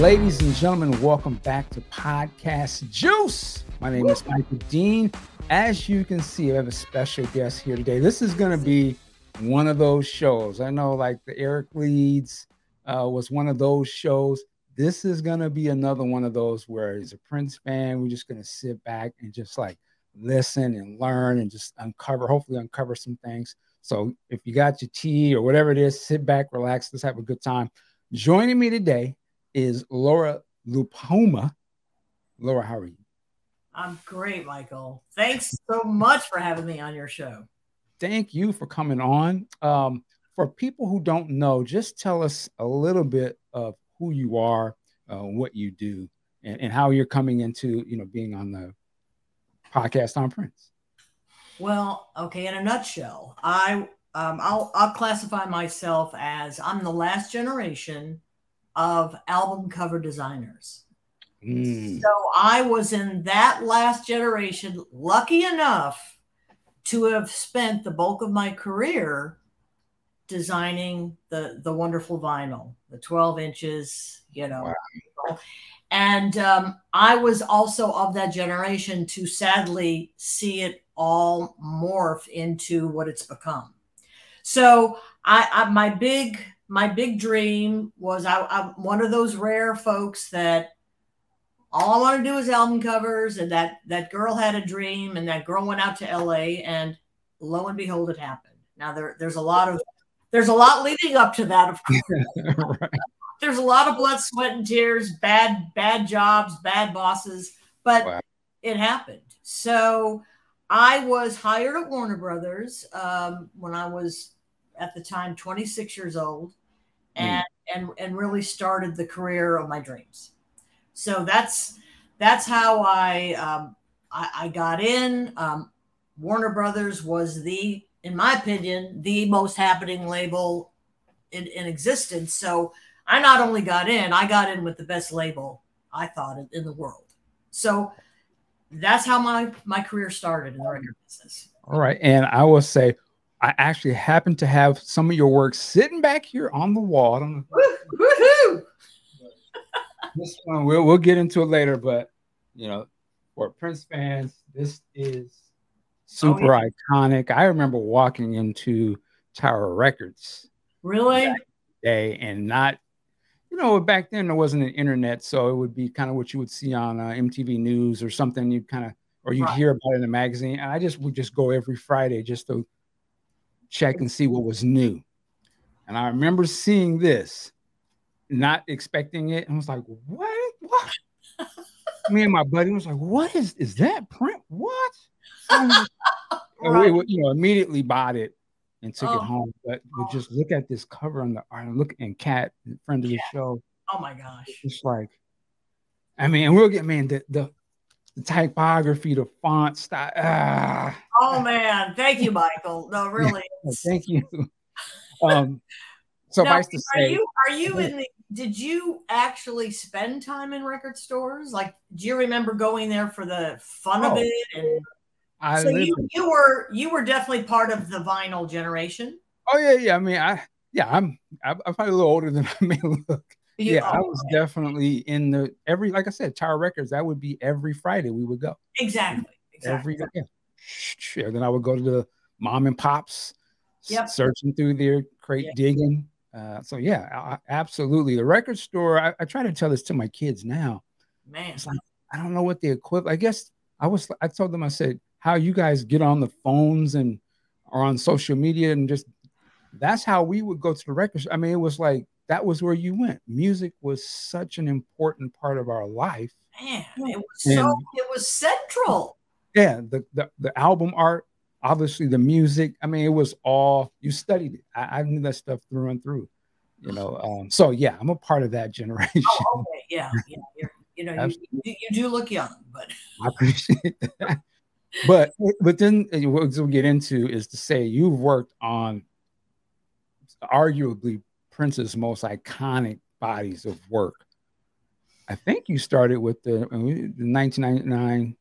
Ladies and gentlemen, welcome back to Podcast Juice. My name is Michael Dean. As you can see, I have a special guest here today. This is going to be one of those shows. I know, like the Eric Leeds uh, was one of those shows. This is going to be another one of those where he's a Prince fan. We're just going to sit back and just like listen and learn and just uncover, hopefully, uncover some things. So if you got your tea or whatever it is, sit back, relax, let's have a good time. Joining me today is Laura LiPuma. Laura, how are you? I'm great, Michael. Thanks so much for having me on your show. Thank you for coming on. Um, for people who don't know, just tell us a little bit of who you are, uh, what you do, and, and how you're coming into you know being on the podcast on Prince. Well, okay, in a nutshell, I um, I'll I'll classify myself as I'm the last generation of album cover designers. Mm. So I was in that last generation, lucky enough to have spent the bulk of my career designing the the wonderful vinyl, the 12 inches, you know. Wow. And um, I was also of that generation to sadly see it all morph into what it's become. So I, I my big my big dream was I, I'm one of those rare folks that all I want to do is album covers, and that that girl had a dream, and that girl went out to L.A. and lo and behold, it happened. Now there there's a lot of there's a lot leading up to that, of course. right. There's a lot of blood, sweat, and tears, bad bad jobs, bad bosses, but wow. it happened. So I was hired at Warner Brothers um, when I was at the time 26 years old. And mm. and and really started the career of my dreams. So that's that's how I um, I, I, got in. Um, Warner Brothers was the, in my opinion, the most happening label in, in existence. So I not only got in, I got in with the best label I thought in, in the world. So that's how my my career started in the record business. All right, and I will say, I actually happen to have some of your work sitting back here on the wall. I don't know. Woo-hoo! this one we'll we'll get into it later, but you know, for Prince fans, this is super oh, yeah. iconic. I remember walking into Tower Records. Really? Day and not, you know, back then there wasn't an internet, so it would be kind of what you would see on uh, MTV News or something. You'd kind of, or you'd right. hear about it in a magazine. And I just would just go every Friday just to check and see what was new. And I remember seeing this not expecting it. And I was like, what? What? Me and my buddy was like, what is is that Prince? What? right. we, you know, immediately bought it and took oh. it home. But we oh. just look at this cover on the art and look and Cat, friend of the show. Oh my gosh. It's like, I mean, we'll get man the the, the typography, the font style. Ah. Oh man, thank you, Michael. No, really. thank you. Um, so now, to are say, you are you in the did you actually spend time in record stores? Like, do you remember going there for the fun oh, of it? And I so you, you were you were definitely part of the vinyl generation. Oh yeah, yeah. I mean, I yeah, I'm I'm probably a little older than I may look. You, yeah, oh, I was definitely in the every like I said, Tower Records. That would be every Friday we would go. Exactly. Exactly. Every yeah. Sure. Then I would go to the mom and pops, yep. searching through their crate, yeah. digging. Uh, so yeah, I, absolutely. The record store. I, I, try to tell this to my kids now. Man, it's like I don't know what the equivalent. I guess I was. I told them. I said, "How you guys get on the phones and are on social media and just that's how we would go to the record. I mean, it was like that was where you went. Music was such an important part of our life. Man, it was and, so. It was central. Yeah, the, the the album art obviously the music. I mean, it was all you studied it. I, I knew that stuff through and through. You know, um, so yeah, I'm a part of that generation. Oh, okay, yeah, yeah. You're, you know, you, you, you, do look young, but I appreciate that. but but then uh, what we'll get into is to say you've worked on arguably Prince's most iconic bodies of work. I think you started with the, uh, the 1999,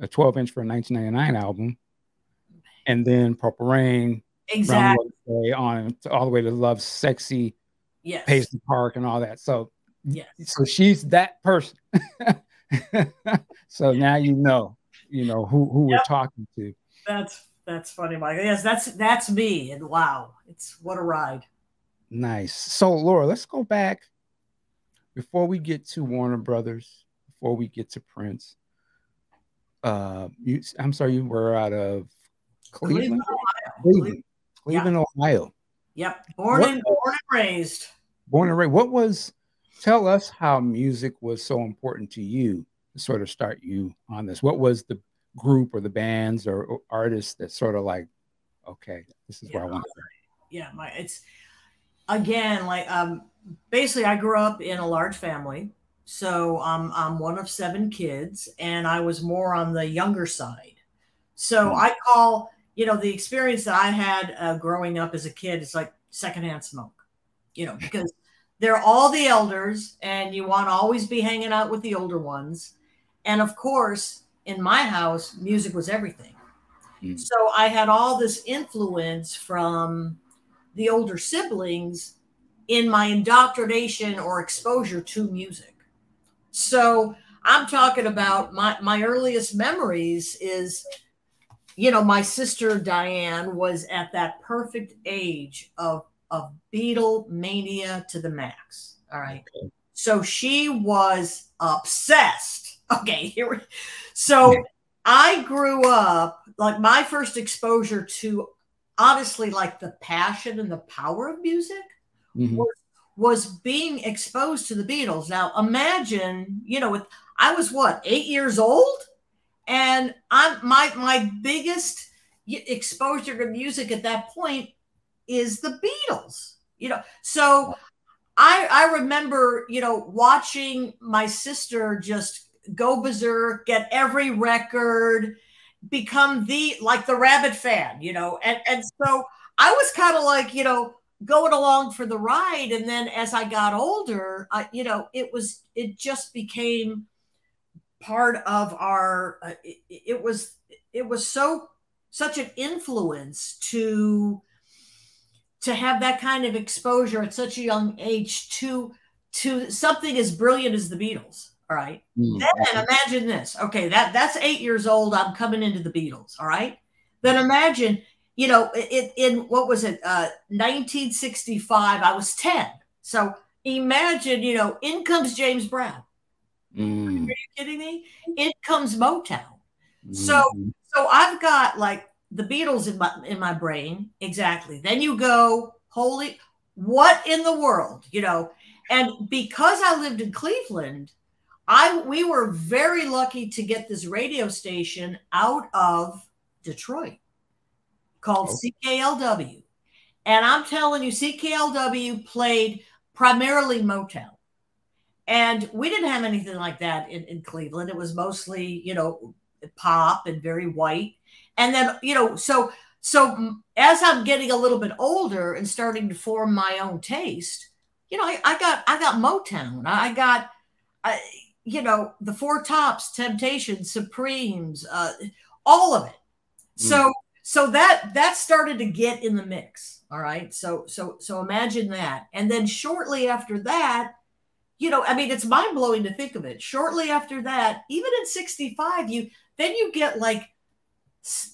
a 12 inch for a 1999 album and then Purple Rain, exactly on all the way to Lovesexy, yes. Paisley Park, and all that. So Yes. So she's that person. so now you know, you know who who yep. we're talking to. That's that's funny, Mike. Yes, that's that's me. And wow, it's what a ride. Nice. So Laura, let's go back before we get to Warner Brothers, before we get to Prince. Uh, you, I'm sorry, you were out of Cleveland, Cleveland, Ohio. Cleveland, Cleveland yeah. Ohio. Yep, born what, and born and raised. Born and raised. What was? Tell us how music was so important to you to sort of start you on this. What was the group or the bands or, or artists that sort of like, okay, this is yeah, where I want to. Yeah, my it's again like um basically I grew up in a large family. So um, I'm one of seven kids, and I was more on the younger side. So mm-hmm. I call, you know, the experience that I had uh, growing up as a kid is like secondhand smoke, you know, because they're all the elders, and you want to always be hanging out with the older ones. And of course, in my house, music was everything. Mm-hmm. So I had all this influence from the older siblings in my indoctrination or exposure to music. So I'm talking about my, my earliest memories is, you know, my sister Diane was at that perfect age of, of Beatle mania to the max. All right. Okay. So she was obsessed. Okay. Here. So I grew up like my first exposure to honestly like the passion and the power of music mm-hmm. was, was being exposed to the Beatles. Now imagine, you know, with I was what eight years old, and I'm my my biggest exposure to music at that point is the Beatles. You know, so I I remember you know watching my sister just go berserk, get every record, become the like the rabbit fan, you know, and and so I was kind of like you know going along for the ride. And then as i got older I, you know it was it just became part of our uh, it, it, was it was so such an influence to to have that kind of exposure at such a young age to to something as brilliant as the beatles all right mm, then imagine this okay that that's eight years old i'm coming into the beatles all right then imagine you know, it, in what was it, uh, 1965, I was 10. So imagine, you know, in comes James Brown. Mm. Are you kidding me? In comes Motown. Mm. So, mm-hmm. so I've got like the Beatles in my in my brain exactly. Then you go, holy, what in the world, you know? And because I lived in Cleveland, I we were very lucky to get this radio station out of Detroit called oh. CKLW. And I'm telling you, CKLW played primarily Motown. And we didn't have anything like that in, in Cleveland. It was mostly, you know, pop and very white. And then, you know, so so as I'm getting a little bit older and starting to form my own taste, you know, I, I got I got Motown. I got I, you know, the Four Tops, Temptations, Supremes, uh, all of it. So mm so that that started to get in the mix. All right. So so so imagine that. And then shortly after that you know i mean it's mind-blowing to think of it. Shortly after that even in 65 you then you get like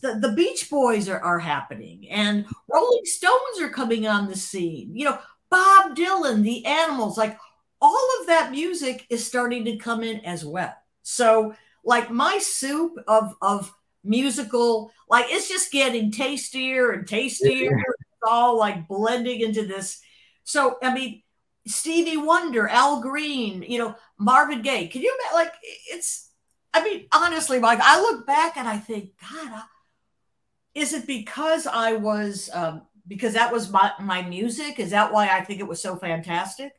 the, the beach boys are, are happening and rolling stones are coming on the scene. You know bob dylan the animals like all of that music is starting to come in as well so like my soup of of musical. Like it's just getting tastier and tastier. Yeah. It's all like blending into this. So I mean, Stevie Wonder, Al Green, you know, Marvin Gaye. Can you imagine? like it's? I mean, honestly, Mike, I look back and I think, God, is it because I was um, because that was my my music? Is that why I think it was so fantastic?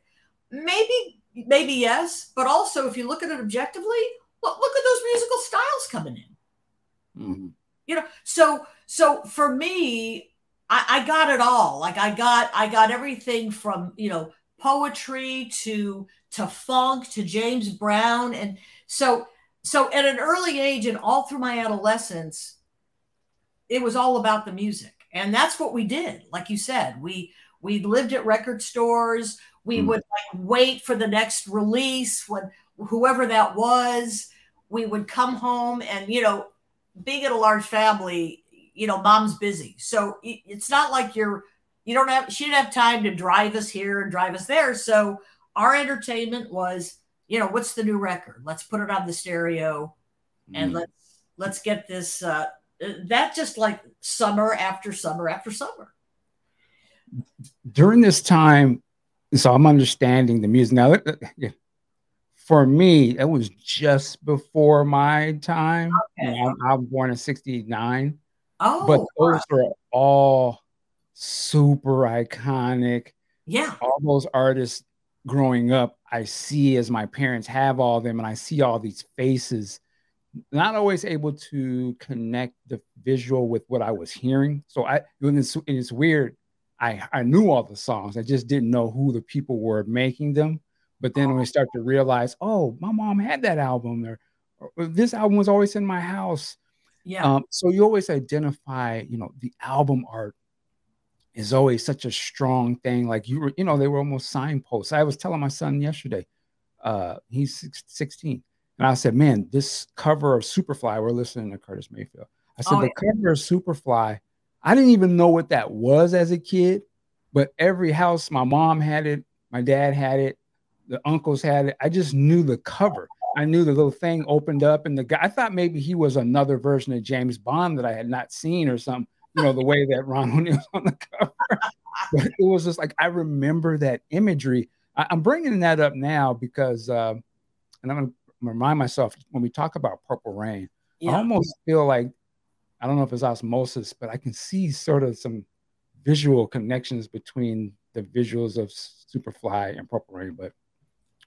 Maybe, maybe yes, but also if you look at it objectively, look, look at those musical styles coming in. Mm-hmm. You know, so so for me, I, I got it all. Like I got I got everything from you know poetry to to funk to James Brown, and so so at an early age and all through my adolescence, it was all about the music, and that's what we did. Like you said, we We lived at record stores. We mm. would like wait for the next release when whoever that was. We would come home and you know, being in a large family, you know, mom's busy, so it's not like you're you don't have she didn't have time to drive us here and drive us there. So our entertainment was, you know, what's the new record? Let's put it on the stereo, and mm. let's let's get this. Uh, that just like summer after summer after summer. During this time, so I'm understanding the music now. For me, it was just before my time. Okay. I'm, I'm, born in '69. Oh, but those wow. are all super iconic. Yeah, all those artists growing up, I see as my parents have all of them, and I see all these faces not always able to connect the visual with what I was hearing. So I it's, it's weird. I I knew all the songs. I just didn't know who the people were making them. But then when I start to realize, oh, my mom had that album, or, or this album was always in my house. Yeah. Um, so you always identify, you know, the album art is always such a strong thing. Like you were, you know, they were almost signposts. I was telling my son yesterday, uh, he's 16 and I said, man, this cover of Superfly, we're listening to Curtis Mayfield. I said, oh, the yeah. cover of Superfly, I didn't even know what that was as a kid, but every house, my mom had it, my dad had it, the uncles had it. I just knew the cover. I knew the little thing opened up, and the guy, I thought maybe he was another version of James Bond that I had not seen or something, you know, the way that Ron O'Neal's on the cover. but it was just like, I remember that imagery. I, am bringing that up now because, uh, and I'm going to remind myself when we talk about Purple Rain, yeah. I almost feel like I don't know if it's osmosis, but I can see sort of some visual connections between the visuals of Superfly and Purple Rain. But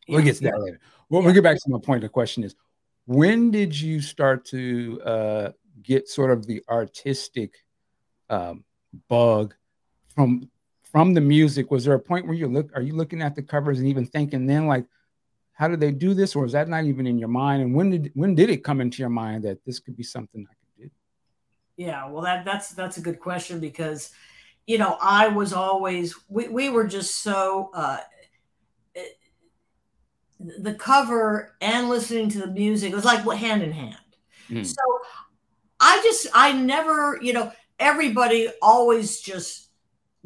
we'll get to that later. Well, we'll get back to my point. The question is, when did you start to uh, get sort of the artistic um, bug from from the music? Was there a point where you look? Are you looking at the covers and even thinking then like? how did they do this or is that not even in your mind and when did when did it come into your mind that this could be something i could yeah well that that's that's a good question because you know i was always we, we were just so uh it, the cover and listening to the music was like what hand in hand mm. so i just i never you know everybody always just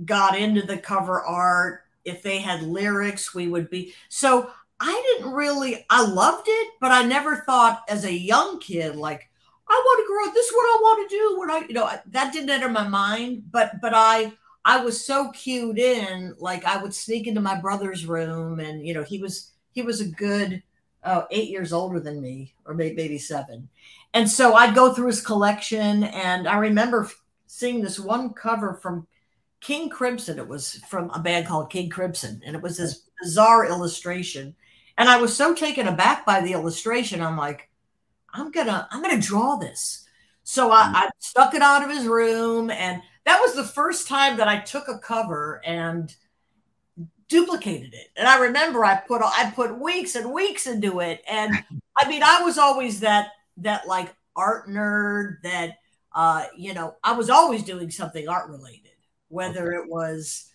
got into the cover art if they had lyrics we would be so I didn't really, I loved it, but I never thought as a young kid, like, I want to grow. This is what I want to do. When I, you know, that didn't enter my mind, but, but I, I was so cued in, like I would sneak into my brother's room and, you know, he was, he was a good uh, eight years older than me, or maybe, maybe seven. And so I'd go through his collection and I remember seeing this one cover from King Crimson. It was from a band called King Crimson, and it was this bizarre illustration and I was so taken aback by the illustration. I'm like, I'm gonna, I'm gonna draw this. So I, mm. I stuck it out of his room, and that was the first time that I took a cover and duplicated it. And I remember I put I put weeks and weeks into it. And I mean, I was always that that like art nerd that uh, you know, I was always doing something art related, whether okay. it was,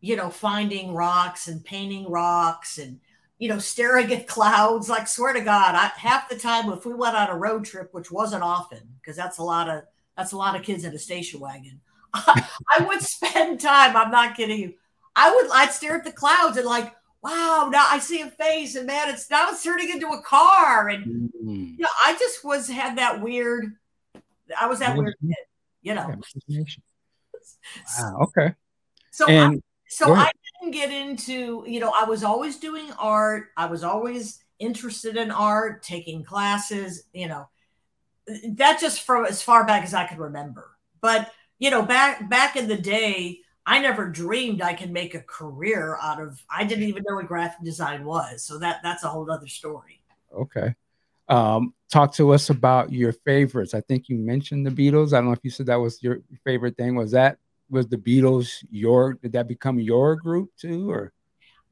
you know, finding rocks and painting rocks and you know, staring at clouds. Like, swear to God, I, half the time if we went on a road trip, which wasn't often, because that's a lot of that's a lot of kids in a station wagon. I, I would spend time. I'm not kidding you. I would. I'd stare at the clouds and like, wow, now I see a face, and man, it's now it's turning into a car, and mm-hmm. you know, I just was had that weird. I was that weird kid, you know. Wow. Okay. So and I, so I didn't get into, you know, I was always doing art. I was always interested in art, taking classes, you know, that just from as far back as I could remember. But, you know, back back in the day, I never dreamed I could make a career out of I didn't even know what graphic design was. So that that's a whole other story. Okay. Um, talk to us about your favorites. I think you mentioned the Beatles. I don't know if you said that was your favorite thing. Was that was the Beatles your did that become your group too or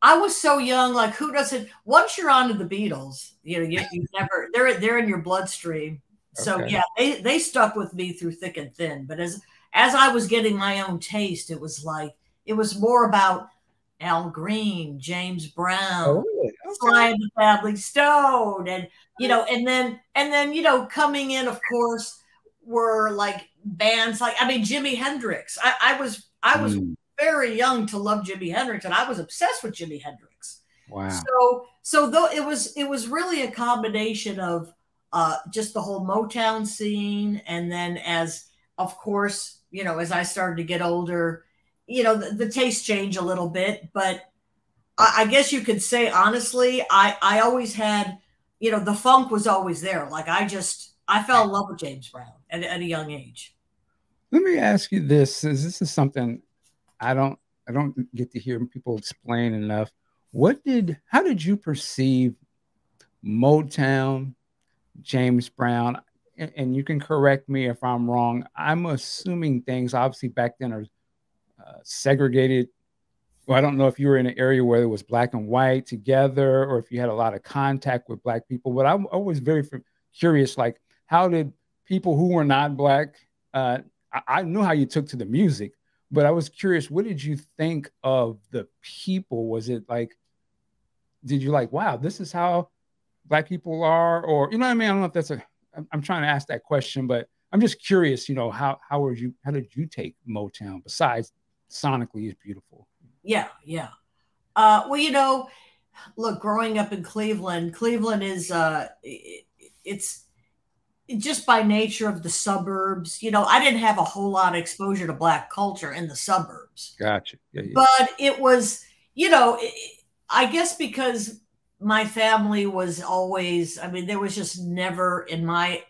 I was so young like who doesn't once you're onto the Beatles you know you, you never they're they're in your bloodstream so okay. yeah they they stuck with me through thick and thin but as as I was getting my own taste it was like it was more about Al Green, James Brown, oh, really? okay. Sly and the Family Stone, and you know, and then and then you know, coming in, of course, were like bands like I mean Jimi Hendrix. I, I was I was mm. very young to love Jimi Hendrix, and I was obsessed with Jimi Hendrix. Wow. So so though it was it was really a combination of uh, just the whole Motown scene, and then as of course you know as I started to get older, you know the, the taste changed a little bit, but I, I guess you could say honestly, I I always had you know the funk was always there. Like I just I fell in love with James Brown at, at a young age. Let me ask you this: is this is something I don't I don't get to hear people explain enough. What did how did you perceive Motown, James Brown? And, you can correct me if I'm wrong. I'm assuming things obviously back then are uh, segregated. Well, I don't know if you were in an area where it was black and white together, or if you had a lot of contact with black people. But I'm always very curious, like how did people who were not black? Uh, I, I knew how you took to the music, but I was curious. What did you think of the people? Was it like, did you like, wow, this is how black people are, or you know what I mean? I don't know if that's a. I'm, I'm trying to ask that question, but I'm just curious. You know, how how were you? How did you take Motown? Besides, sonically is beautiful. Yeah, yeah. Uh, well, you know, look, growing up in Cleveland, Cleveland is uh, it, it's just by nature of the suburbs, you know, I didn't have a whole lot of exposure to black culture in the suburbs. Gotcha. Yeah, yeah. But it was, you know, I guess because my family was always, I mean, there was just never in my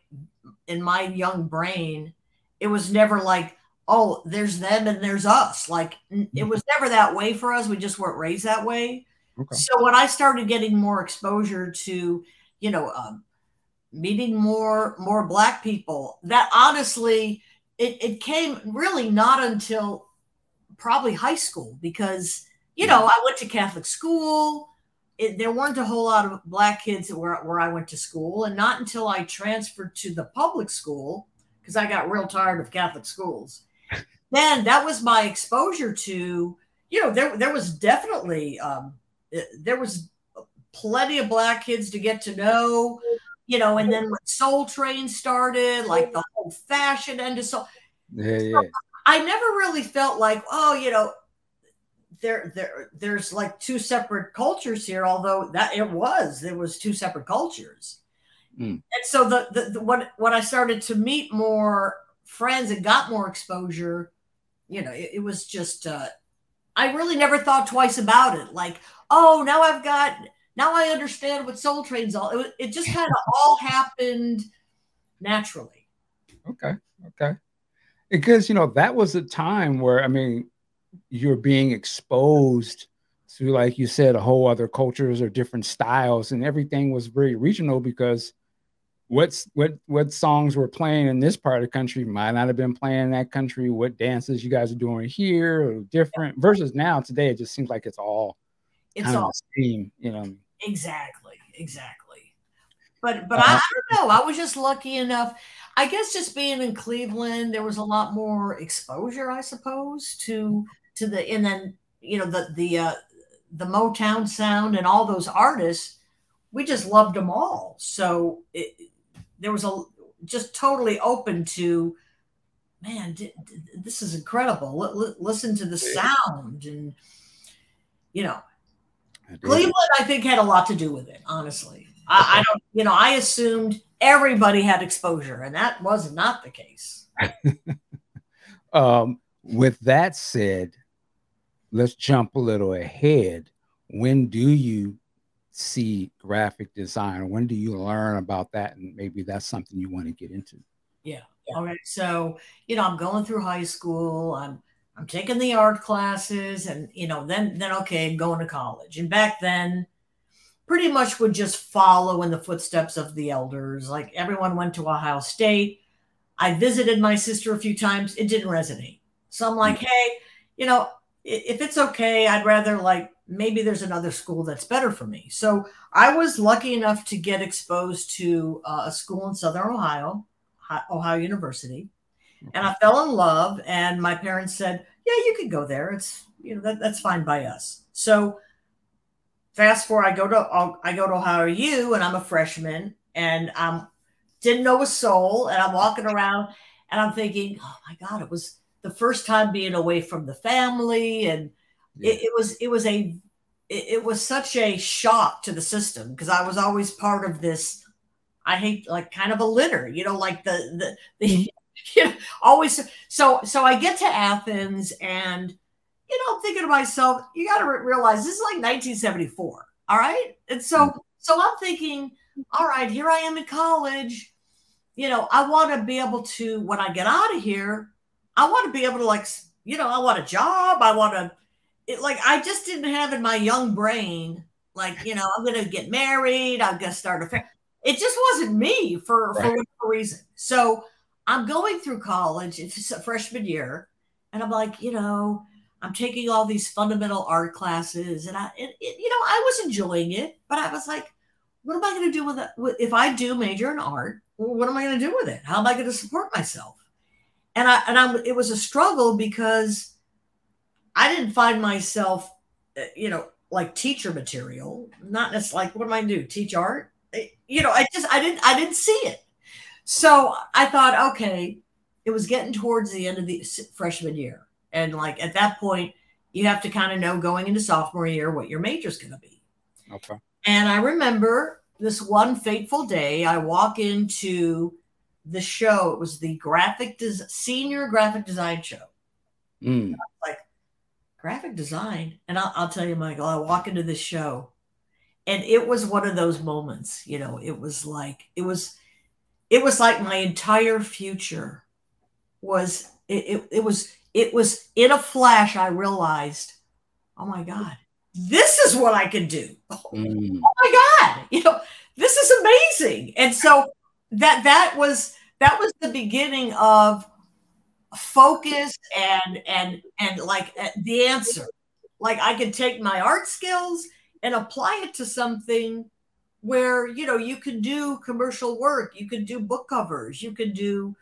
in my young brain, it was never like, oh, there's them and there's us. Like it mm-hmm. was never that way for us. We just weren't raised that way. Okay. So when I started getting more exposure to, you know, um, meeting more more black people. That honestly it, it came really not until probably high school because you know i went to catholic school. It, there weren't a whole lot of black kids where, where i went to school and not until i transferred to the public school because i got real tired of catholic schools. Then that was my exposure to you know there, there was definitely um, there was plenty of black kids to get to know you know, and then when Soul Train started, like the whole fashion soul. Yeah, yeah. I never really felt like, oh, you know, there there there's like two separate cultures here, although that it was, there was two separate cultures. Mm. And so the, the, the when when I started to meet more friends and got more exposure, you know, it, it was just uh I really never thought twice about it. Like, oh, now I've got now I understand what Soul Train's all. It, it just kind of all happened naturally. Okay. Okay. Because you know that was a time where I mean you're being exposed to like you said a whole other cultures or different styles and everything was very regional because what's what what songs were playing in this part of the country might not have been playing in that country what dances you guys are doing here or different versus now today it just seems like it's all it's all the same you know Exactly, exactly. But but uh, I, I don't know. I was just lucky enough. I guess just being in Cleveland, there was a lot more exposure, I suppose, to to the and then you know the the uh, the Motown sound and all those artists. We just loved them all. So it, there was a just totally open to man d- d- this is incredible L- l- listen to the sound and you know Cleveland, I think, had a lot to do with it. Honestly, I, I, don't. You know, I assumed everybody had exposure, and that was not the case. um, with that said, let's jump a little ahead. When do you see graphic design? When do you learn about that? And maybe that's something you want to get into. Yeah. All right. So, you know, I'm going through high school. I'm I'm taking the art classes and you know then then okay I'm going to college. And back then pretty much would just follow in the footsteps of the elders. Like everyone went to Ohio State. I visited my sister a few times. It didn't resonate. So I'm like hey you know if it's okay I'd rather like maybe there's another school that's better for me. So I was lucky enough to get exposed to uh, a school in southern Ohio Ohio University and I fell in love. And my parents said, yeah, you could go there. It's you know that, that's fine by us. So fast forward, I go to I go to Ohio U, and I'm a freshman, and I'm didn't know a soul, and I'm walking around, and I'm thinking, oh my god, it was the first time being away from the family, and yeah. it, it was it was a it, was such a shock to the system because I was always part of this. I hate like kind of a litter, you know, like the the, the mm-hmm. you know, always so so I get to Athens and you know I'm thinking to myself, you got to re- realize this is like 1974, all right? And so mm-hmm. so I'm thinking, all right, here I am in college. You know, I want to be able to when I get out of here, I want to be able to like, you know, I want a job, I want to it, like I just didn't have in my young brain, like, you know, I'm going to get married, I'm going to start a family. It just wasn't me for, right. for whatever reason. So I'm going through college, it's a freshman year, and I'm like, you know, I'm taking all these fundamental art classes, and I, it, it, you know, I was enjoying it, but I was like, what am I going to do with it? If I do major in art, what am I going to do with it? How am I going to support myself? And I, and I'm, it was a struggle because I didn't find myself, uh, you know, like teacher material. Not just like, what am I going to do? Teach art? You know, I just, I didn't, I didn't see it. So I thought, okay, it was getting towards the end of the freshman year. And like at that point, you have to kind of know going into sophomore year what your major is going to be. Okay. And I remember this one fateful day, I walk into the show. It was the graphic des- senior graphic design show. Mm. Like graphic design, and I'll, I'll tell you, Michael, I walk into this show, and it was one of those moments. You know, it was like it was it was like my entire future was it, it, it was it was in a flash i realized oh my god this is what i can do. Mm. oh my god you know this is amazing. And so that that was that was the beginning of focus and and and like uh, the answer. Like i could take my art skills and apply it to something where you know you could do commercial work you could do book covers you could do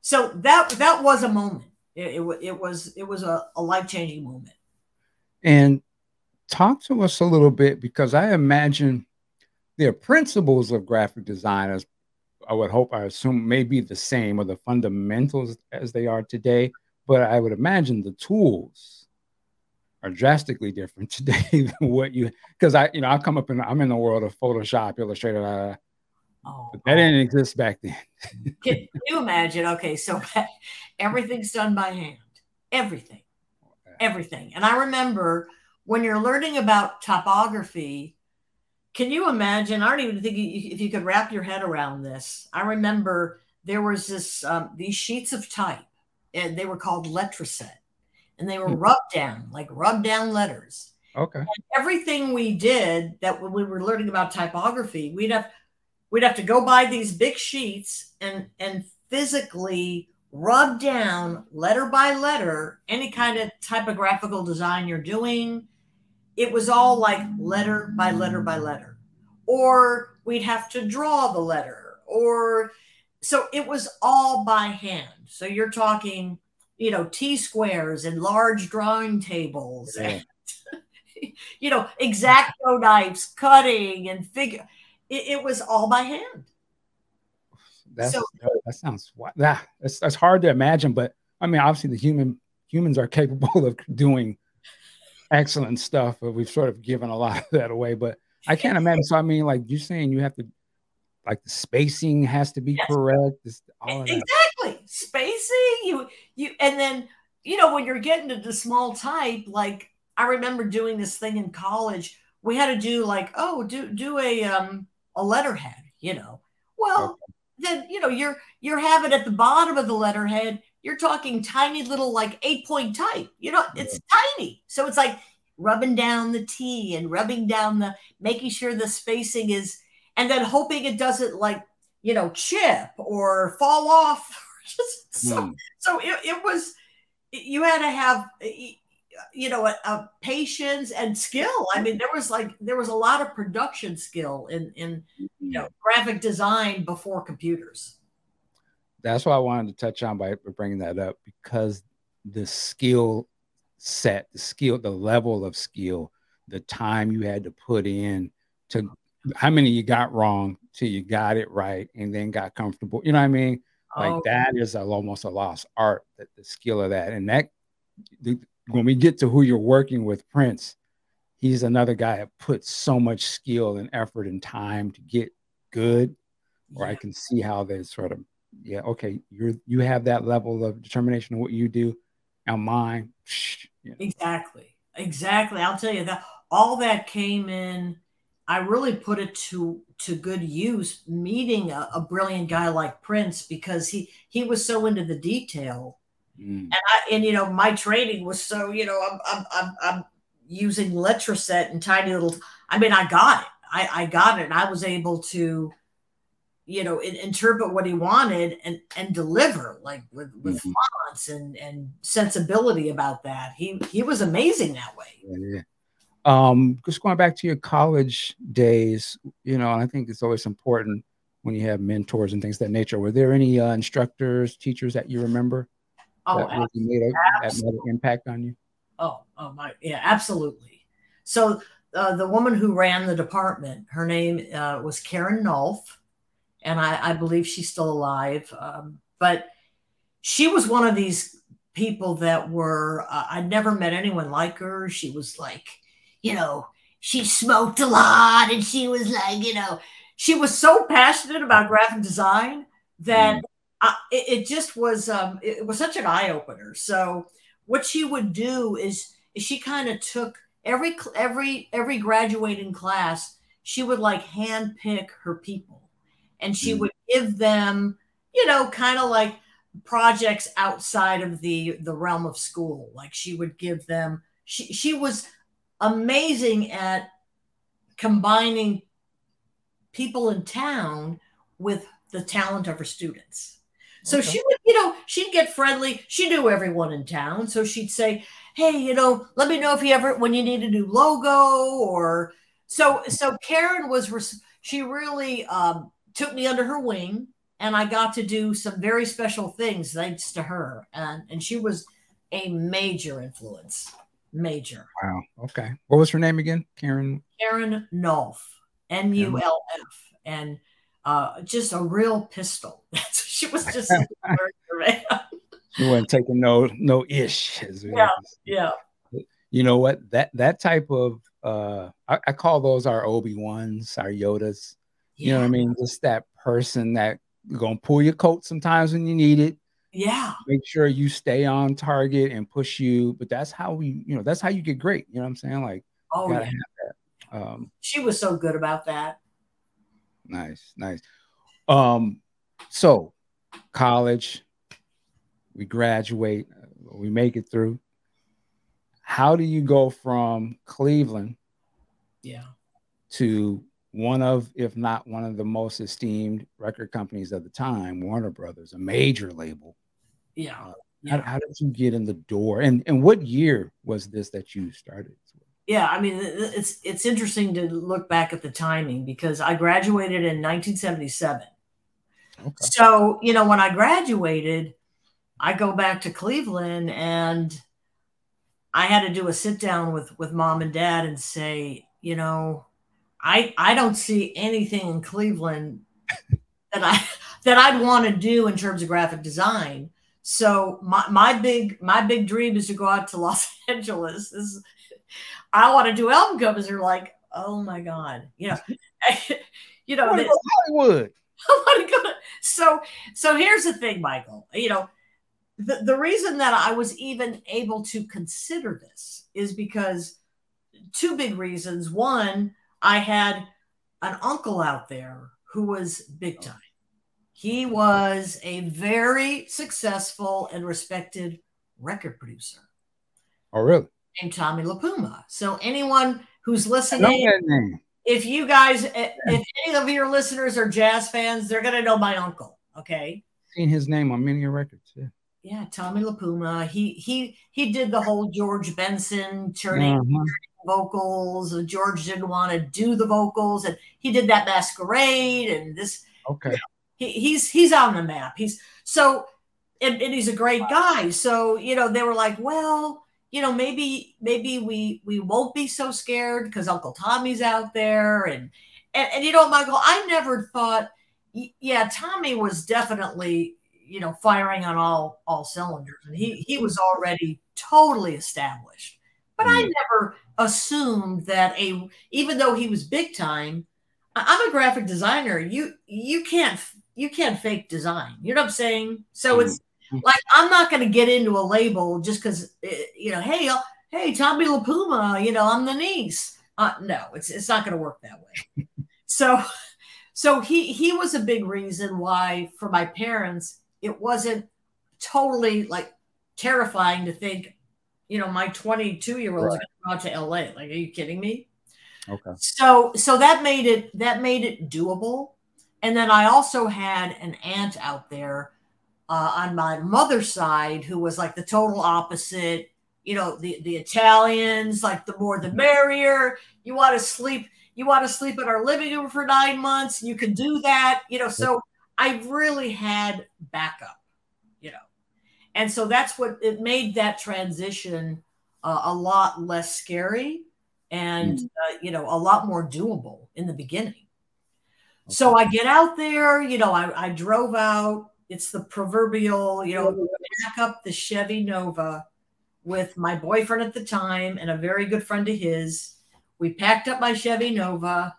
so that that was a moment. It, it, it was it was a, a life-changing moment. And talk to us a little bit because i imagine the principles of graphic design as i would hope i assume may be the same or the fundamentals as they are today but i would imagine the tools are drastically different today than what you because I you know I come up in I'm in the world of Photoshop, Illustrator, uh, oh, that didn't exist back then. can you imagine? Okay, so everything's done by hand, everything, everything. And I remember when you're learning about typography, Can you imagine? I don't even think if you could wrap your head around this. I remember there was this um, these sheets of type, and they were called Letraset and they were hmm. rubbed down, like rubbed down letters. Okay. And everything we did that when we were learning about typography, we'd have we'd have to go buy these big sheets and and physically rub down letter by letter any kind of typographical design you're doing. It was all like letter by letter by letter. Or we'd have to draw the letter or so it was all by hand. So you're talking you know, T squares and large drawing tables yeah. and, you know, X-Acto knives, cutting and figure. It, it, was all by hand. That's, so, uh, that sounds, that, that's, that's hard to imagine, but I mean, obviously the human humans are capable of doing excellent stuff, but we've sort of given a lot of that away, but I can't imagine. So, I mean, like you're saying you have to, like the spacing has to be yes. correct. exactly spacing you you and then you know when you're getting to the small type like i remember doing this thing in college we had to do like oh do do a um a letterhead you know well okay. then you know you're you're having at the bottom of the letterhead you're talking tiny little like eight point type you know it's yeah. tiny so it's like rubbing down the t and rubbing down the making sure the spacing is and then hoping it doesn't like you know chip or fall off so, mm. so it, it was you had to have you know a, a, patience and skill i mean there was like there was a lot of production skill in in you know graphic design before computers that's why i wanted to touch on by bringing that up because the skill set, the skill, the level of skill, the time you had to put in to how many you got wrong till you got it right and then got comfortable. You know what I mean? Like oh. that is a, almost a lost art, that the skill of that. And that the, when we get to who you're working with, Prince, he's another guy that puts so much skill and effort and time to get good. Or yeah. I can see how they sort of, yeah, okay, you're you have that level of determination in what you do. And mine, yeah. exactly, exactly. I'll tell you that all that came in I really put it to to good use meeting a, a brilliant guy like Prince because he he was so into the detail. Mm. And I and you know my training was so you know I'm I'm I'm, I'm using Letraset and tiny little I mean I got it. I, I got it and I was able to you know in, interpret what he wanted and and deliver like with with mm-hmm. fonts and and sensibility about that he he was amazing that way yeah, um, just going back to your college days, you know, I think it's always important when you have mentors and things that nature. Were there any uh, instructors, teachers that you remember oh, that really made, a, that made an impact on you? Oh, oh my, yeah, absolutely. So uh, the woman who ran the department, her name uh, was Karen Nulf, and I, I, believe she's still alive. Um, but she was one of these people that were uh, I'd never met anyone like her. She was like you know, she smoked a lot and she was like, you know, she was so passionate about graphic design that mm. I, it, it, just was um, it was such an eye opener. So what she would do is, is she kind of took every every every graduating class, she would like hand pick her people, and she mm. would give them, you know, kind of like projects outside of the the realm of school. Like she would give them. She she was amazing at combining people in town with the talent of her students. So okay. she would, you know, she'd get friendly. She knew everyone in town. So she'd say, Hey, you know, let me know if you ever, when you need a new logo or so. So Karen was, she really um, took me under her wing and I got to do some very special things thanks to her. And, and she was a major influence. Major. Wow. Okay. What was her name again? Karen. Karen Nulf. N U L F. And uh, just a real pistol. she was just. She wasn't taking no no ish. Yeah. Yeah. You know what? That that type of uh I, I call those our Obi-Wans, our Yodas. Yeah. You know what I mean? Just that person that gonna pull your coat sometimes when you need it yeah. Make sure you stay on target and push you but that's how we you know that's how you get great you know what i'm saying? Like oh yeah. Um, she was so good about that. Nice nice. Um so college we graduate we make it through. How do you go from cleveland yeah. to one of if not one of the most esteemed record companies of the time warner brothers a major label yeah. Uh, yeah. How, how, did you get in the door? And and what year was this that you started? Yeah, I mean it's it's interesting to look back at the timing because I graduated in 1977. Okay. So, you know, when I graduated, I go back to Cleveland and I had to do a sit down with with mom and dad and say, you know, I I don't see anything in Cleveland that I that I'd want to do in terms of graphic design. So my, my big my big dream is to go out to Los Angeles. Is I want to do album covers. They're like, oh my god, you know, you know, Hollywood. I want to go. So so here's the thing, Michael. You know, the the reason that I was even able to consider this is because two big reasons. One, I had an uncle out there who was big time. He was a very successful and respected record producer. Oh, really? Named Tommy LiPuma. So anyone who's listening, if you guys, if any of your listeners are jazz fans, they're gonna know my uncle. Okay. Seen his name on many records. Yeah. Yeah, Tommy LiPuma. He he he did the whole George Benson turning uh-huh. vocals. George didn't want to do the vocals, and he did that masquerade and this. Okay. You know, he, he's he's on the map. He's so and, and he's a great guy. So you know they were like, well, you know, maybe maybe we we won't be so scared because Uncle Tommy's out there, and, and and you know, Michael, I never thought, yeah, Tommy was definitely you know firing on all all cylinders, and he he was already totally established. But mm. I never assumed that a even though he was big time, I'm a graphic designer. You you can't you can't fake design. You know what I'm saying? So mm. it's like I'm not going to get into a label just because eh, you know, hey, uh, hey, Tommy LiPuma, you know, I'm the niece. Uh, no, it's it's not going to work that way. so, so he he was a big reason why for my parents it wasn't totally like terrifying to think, you know, my 22 year old right. out to LA. Like, are you kidding me? Okay. So so that made it that made it doable. And then I also had an aunt out there uh, on my mother's side who was like the total opposite. You know, the the Italians like the more the merrier. You want to sleep. You want to sleep in our living room for nine months. You can do that. You know, so I really had backup. You know, and so that's what it made that transition uh, a lot less scary and mm. uh, you know a lot more doable in the beginning. Okay. So I get out there. You know, I, I drove out it's the proverbial, you know, back up the Chevy Nova with my boyfriend at the time and a very good friend of his. We packed up my Chevy Nova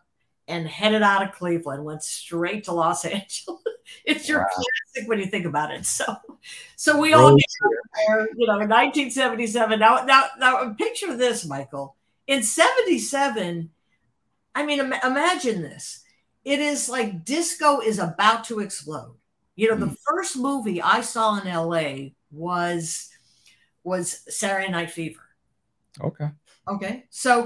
and headed out of Cleveland, went straight to Los Angeles. it's your wow. classic when you think about it. So, so we all get there, you know, 1977. Now, now, now, picture this, Michael. In 77, I mean, Im- imagine this. It is like disco is about to explode. You know, the mm. first movie I saw in LA was was Saturday Night Fever. Okay. Okay. So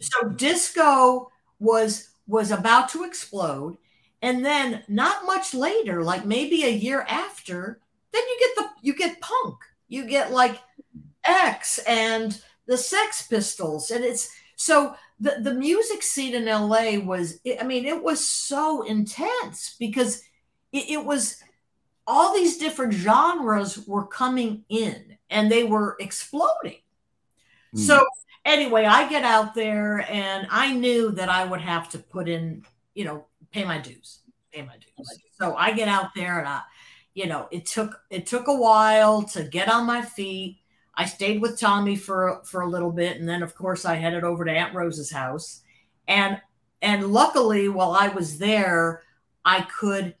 so disco was was about to explode and then not much later like maybe a year after then you get the you get punk you get like x and the sex pistols and it's so the the music scene in la was i mean it was so intense because it, it was all these different genres were coming in and they were exploding. Mm. So anyway, I get out there and I knew that I would have to put in, you know, pay my dues, pay my dues. So I get out there and I, you know, it took it took a while to get on my feet. I stayed with Tommy for for a little bit, and then of course I headed over to Aunt Rose's house, and and luckily while I was there, I could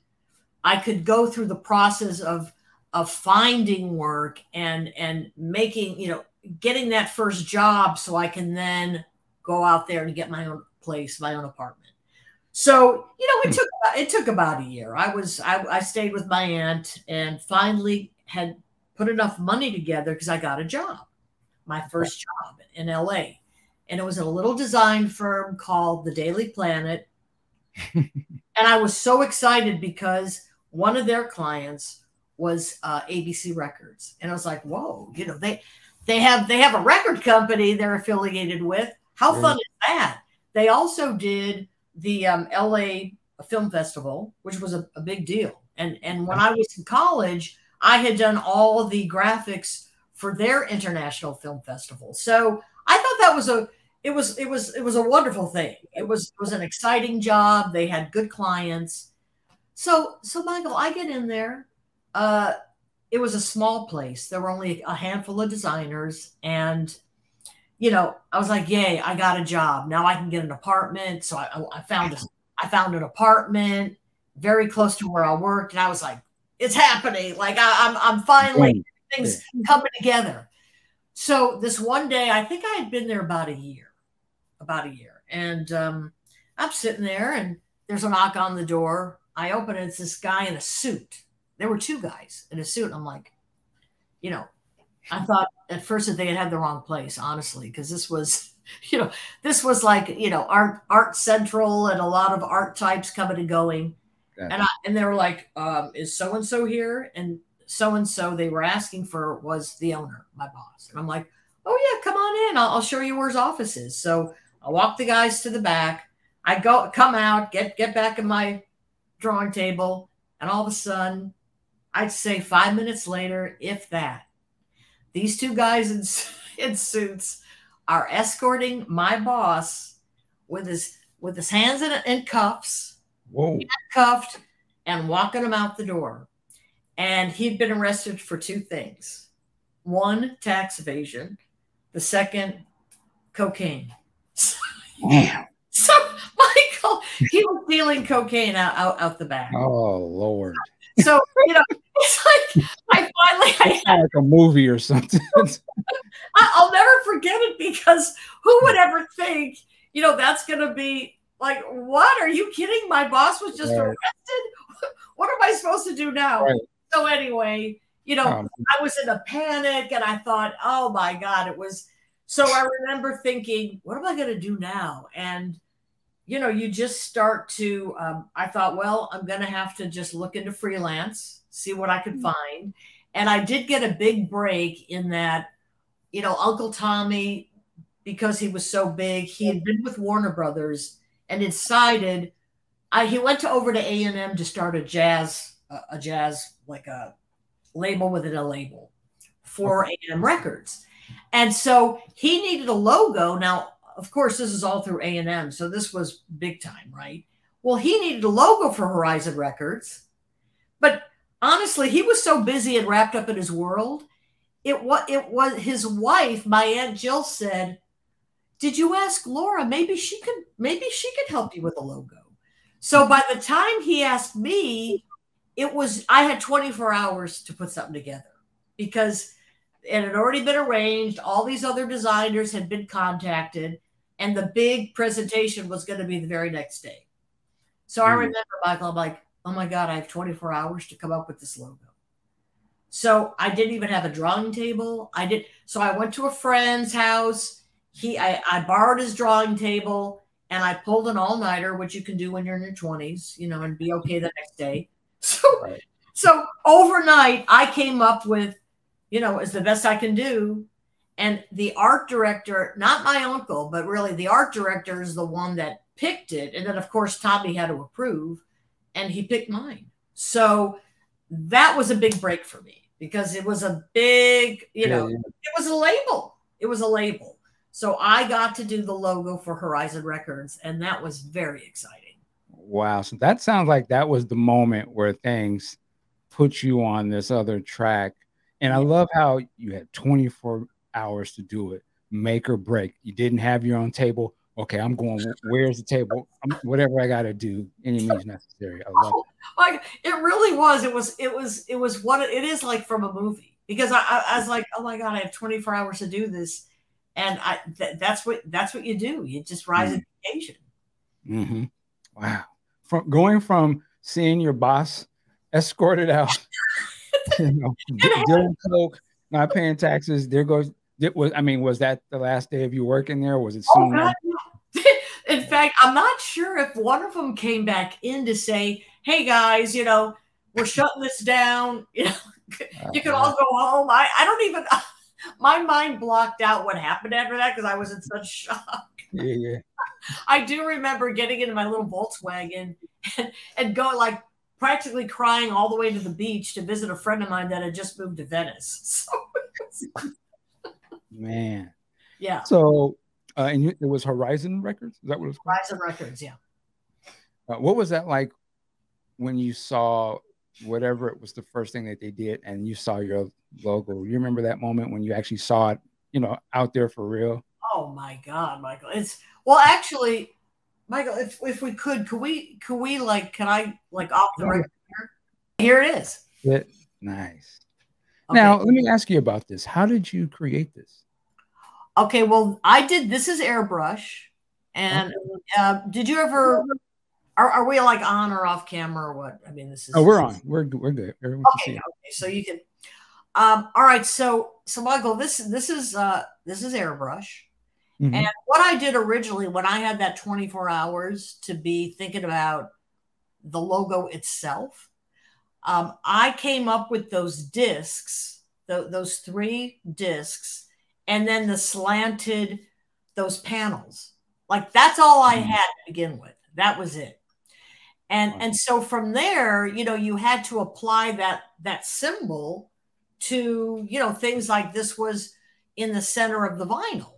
I could go through the process of of finding work and and making you know getting that first job so I can then go out there and get my own place, my own apartment. So you know, it hmm. took it took about a year. I was I, I stayed with my aunt and finally had put enough money together because I got a job, my first job in LA, and it was a little design firm called the Daily Planet. and I was so excited because one of their clients was uh, ABC Records, and I was like, "Whoa!" You know, they they have they have a record company they're affiliated with. How fun is that? They also did the um, LA Film Festival, which was a, a big deal. And and when I was in college, I had done all the graphics for their international film festival. So I thought that was a it was it was it was a wonderful thing. It was it was an exciting job. They had good clients so, so Michael, I get in there. Uh, it was a small place. There were only a handful of designers, and you know, I was like, "Yay! I got a job. Now I can get an apartment." So I, I found a, I found an apartment very close to where I worked, and I was like, "It's happening! Like I, am I'm, I'm finally things coming together." So this one day, I think I had been there about a year, about a year, and um, I'm sitting there, and there's a knock on the door I open it, it's this guy in a suit. There were two guys in a suit. I'm like, you know, I thought at first that they had had the wrong place, honestly, because this was, you know, this was like, you know, art art central and a lot of art types coming and going. And I and they were like, um, is so and so here? And so and so they were asking for was the owner, my boss. And I'm like, oh yeah, come on in. I'll, I'll show you where his office is. So I walk the guys to the back. I go come out, get get back in my drawing table, and all of a sudden, I'd say five minutes later, if that, these two guys in, in suits are escorting my boss with his with his hands in, in cuffs, Whoa. cuffed, and walking him out the door. And he'd been arrested for two things: one, tax evasion; the second, cocaine. Damn. So Michael, he was dealing cocaine out, out, out the back. Oh Lord. So you know, it's like I finally I It's like a movie or something. I'll never forget it because who would ever think, you know, that's going to be like, what? Are you kidding? My boss was just Right. arrested. What am I supposed to do now? Right. So, anyway, you know, Um, I was in a panic and I thought, oh my God, it was. So I remember thinking, what am I going to do now? And, you know, you just start to, um, I thought, well, I'm going to have to just look into freelance, see what I could find. And I did get a big break in that, you know, Uncle Tommy, because he was so big, he had been with Warner Brothers and decided, I, he went to over to A&M to start a jazz, a, a jazz, like a label within a label for A&M Records. And so he needed a logo. Now, of course, this is all through A&M, so this was big time, right? Well, he needed a logo for Horizon Records. But honestly, he was so busy and wrapped up in his world. It was it was his wife, my aunt Jill said, "Did you ask Laura? Maybe she could maybe she could help you with a logo." So by the time he asked me, it was I had 24 hours to put something together because it had already been arranged. All these other designers had been contacted, and the big presentation was going to be the very next day. So I Mm. remember, Michael, I'm like, oh my God, I have 24 hours to come up with this logo. So I didn't even have a drawing table. I did. So I went to a friend's house. He, I, I borrowed his drawing table and I pulled an all nighter, which you can do when you're in your 20s, you know, and be okay the next day. So, Right. so overnight, I came up with, you know, as the best I can do. And the art director, not my uncle, but really the art director is the one that picked it. And then, of course, Tommy had to approve, and he picked mine. So that was a big break for me because it was a big, you know, Yeah, it was a label. It was a label. So I got to do the logo for Horizon Records, and that was very exciting. Wow. So that sounds like that was the moment where things put you on this other track. And I love how you had 24 hours to do it, make or break. You didn't have your own table. Okay, I'm going, where's the table? I'm, whatever I got to do, any means necessary. I love it. Like it really was. It was. It was. It was what it is like from a movie. Because I, I, I was like, oh my god, I have 24 hours to do this, and I th- that's what that's what you do. You just rise to the occasion. hmm Wow. From going from seeing your boss escorted out, you know, dealing coke, not paying taxes. There goes. It was. I mean, was that the last day of you working there? Was it Oh, soon? No. In fact, I'm not sure if one of them came back in to say, "Hey guys, you know, we're shutting this down. You know, you can all go home." I, I don't even. My mind blocked out what happened after that because I was in such shock. Yeah, yeah. I do remember getting into my little Volkswagen and, and going like practically crying all the way to the beach to visit a friend of mine that had just moved to Venice. So Man. yeah, So, uh, and you, it was Horizon Records. Is that what it was called? Horizon Records. Yeah. Uh, what was that like when you saw whatever it was the first thing that they did, and you saw your logo? You remember that moment when you actually saw it, you know, out there for real? Oh my God, Michael. It's well, actually, Michael. If if we could, could we could we like can I like off the record here? Here it is. It, nice. Okay. Now, let me ask you about this. How did you create this? Okay, well, I did. This is airbrush, and uh, did you ever? Are, are we like on or off camera or what? I mean, this is. Oh, we're on. We're we're good. Everyone can Okay, see. okay, so you can. Um, all right, so so Michael, this this is uh this is airbrush, Mhm. and what I did originally when I had that 24 hours to be thinking about the logo itself, um, I came up with those discs, th- those three discs, and then the slanted those panels. Like that's all I Mhm. had to begin with. That was it. And Wow. and so from there, you know, you had to apply that that symbol to, you know, things like this was in the center of the vinyl.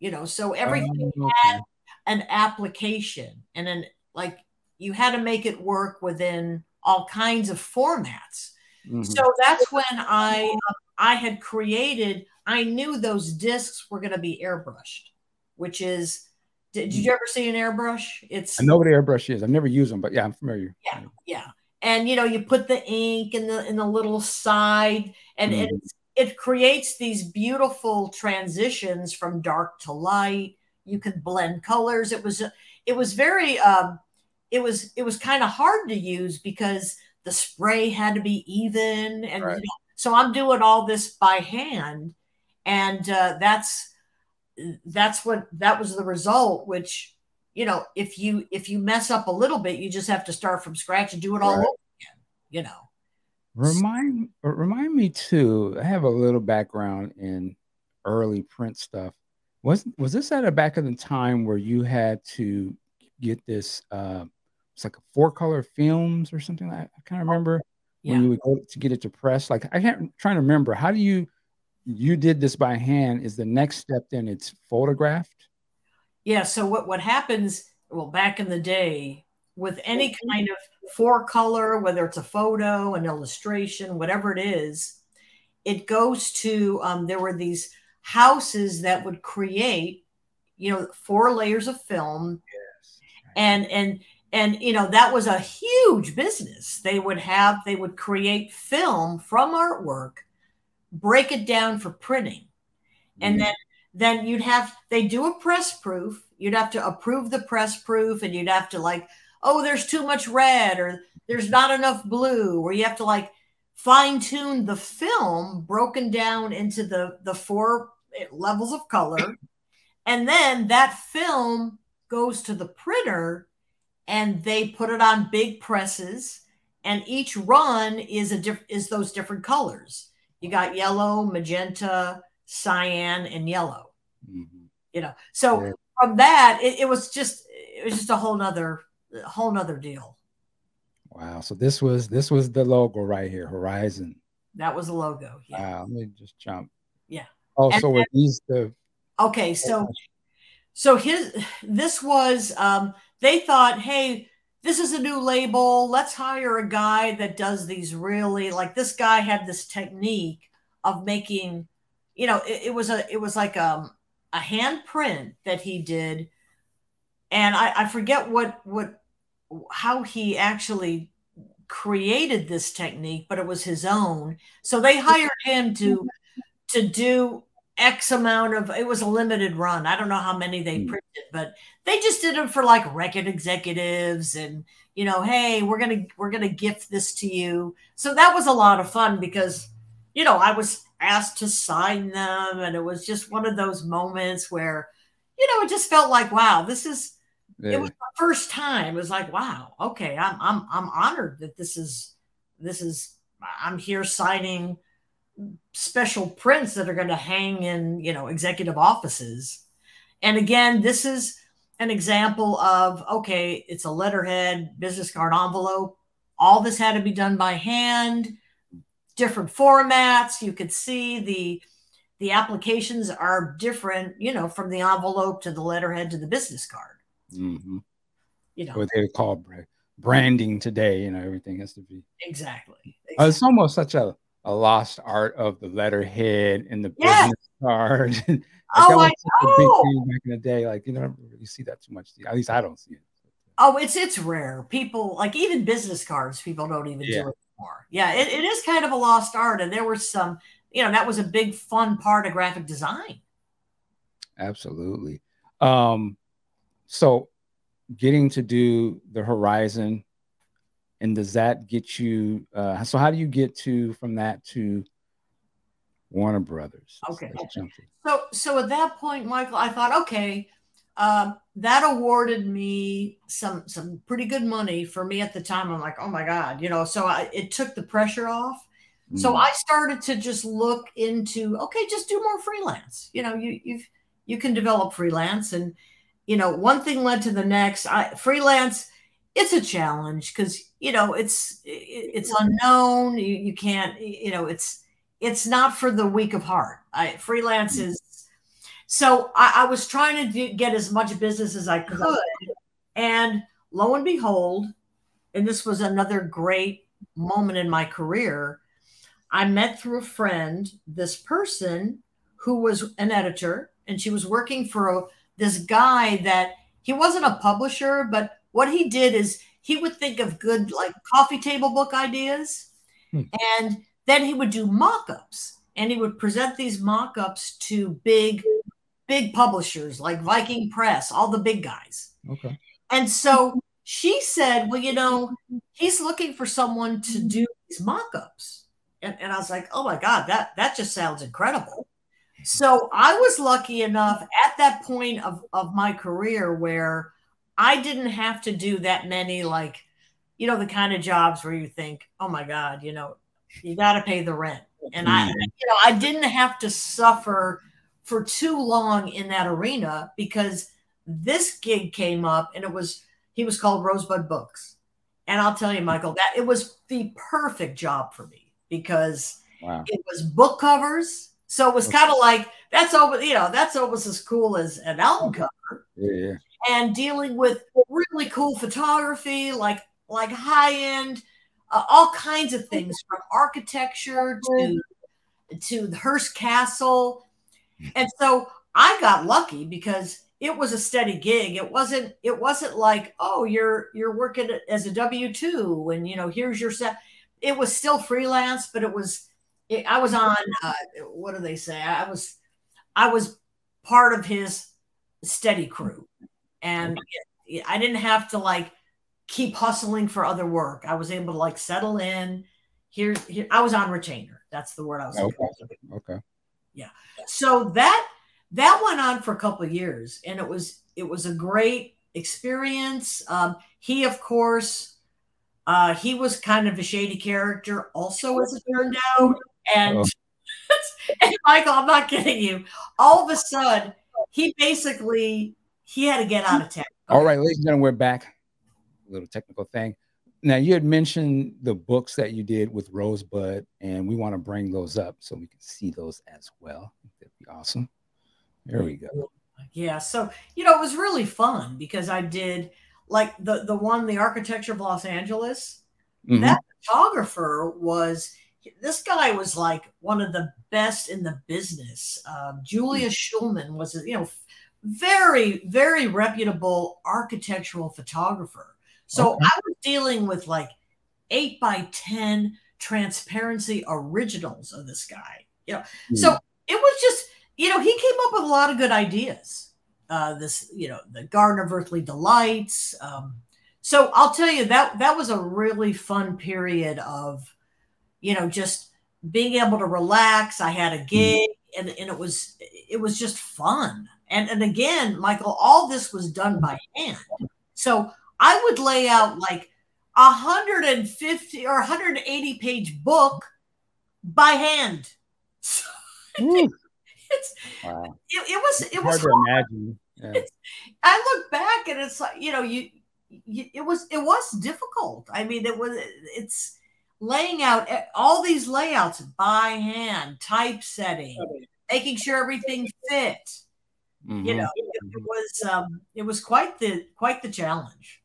You know, so everything oh, okay. had an application and then like you had to make it work within all kinds of formats. Mm-hmm. So that's when I I had created. I knew those discs were going to be airbrushed, which is. Did, did, you ever see an airbrush? It's I know what an airbrush is. I've never used them, but yeah, I'm familiar. Yeah, yeah. And you know, you put the ink in the in the little side, and mm-hmm. it it creates these beautiful transitions from dark to light. You can blend colors. It was it was very um, it was it was kind of hard to use because the spray had to be even and right. you know, so i'm doing all this by hand and uh, that's that's what that was the result which you know if you if you mess up a little bit you just have to start from scratch and do it all right. over again you know remind remind me too i have a little background in early print stuff was was this at a back in the time where you had to get this uh it's like a four color films or something like. I can't remember yeah. when you would go to get it to press. Like I can't I'm trying to remember how do you you did this by hand? Is the next step then it's photographed? Yeah. So what what happens? Well, back in the day, with any kind of four color, whether it's a photo, an illustration, whatever it is, it goes to um, there were these houses that would create, you know, four layers of film, yes. and and and you know that was a huge business they would have they would create film from artwork break it down for printing. And mm-hmm. then then you'd have they do a press proof. You'd have to approve the press proof and you'd have to like oh there's too much red or there's not enough blue or you have to like fine tune the film broken down into the the four levels of color. And then that film goes to the printer and they put it on big presses and each run is a diff- is those different colors you got yellow magenta cyan and yellow. Mm-hmm. you know so yeah. from that it, it, was just it was just a whole nother a whole nother deal. Wow. So this was this was the logo right here horizon. That was the logo yeah. Wow, let me just jump. Yeah. Oh and so were these the okay so so his this was um they thought, hey, this is a new label. Let's hire a guy that does these really like this guy had this technique of making, you know, it, it was a it was like a, um, a hand print that he did. And I, I forget what what how he actually created this technique, but it was his own. So they hired him to to do X amount of it was a limited run. I don't know how many they hmm. printed, but they just did it for like record executives and you know, hey, we're gonna we're gonna gift this to you. So that was a lot of fun because you know I was asked to sign them, and it was just one of those moments where you know it just felt like wow, this is yeah. it was the first time. It was like wow, okay, I'm I'm I'm honored that this is this is I'm here signing special prints that are going to hang in you know executive offices. And again this is an example of okay it's a letterhead business card envelope. All this had to be done by hand different formats. You could see the the applications are different you know from the envelope to the letterhead to the business card. Mm-hmm. you know. What they call branding today you know everything has to be exactly, exactly. Uh, it's almost such a a lost art of the letterhead and the yes. business card. like oh, I know. back in the day. Like you don't really see that too much. At least I don't see it. Oh, it's it's rare. People like even business cards. People don't even yeah. do it anymore. Yeah, it, it is kind of a lost art, and there were some. You know, that was a big fun part of graphic design. Absolutely. Um, so getting to do the horizon and does that get you uh, so how do you get to from that to warner brothers? Okay. so so at that point michael i thought okay um, that awarded me some some pretty good money for me at the time. I'm like oh my god you know so I, it took the pressure off. Mm. so i started to just look into okay just do more freelance. You know you you you can develop freelance. And you know one thing led to the next. I freelance it's a challenge because you know it's it's unknown you, you can't you know it's it's not for the weak of heart. I freelance is so I, I was trying to do, get as much business as I could, and lo and behold, and this was another great moment in my career. I met through a friend this person who was an editor, and she was working for a, this guy that he wasn't a publisher, but what he did is he would think of good like coffee table book ideas, hmm. and then he would do mock-ups and he would present these mock-ups to big big publishers like Viking Press, all the big guys. Okay. And so she said, Well, you know, he's looking for someone to do these mock-ups. And, and I was like, Oh my God, that that just sounds incredible. So I was lucky enough at that point of, of my career where I didn't have to do that many like, you know, the kind of jobs where you think, oh my God, you know, you got to pay the rent. And I, mm-hmm. you know, I didn't have to suffer for too long in that arena because this gig came up and it was, he was called Rosebud Books. And I'll tell you, Michael, that it was the perfect job for me because wow. it was book covers. So it was kind of like that's almost, you know, that's almost as cool as an album cover. Yeah, yeah. And dealing with really cool photography, like like high end uh, all kinds of things from architecture to to the Hearst Castle. And so I got lucky because it was a steady gig. It wasn't it wasn't like, oh, you're you're working as a W2 and you know, here's your set. It was still freelance, but it was it, I was on uh, what do they say? I was I was part of his steady crew. And I didn't have to like keep hustling for other work. I was able to like settle in. Here, here I was on retainer. That's the word I was. Okay. Okay. Yeah. So that that went on for a couple of years, and it was it was a great experience. Um, he, of course, uh, he was kind of a shady character, also as it turned out. And, oh. and Michael, I'm not kidding you. All of a sudden, he basically he had to get out of town. All right, ladies and gentlemen, we're back A little technical thing. Now you had mentioned the books that you did with Rosebud, and we want to bring those up so we can see those as well. That'd be awesome. There we go. Yeah, so you know it was really fun because I did like the the one, the architecture of Los Angeles. Mm-hmm. That photographer was this guy was like one of the best in the business. Um, Julius mm-hmm. Shulman was you know very very reputable architectural photographer so okay. I was dealing with like eight by 10 transparency originals of this guy. You know, mm. so it was just, you know, he came up with a lot of good ideas. Uh, this, you know, the Garden of Earthly Delights. Um, so I'll tell you that that was a really fun period of, you know, just being able to relax. I had a hmm. gig and, and it was it was just fun. And and again, Michael, all this was done by hand. So I would lay out like a 150 or 180 page book by hand. it's wow. it, it, was it was hard, hard. to imagine. Yeah. I look back and it's like you know you, you it was it was difficult. I mean it was it's laying out all these layouts by hand, typesetting, making sure everything fit. Mm-hmm. You know, it, it was um, it was quite the quite the challenge.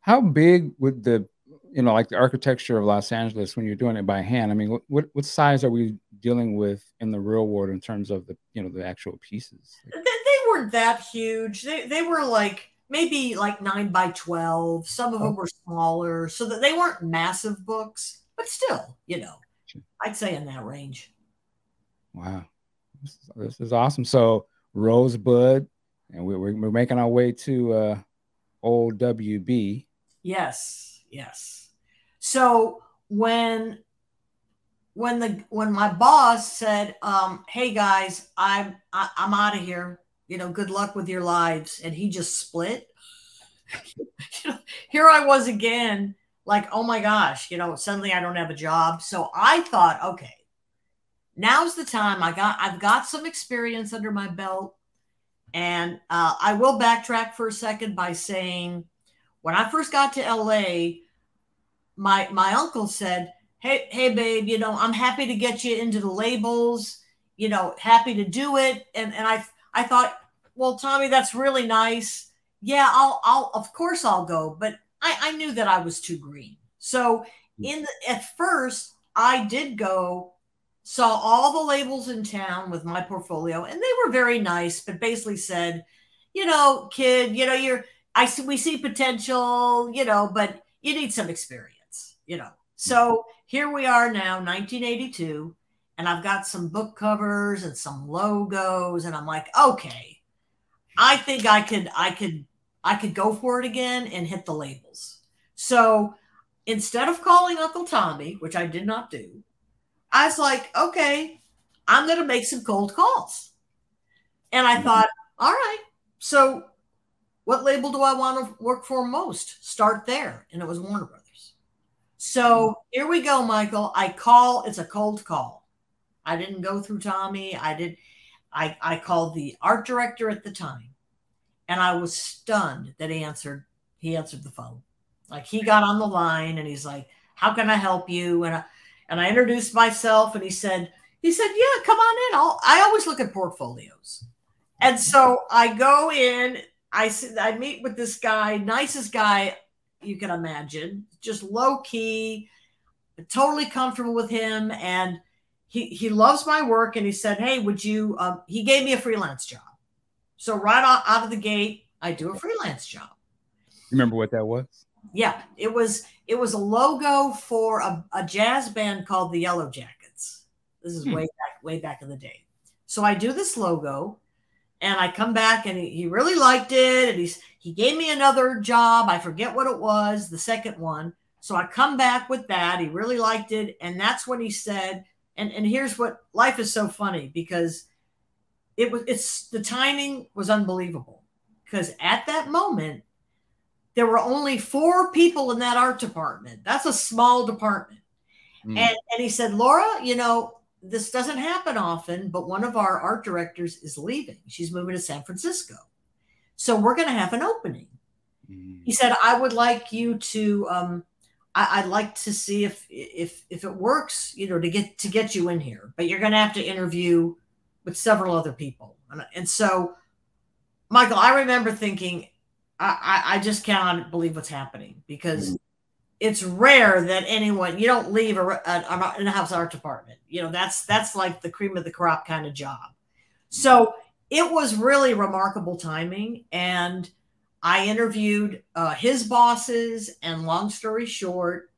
How big would the, you know, like the architecture of Los Angeles when you're doing it by hand? I mean, what what size are we dealing with in the real world in terms of the, you know, the actual pieces? They, they weren't that huge. They they were like maybe like nine by twelve. Some of them oh. were smaller, so that they weren't massive books, but still, you know, I'd say in that range. Wow, this is, this is awesome. So Rosebud, and we're, we're making our way to uh, old WB. Yes, yes. So when when the when my boss said, um, "Hey guys, I'm I, I'm out of here. You know, good luck with your lives," and he just split. here I was again, like, oh my gosh, you know, suddenly I don't have a job. So I thought, okay, now's the time. I got I've got some experience under my belt, and uh, I will backtrack for a second by saying when I first got to LA, my my uncle said, "Hey, hey, babe, you know, I'm happy to get you into the labels. you know, happy to do it. And and I I thought, well, Tommy, that's really nice. Yeah, I'll I'll of course I'll go, but I, I knew that I was too green. So in the, at first I did go, saw all the labels in town with my portfolio, and they were very nice, but basically said, you know, kid, you know, you're I see we see potential, you know, but you need some experience, you know. So here we are now, 1982 and I've got some book covers and some logos, and I'm like, okay, I think I could, I could, I could go for it again and hit the labels. So instead of calling Uncle Tommy, which I did not do, I was like, okay, I'm going to make some cold calls. And I mm-hmm. thought, all right, so what label do I want to work for most? Start there. And it was Warner Brothers. So mm-hmm. here we go, Michael. I call, it's a cold call. I didn't go through Tommy. I did. I, I called the art director at the time and I was stunned that he answered. He answered the phone. Like he got on the line and he's like, how can I help you? And I, and I introduced myself and he said, he said, yeah, come on in. I'll, I always look at portfolios. And so I go in, I, I meet with this guy, nicest guy you can imagine, just low key, totally comfortable with him. And he he loves my work and he said hey would you um, he gave me a freelance job so right out, out of the gate i do a freelance job remember what that was yeah it was it was a logo for a, a jazz band called the Yellowjackets. This is hmm. way back way back in the day. So i do this logo and i come back and he, he really liked it and he's he gave me another job. I forget what it was the second one. So i come back with that. He really liked it and that's when he said and and here's what life is so funny because it was it's the timing was unbelievable. Because at that moment there were only four people in that art department that's a small department mm. and and he said laura you know this doesn't happen often but one of our art directors is leaving she's moving to san francisco so we're going to have an opening mm. he said i would like you to um, I, would like to see if if if it works, you know, to get to get you in here. But you're going to have to interview with several other people, and, and so, Michael, I remember thinking, I, I, just cannot believe what's happening because mm-hmm. it's rare that anyone you don't leave a, a, an in-house art department. You know, that's that's like the cream of the crop kind of job. So it was really remarkable timing and I interviewed uh, his bosses, and long story short,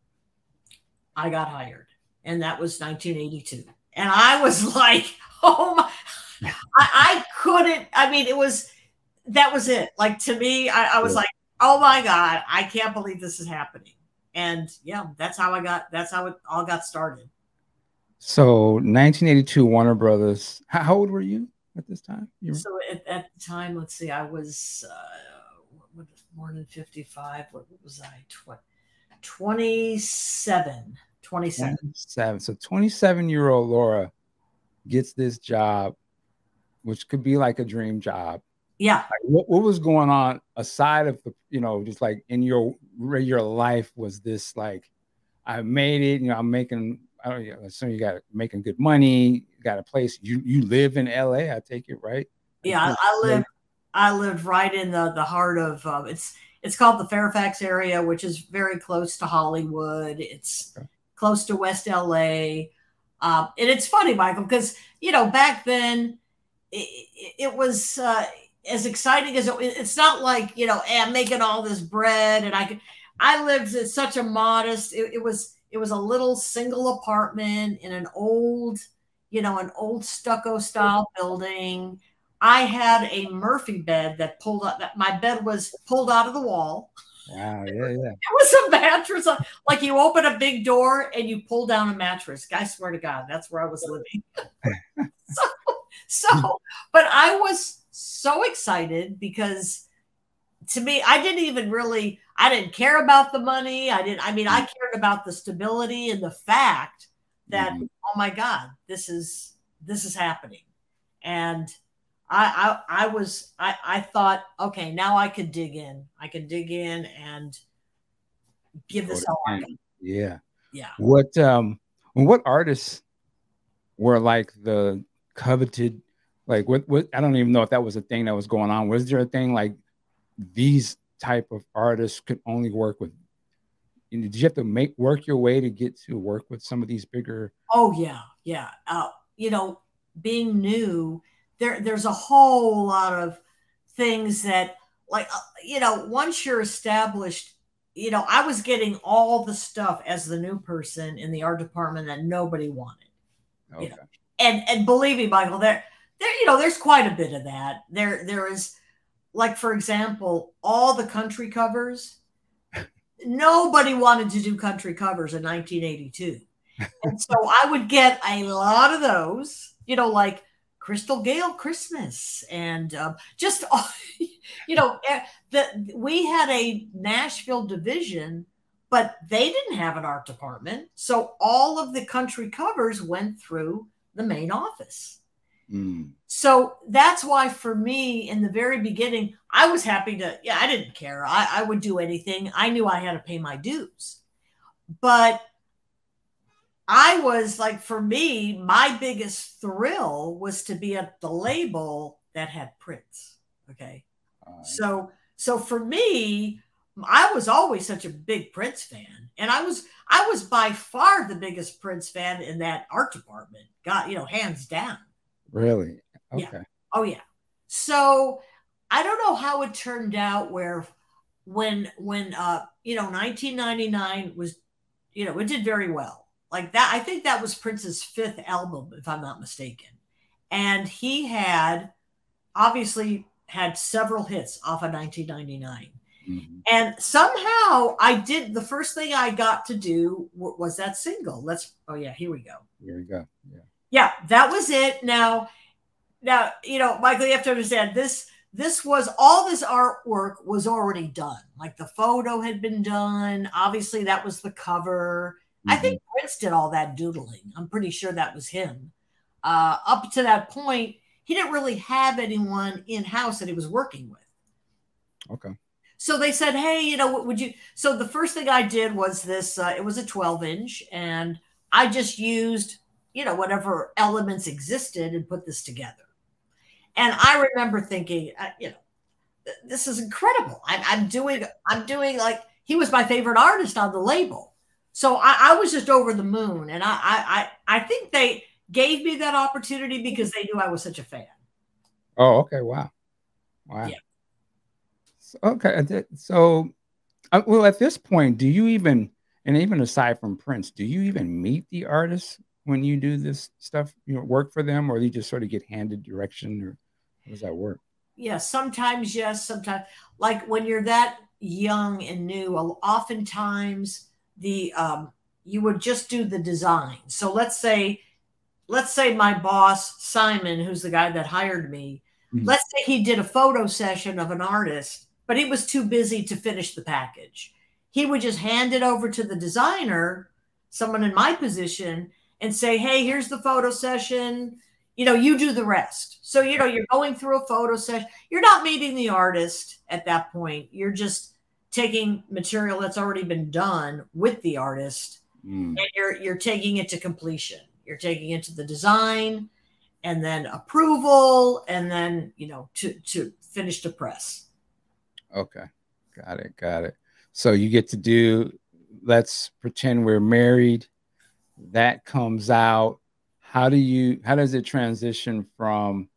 I got hired, and that was 1982. And I was like, oh my, I, I couldn't. I mean, it was that was it. Like to me, I, I was yeah. like, oh my god, I can't believe this is happening. And yeah, that's how I got. That's how it all got started. So 1982, Warner Brothers. How, how old were you at this time? You so at, at, the time, let's see, I was. Uh, more than 55. What was I? 27. 27. 27. So 27 year old Laura gets this job, which could be like a dream job. Yeah. Like what, what was going on aside of the, you know, just like in your your life was this like, I made it, you know, I'm making, I don't know, so you got making good money, got a place. You you live in LA, I take it, right? Yeah, I, I live I lived right in the the heart of uh, it's it's called the Fairfax area, which is very close to Hollywood. It's okay. close to West LA, uh, and it's funny, Michael, because you know back then it, it was uh, as exciting as it, it's not like you know hey, I'm making all this bread and I could. I lived in such a modest. It, it was it was a little single apartment in an old, you know, an old stucco style building I had a Murphy bed that pulled up that my bed was pulled out of the wall. Wow, yeah, yeah. It was a mattress. Uh, like you open a big door and you pull down a mattress. I swear to God, that's where I was living. so, so, but I was so excited because to me, I didn't even really, I didn't care about the money. I didn't, I mean, I cared about the stability and the fact that, mm-hmm. oh my God, this is, this is happening. And, I, I, I was I, I thought okay now I could dig in I could dig in and give this all yeah yeah what um what artists were like the coveted? Like what what I don't even know if that was a thing that was going on. Was there a thing like these type of artists could only work with you did you have to make work your way to get to work with some of these bigger oh yeah yeah uh, you know being new there there's a whole lot of things that like uh, you know once you're established you know i was getting all the stuff as the new person in the art department that nobody wanted okay. you know? and and believe me michael there there you know there's quite a bit of that. There there is like for example all the country covers. Nobody wanted to do country covers in 1982 and so i would get a lot of those you know like Crystal Gayle Christmas, and um, just you know, eh, the we had a Nashville division, but they didn't have an art department, so all of the country covers went through the main office. Mm. So that's why, for me, in the very beginning, I was happy to. Yeah, I didn't care. I, I would do anything. I knew I had to pay my dues, but I was like, for me, my biggest thrill was to be at the label that had Prince. Okay. Uh, so, so for me, I was always such a big Prince fan. And I was, I was by far the biggest Prince fan in that art department. Got, you know, hands down. Really? Okay. Yeah. Oh, yeah. So I don't know how it turned out where when, when, uh, you know, 1999 was, you know, it did very well like that. I think that was Prince's fifth album, if I'm not mistaken. And he had obviously had several hits off of 1999. Mm-hmm. And somehow I did the first thing I got to do was that single. Let's, oh, yeah, here we go. Here we go. Yeah. Yeah, that was it. Now, now, you know, Michael, you have to understand this. This was all this artwork was already done. Like the photo had been done. Obviously, that was the cover Mm-hmm. I think Prince did all that doodling. I'm pretty sure that was him. Uh, up to that point, he didn't really have anyone in house that he was working with. Okay. So they said, "Hey, you know, what would you?" So the first thing I did was this. Uh, it was a 12 inch, and I just used, you know, whatever elements existed and put this together. And I remember thinking, uh, you know, this is incredible. I'm, I'm doing, I'm doing like he was my favorite artist on the label. So I, I was just over the moon, and I, I I think they gave me that opportunity because they knew I was such a fan. Oh, okay. Wow. Wow. Yeah. So, okay. So, uh, well, at this point, do you even, and even aside from Prince, do you even meet the artists when you do this stuff? You know, work for them, or you just sort of get handed direction, or how does that work? Yeah, sometimes yes, sometimes like when you're that young and new, oftentimes the um, you would just do the design. So let's say, let's say my boss Simon, who's the guy that hired me, mm-hmm. let's say he did a photo session of an artist, but he was too busy to finish the package. He would just hand it over to the designer, someone in my position, and say, "Hey, here's the photo session." You know, you do the rest. So, you know, you're going through a photo session. You're not meeting the artist at that point. You're just taking material that's already been done with the artist mm. and you're you're taking it to completion you're taking it to the design and then approval and then you know to to finish the press okay got it got it so you get to do let's pretend we're married that comes out how do you how does it transition from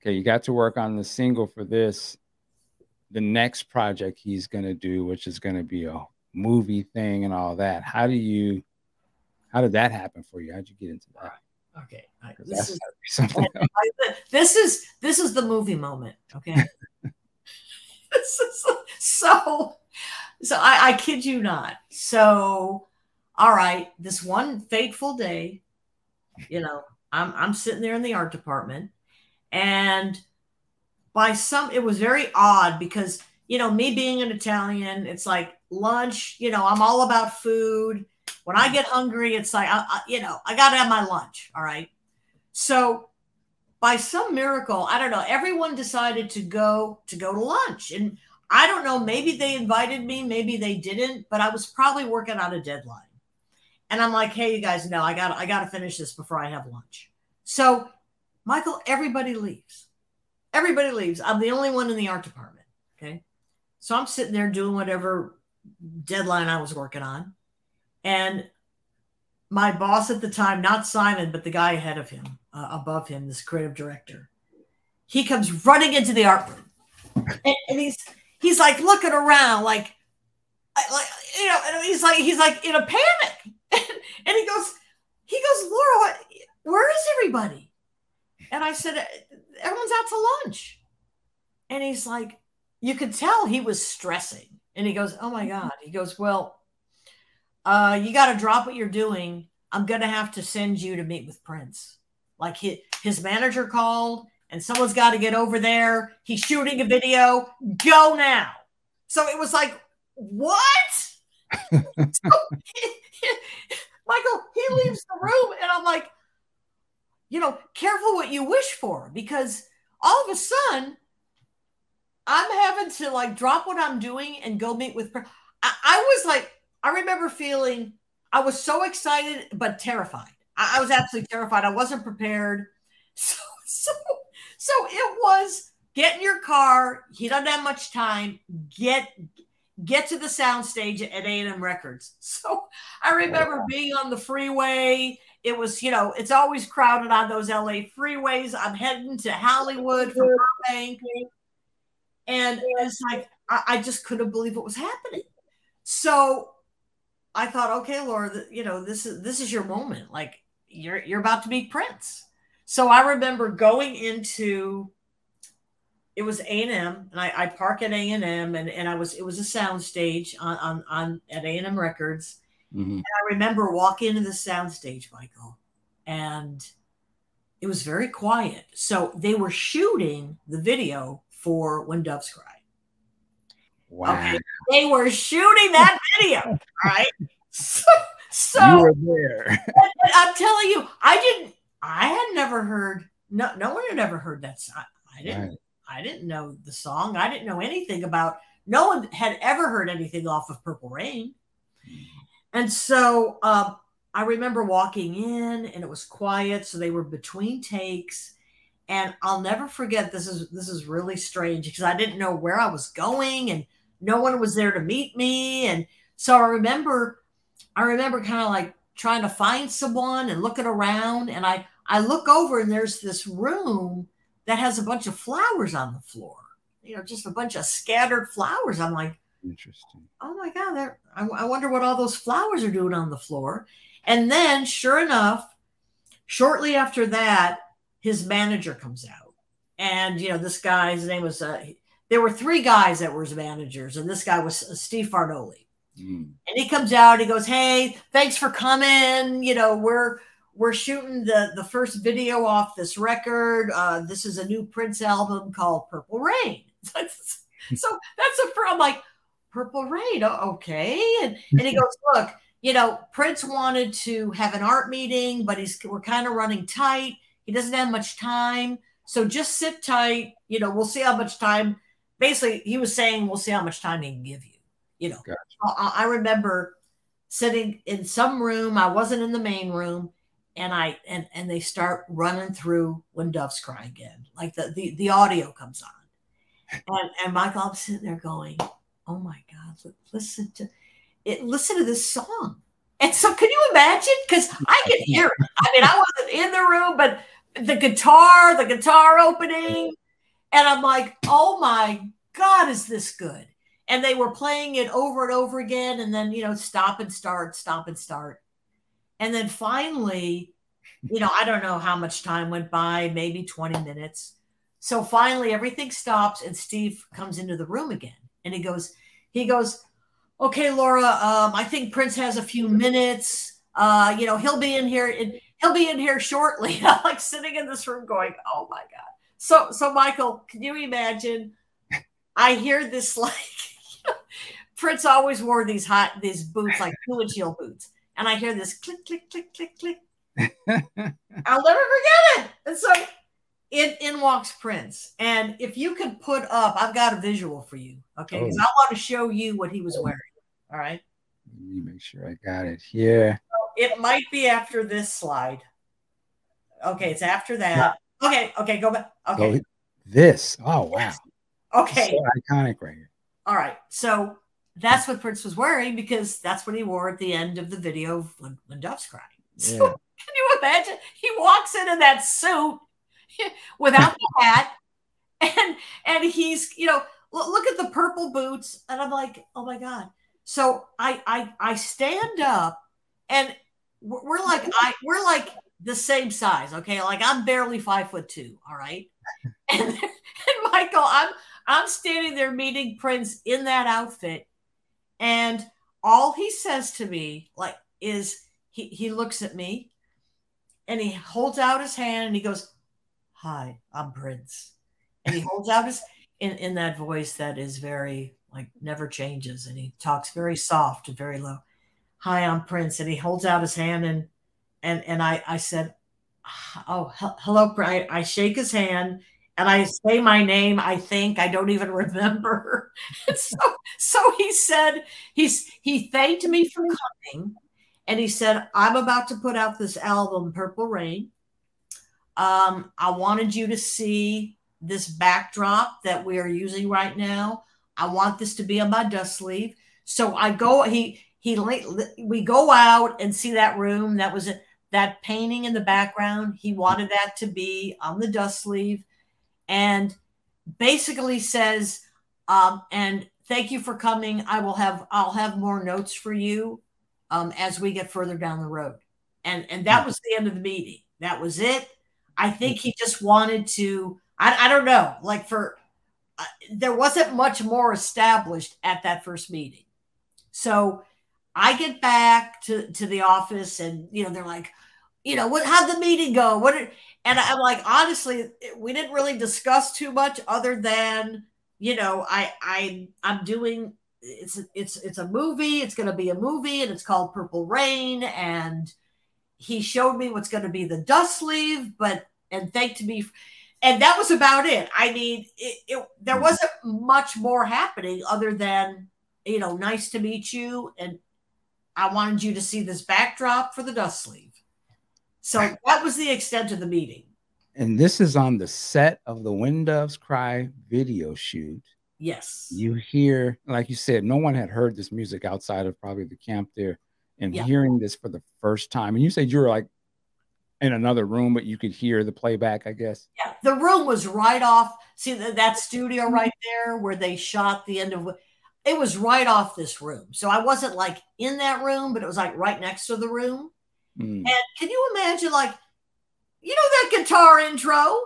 okay you got to work on the single for this the next project he's going to do, which is going to be a movie thing and all that. How do you, how did that happen for you? How'd you get into that? Okay, this is, this is this is the movie moment. Okay, this is so so. I, I kid you not. So, all right, this one fateful day, you know, I'm I'm sitting there in the art department, and by some it was very odd because you know me being an italian it's like lunch you know i'm all about food. When i get hungry it's like I, I, you know i gotta have my lunch all right? So by some miracle i don't know everyone decided to go to go to lunch. And i don't know maybe they invited me maybe they didn't but i was probably working on a deadline and i'm like hey you guys know i got i got to finish this before i have lunch so Michael, everybody leaves. Everybody leaves. I'm the only one in the art department. Okay. So I'm sitting there doing whatever deadline I was working on. And my boss at the time, not Simon, but the guy ahead of him, uh, above him, this creative director, he comes running into the art room. And, and he's he's like looking around, like, like you know, and he's like he's like in a panic. and he goes, he goes, Laura, where is everybody? And I said, everyone's out to lunch. And he's like, you could tell he was stressing. And he goes, oh my God. He goes, well, uh, you got to drop what you're doing. I'm going to have to send you to meet with Prince. Like his, his manager called and someone's got to get over there. He's shooting a video. Go now. So it was like, what? Michael, he leaves the room, and I'm like, you know, careful what you wish for because all of a sudden I'm having to like drop what I'm doing and go meet with. I, I was like, I remember feeling I was so excited but terrified. I, I was absolutely terrified. I wasn't prepared. So, so, so it was get in your car. He doesn't have much time. Get get to the soundstage at A&M Records. So I remember being on the freeway. It was, you know, it's always crowded on those LA freeways. I'm heading to Hollywood from Burbank. And it's like, I, I just couldn't believe what was happening. So I thought, okay, Laura, you know, this is this is your moment. Like you're you're about to meet Prince. So I remember going into it was A&M and I, I park at A&M and, and I was, it was a sound stage on, on, on at A&M records. Mm-hmm. And I remember walking into the sound stage, Michael, and it was very quiet. So they were shooting the video for When Doves Cry. Wow. Okay. They were shooting that video. right. So, so you were there. I'm telling you, I didn't, I had never heard, no, no one had ever heard that. song. I didn't. Right. I didn't know the song. I didn't know anything about. No one had ever heard anything off of Purple Rain, and so um, I remember walking in, and it was quiet. So they were between takes, and I'll never forget. This is this is really strange because I didn't know where I was going, and no one was there to meet me, and so I remember, I remember kind of like trying to find someone and looking around, and I I look over, and there's this room that has a bunch of flowers on the floor. You know, just a bunch of scattered flowers. I'm like, interesting. Oh my God, I, I wonder what all those flowers are doing on the floor. And then, sure enough, shortly after that, his manager comes out. And, you know, this guy, his name was, uh, there were three guys that were his managers, and this guy was uh, Steve Fargnoli. Mm. And he comes out, he goes, Hey, thanks for coming. You know, we're, we're shooting the the first video off this record. Uh, this is a new Prince album called Purple Rain. so that's a I'm like Purple Rain, okay. And and he goes, look, you know, Prince wanted to have an art meeting, but he's we're kind of running tight. He doesn't have much time, so just sit tight. You know, we'll see how much time. Basically, he was saying we'll see how much time he can give you. You know, gotcha. I, I remember sitting in some room. I wasn't in the main room and I and and they start running through when doves cry again, like the the, the audio comes on, and and Michael, I'm sitting there going, oh my God, listen to it, listen to this song. And so, can you imagine? Because I can hear it. I mean, I wasn't in the room, but the guitar, the guitar opening, and I'm like, oh my God, is this good? And they were playing it over and over again, and then you know, stop and start, stop and start. And then finally, you know, I don't know how much time went by, maybe 20 minutes. So finally, everything stops, and Steve comes into the room again. And he goes, he goes, okay, Laura, um, I think Prince has a few minutes. Uh, you know, he'll be in here. In, he'll be in here shortly. I'm like sitting in this room going, oh my God. So, so Michael, can you imagine? I hear this like Prince always wore these hot these boots like two inch heel boots and I hear this click, click, click, click, click. I'll never forget it. And so in, in walks Prince. And if you could put up, I've got a visual for you. Okay. Because oh. I want to show you what he was oh. wearing. All right. Let me make sure I got it here. So it might be after this slide. Okay. It's after that. Okay, okay, go back. Okay. So this. Oh wow. Okay. So iconic right here. All right. So that's what Prince was wearing because that's what he wore at the end of the video when, when Dove's crying. So yeah. can you imagine? He walks in in that suit without the hat, and and he's you know look at the purple boots, and I'm like, oh my god. So I I I stand up, and we're like I we're like the same size, okay? Like I'm barely five foot two, all right. And, and Michael, I'm I'm standing there meeting Prince in that outfit, and all he says to me, like, is he he looks at me and he holds out his hand and he goes, Hi, I'm Prince. And he holds out his in, in that voice that is very like never changes and he talks very soft and very low. Hi, I'm Prince. And he holds out his hand and and and I I said, Oh, hello. I, I shake his hand and I say my name. I think I don't even remember. so, so he said he's he thanked me for coming, and he said I'm about to put out this album, Purple Rain. Um, I wanted you to see this backdrop that we are using right now. I want this to be on my dust sleeve. So I go. He he. We go out and see that room. That was that painting in the background. He wanted that to be on the dust sleeve and basically says, um, and thank you for coming. I will have I'll have more notes for you um, as we get further down the road. And and that was the end of the meeting. That was it. I think he just wanted to. I, I don't know. Like for uh, there wasn't much more established at that first meeting. So I get back to to the office, and you know they're like, you know, what? How'd the meeting go? What? Did, and I'm like, honestly, we didn't really discuss too much other than, you know, I I I'm doing it's it's it's a movie. It's going to be a movie, and it's called Purple Rain. And he showed me what's going to be the dust sleeve, but and thanked me, and that was about it. I mean, it, it, there mm-hmm. wasn't much more happening other than you know, nice to meet you, and I wanted you to see this backdrop for the dust sleeve. So that was the extent of the meeting. And this is on the set of the When Doves Cry video shoot. Yes. You hear, like you said, no one had heard this music outside of probably the camp there. And yeah. hearing this for the first time. And you said you were like in another room, but you could hear the playback, I guess. Yeah. The room was right off. See that studio right there where they shot the end of it was right off this room. So I wasn't like in that room, but it was like right next to the room. Mm. And can you imagine, like, you know that guitar intro?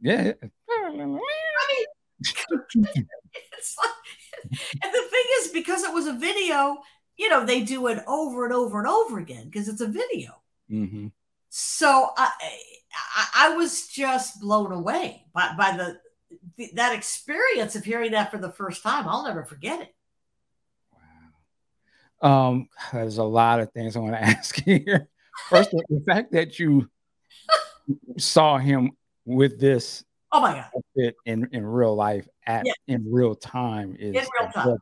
Yeah. I mean, it's like, and the thing is, because it was a video, you know, they do it over and over and over again because it's a video. Mm-hmm. So I, I, I, was just blown away by, by the, the that experience of hearing that for the first time. I'll never forget it. Wow. Um, there's a lot of things I want to ask here. First, the fact that you saw him with this oh my god in in real life at yeah. in real time is real time.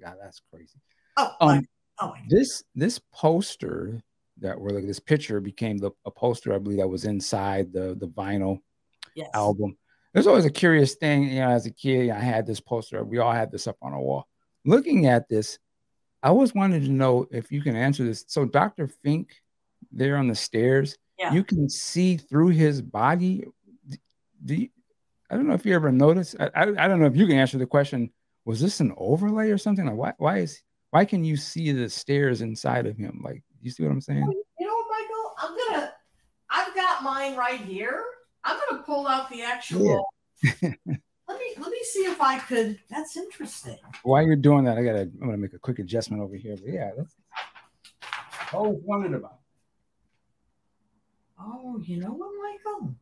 God, that's crazy. Oh, um, my, oh my this this poster that we're like this picture became the a poster I believe that was inside the the vinyl yes. album. There's always a curious thing, you know, as a kid, I had this poster. We all had this up on our wall. Looking at this, I always wanted to know if you can answer this. So Dr. Fink there on the stairs, yeah. you can see through his body. Do you, I don't know if you ever noticed. I, I, I don't know if you can answer the question. Was this an overlay or something? Like why why is why can you see the stairs inside of him? Like you see what I'm saying? You know, Michael, I'm gonna. I've got mine right here. I'm gonna pull out the actual. Yeah. let me let me see if I could. That's interesting. While you're doing that, I gotta. I'm gonna make a quick adjustment over here. But yeah, that's. Oh, wondered about. Oh, you know what, Michael?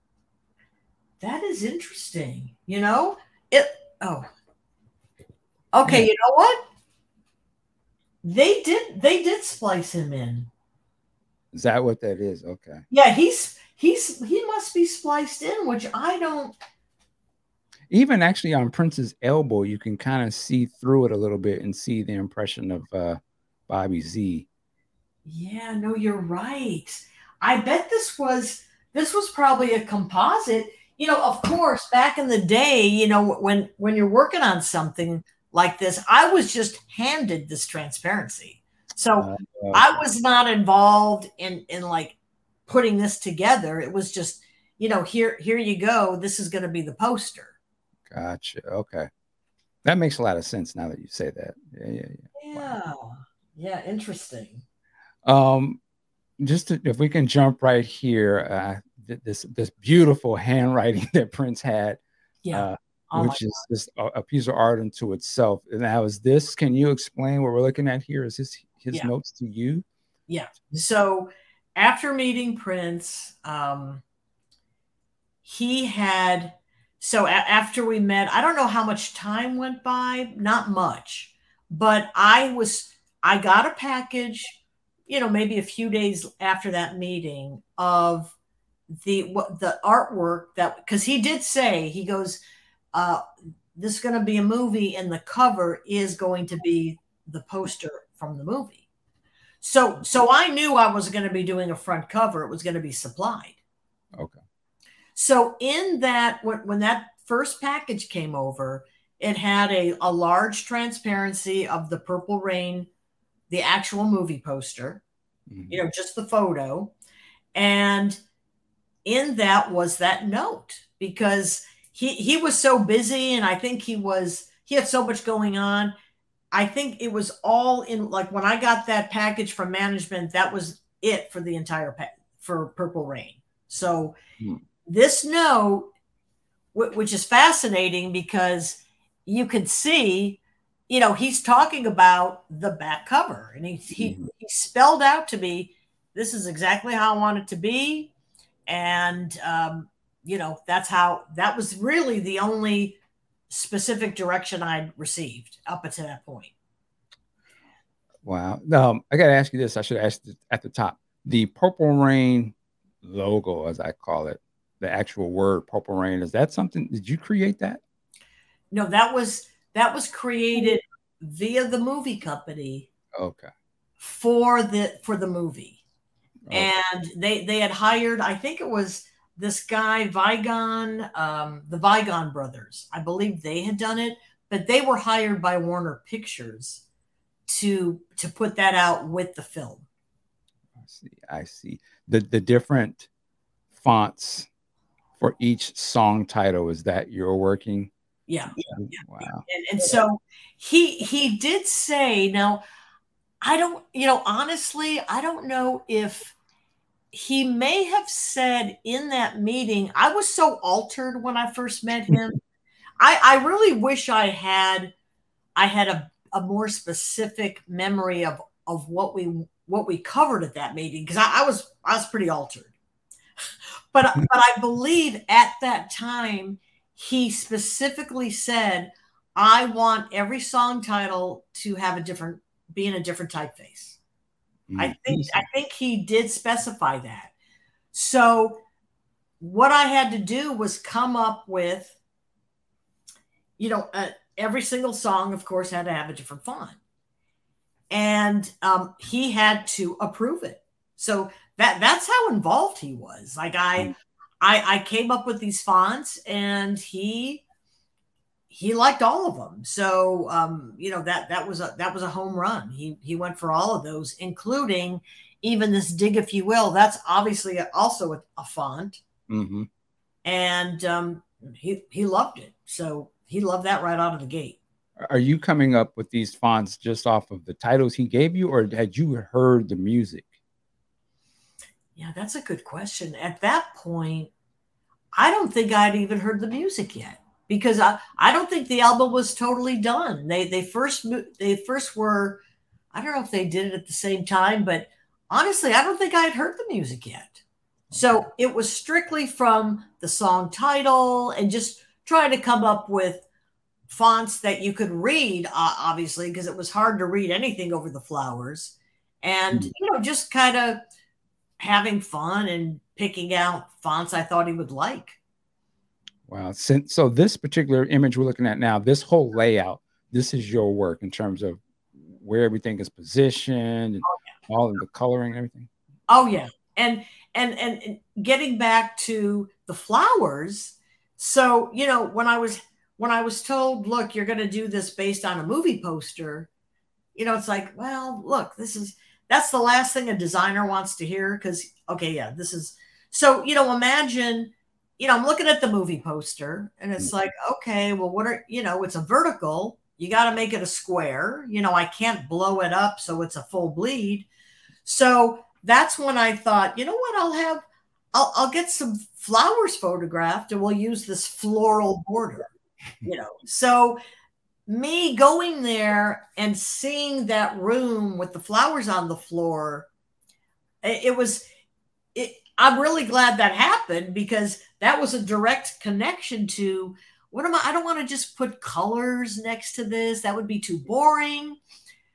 That is interesting. You know it. Oh, okay. Yeah. You know what? They did. They did splice him in. Is that what that is? Okay. Yeah, he's he's he must be spliced in, which I don't even actually on Prince's elbow, you can kind of see through it a little bit and see the impression of uh, Bobby Z. Yeah, no, you're right. I bet this was this was probably a composite. you know, of course, back in the day, you know, when when you're working on something like this, I was just handed this transparency. So uh, I was not involved in in like putting this together. It was just, you know, here here you go. This is going to be the poster. Gotcha. Okay. That makes a lot of sense now that you say that. Yeah, yeah, yeah. Yeah. Wow. Yeah, interesting. Um just to, if we can jump right here, uh, this this beautiful handwriting that Prince had, yeah, uh, oh which is just a, a, piece of art unto itself. And now is this? Can you explain what we're looking at here? Is this his yeah. notes to you? Yeah. So after meeting Prince, um, he had. So a- after we met, I don't know how much time went by. Not much, but I was. I got a package you know, maybe a few days after that meeting of the what the artwork that because he did say he goes, uh, this is going to be a movie, and the cover is going to be the poster from the movie. So so I knew I was going to be doing a front cover. It was going to be supplied. Okay. So in that when when that first package came over, it had a, a large transparency of the Purple Rain the actual movie poster, mm-hmm. you know, just the photo. And in that was that note because he he was so busy and I think he was he had so much going on. I think it was all in like when I got that package from management, that was it for the entire pack for Purple Rain. So mm-hmm. this note, w- which is fascinating because you could see you know, he's talking about the back cover and he, he, mm-hmm. he spelled out to me, this is exactly how I want it to be. And, um, you know, that's how that was really the only specific direction I'd received up until that point. Wow. Um, I got to ask you this. I should ask at the top the Purple Rain logo, as I call it, the actual word Purple Rain. Is that something? Did you create that? No, that was that was created via the movie company. Okay. For the for the movie. Okay. And they they had hired, I think it was this guy Vigon, um, the Vigon brothers. I believe they had done it, but they were hired by Warner Pictures to to put that out with the film. I see. I see. The the different fonts for each song title is that you're working yeah. yeah. Wow. And, and so he he did say now I don't you know honestly I don't know if he may have said in that meeting I was so altered when I first met him. I I really wish I had I had a, a more specific memory of of what we what we covered at that meeting because I, I was I was pretty altered. But but I believe at that time he specifically said, I want every song title to have a different, be in a different typeface. Mm-hmm. I think I think he did specify that. So what I had to do was come up with, you know, uh, every single song, of course, had to have a different font, and um, he had to approve it. So that that's how involved he was. Like I, mm. I, I came up with these fonts and he he liked all of them. So um, you know that that was a that was a home run. He he went for all of those, including even this dig, if you will. That's obviously also a, a font, mm-hmm. and um, he he loved it. So he loved that right out of the gate. Are you coming up with these fonts just off of the titles he gave you, or had you heard the music? Yeah, that's a good question. At that point, I don't think I'd even heard the music yet because I, I don't think the album was totally done. They they first they first were I don't know if they did it at the same time, but honestly, I don't think I had heard the music yet. So it was strictly from the song title and just trying to come up with fonts that you could read, uh, obviously, because it was hard to read anything over the flowers. And, mm. you know, just kind of having fun and picking out fonts I thought he would like. Wow. So this particular image we're looking at now, this whole layout, this is your work in terms of where everything is positioned and oh, yeah. all of the coloring, everything. Oh yeah. And and and getting back to the flowers, So, you know, when I was when I was told, look, you're going to do this based on a movie poster, you know, it's like, well, look, this is that's the last thing a designer wants to hear because okay, yeah, this is so, you know, imagine, you know, I'm looking at the movie poster and it's mm. like, okay, well, what are, you know, it's a vertical. You got to make it a square. You know, I can't blow it up so it's a full bleed. So that's when I thought, you know what, I'll have, I'll, I'll get some flowers photographed and we'll use this floral border, you know. So me going there and seeing that room with the flowers on the floor, it, was, it, I'm really glad that happened because that was a direct connection to what am I? I don't want to just put colors next to this. That would be too boring.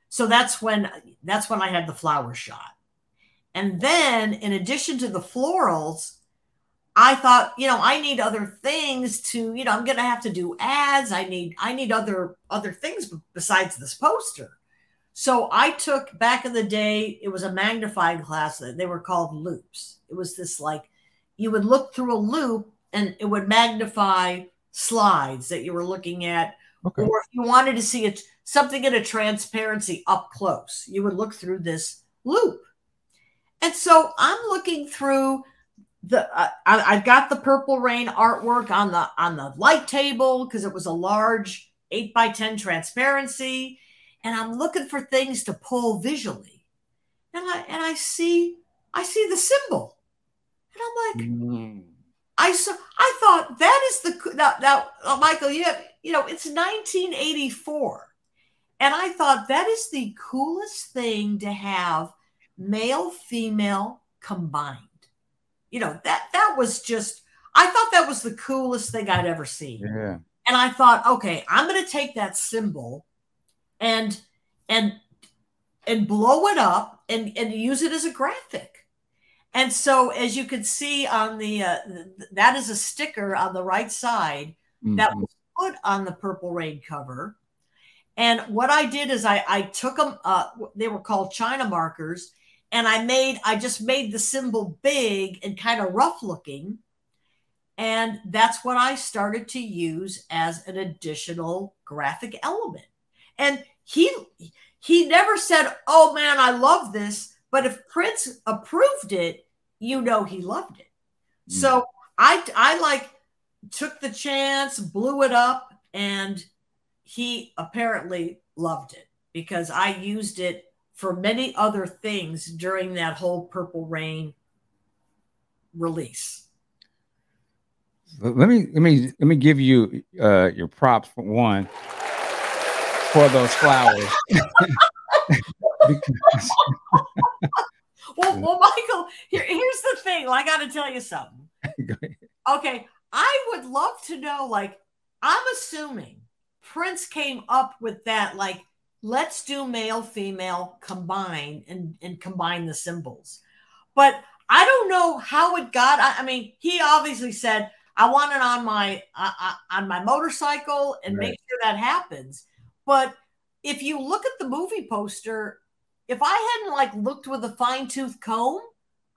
So that's when that's when I had the flower shot. And then in addition to the florals, I thought, you know, I need other things to, you know, I'm going to have to do ads. I need I need other other things besides this poster. So I took back in the day, it was a magnifying glass. That they were called loupes. It was this like you would look through a loupe and it would magnify slides that you were looking at. Okay. Or if you wanted to see it something in a transparency up close, you would look through this loupe. And so I'm looking through the uh, I, have got the purple rain artwork on the on the light table because it was a large eight by ten transparency and I'm looking for things to pull visually. And I and I see I see the symbol. And I'm like, mm. I saw I thought that is the now, now uh, Michael, you have, you know, it's 1984. And I thought that is the coolest thing to have male female combined. You know, that that was just I thought that was the coolest thing I'd ever seen. Yeah. And I thought, okay, I'm going to take that symbol and and and blow it up and and use it as a graphic. And so, as you can see on the uh, that is a sticker on the right side mm-hmm. that was put on the Purple Rain cover. And what I did is I I took them. Uh, they were called China markers, and I made I just made the symbol big and kind of rough looking. And that's what I started to use as an additional graphic element. And he he never said, "Oh man, I love this." But if Prince approved it, you know he loved it. Mm. So I I like took the chance, blew it up, and he apparently loved it because I used it for many other things during that whole Purple Rain release. Let me let me let me give you uh, your props for one for those flowers. well, well, Michael, here, here's the thing. I got to tell you something. okay, I would love to know. Like, I'm assuming Prince came up with that. Like, let's do male, female combine and and combine the symbols. But I don't know how it got. I, I mean, he obviously said, "I want it on my uh, uh, on my motorcycle and right. make sure that happens." But if you look at the movie poster, if I hadn't like looked with a fine tooth comb,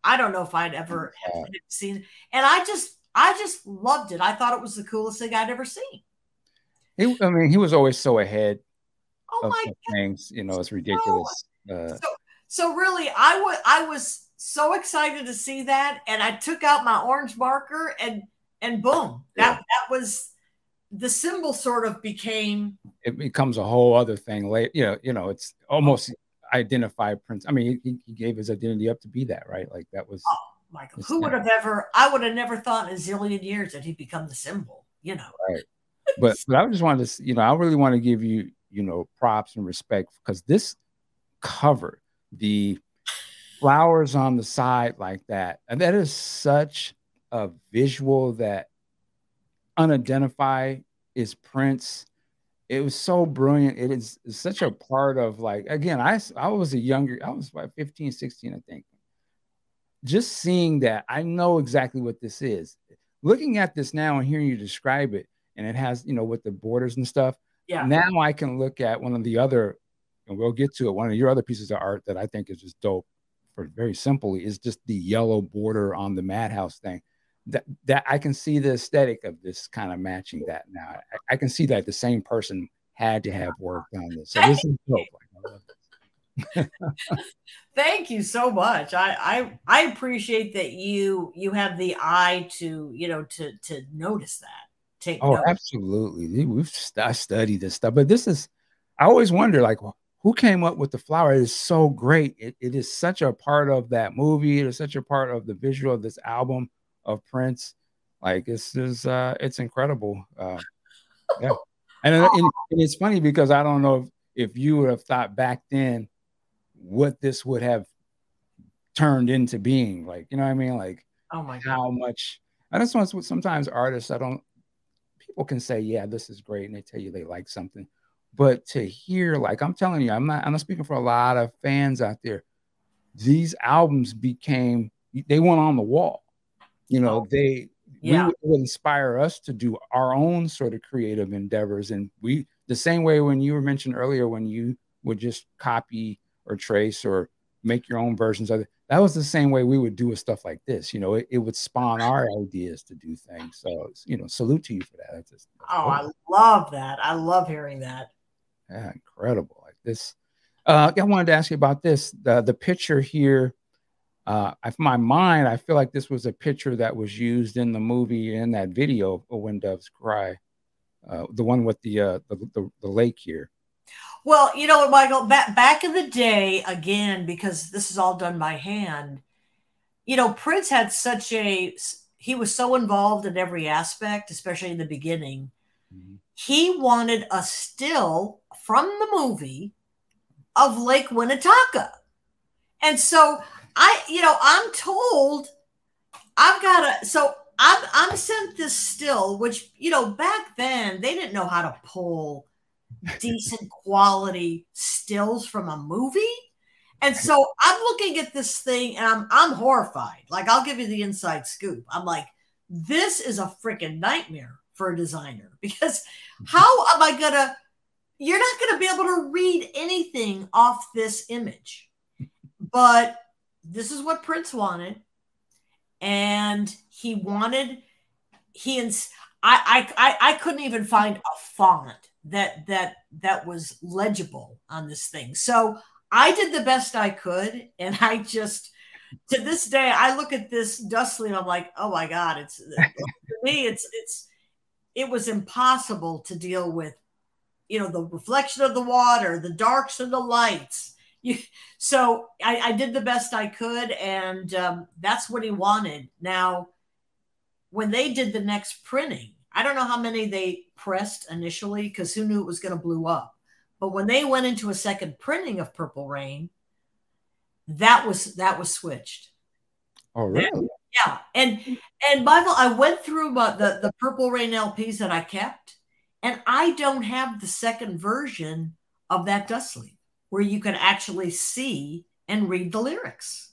I don't know if I'd ever yeah. seen. it. And I just, I just loved it. I thought it was the coolest thing I'd ever seen. He, I mean, he was always so ahead oh of my things. You know, it's ridiculous. So, uh, so, so really, I was, I was so excited to see that, and I took out my orange marker and and boom, that yeah. that was the symbol sort of became it becomes a whole other thing later you know you know it's almost identify prince i mean he, he, gave his identity up to be that right like that was oh, michael who would have ever i would have never thought in a zillion years that he'd become the symbol you know right but but i just wanted to you know i really want to give you you know props and respect because this cover the flowers on the side like that and that is such a visual that unidentified is Prince. It was so brilliant. It is such a part of like again, I I was a younger, I was about 15, 16, I think. Just seeing that, I know exactly what this is. Looking at this now and hearing you describe it, and it has, you know, with the borders and stuff. Yeah. Now I can look at one of the other, and we'll get to it. One of your other pieces of art that I think is just dope, for very simply, is just the yellow border on the madhouse thing that that I can see the aesthetic of this kind of matching that now. I, I can see that the same person had to have worked on this. So this is dope. Thank you so much. I, I I appreciate that you you have the eye to you know to to notice that. Take oh, absolutely. We've I studied this stuff, but this is I always wonder like who came up with the flower? It is so great. It, it is such a part of that movie. It is such a part of the visual of this album of Prince. Like this is uh it's incredible. Uh yeah. And, and, and it's funny because I don't know if, if you would have thought back then what this would have turned into being. Like, you know what I mean? Like oh my how much I just want sometimes artists I don't people can say, yeah, this is great, and they tell you they like something. But to hear, like I'm telling you, I'm not I'm not speaking for a lot of fans out there. These albums became they went on the wall. You know, oh, they yeah. would inspire us to do our own sort of creative endeavors. And we the same way when you were mentioned earlier, when you would just copy or trace or make your own versions of it. That was the same way we would do with stuff like this. You know, it, it would spawn our ideas to do things. So, you know, salute to you for that. That's just, that's oh, cool. I love that. I love hearing that. Yeah, incredible. Like this. Uh, I wanted to ask you about this. The the picture here. Uh, in my mind, I feel like this was a picture that was used in the movie in that video of When Doves Cry, uh, the one with the, uh, the, the the lake here. Well, you know what, Michael, back back in the day, again, because this is all done by hand. You know, Prince had such a he was so involved in every aspect, especially in the beginning. Mm-hmm. He wanted a still from the movie of Lake Minnetonka. And so I, you know, I'm told I've got a so I'm, I'm sent this still, which, you know, back then they didn't know how to pull decent quality stills from a movie. And so I'm looking at this thing and I'm, I'm horrified. Like, I'll give you the inside scoop. I'm like, this is a freaking nightmare for a designer because how am I to, you're not to be able to read anything off this image. But this is what Prince wanted. And he wanted, he, ins- I, I, I, I couldn't even find a font that, that, that was legible on this thing. So I did the best I could. And I just, to this day, I look at this dust I'm like, oh my God, it's, to me, it's, it's, it was impossible to deal with you know the reflection of the water the darks and the lights you, so I, I, did the best i could and um, that's what he wanted now when they did the next printing i don't know how many they pressed initially because who knew it was going to blow up. But when they went into a second printing of purple rain that was that was switched. Oh really? Yeah and and michael i went through uh, the the purple rain lps that i kept and I don't have the second version of that dust sleeve where you can actually see and read the lyrics.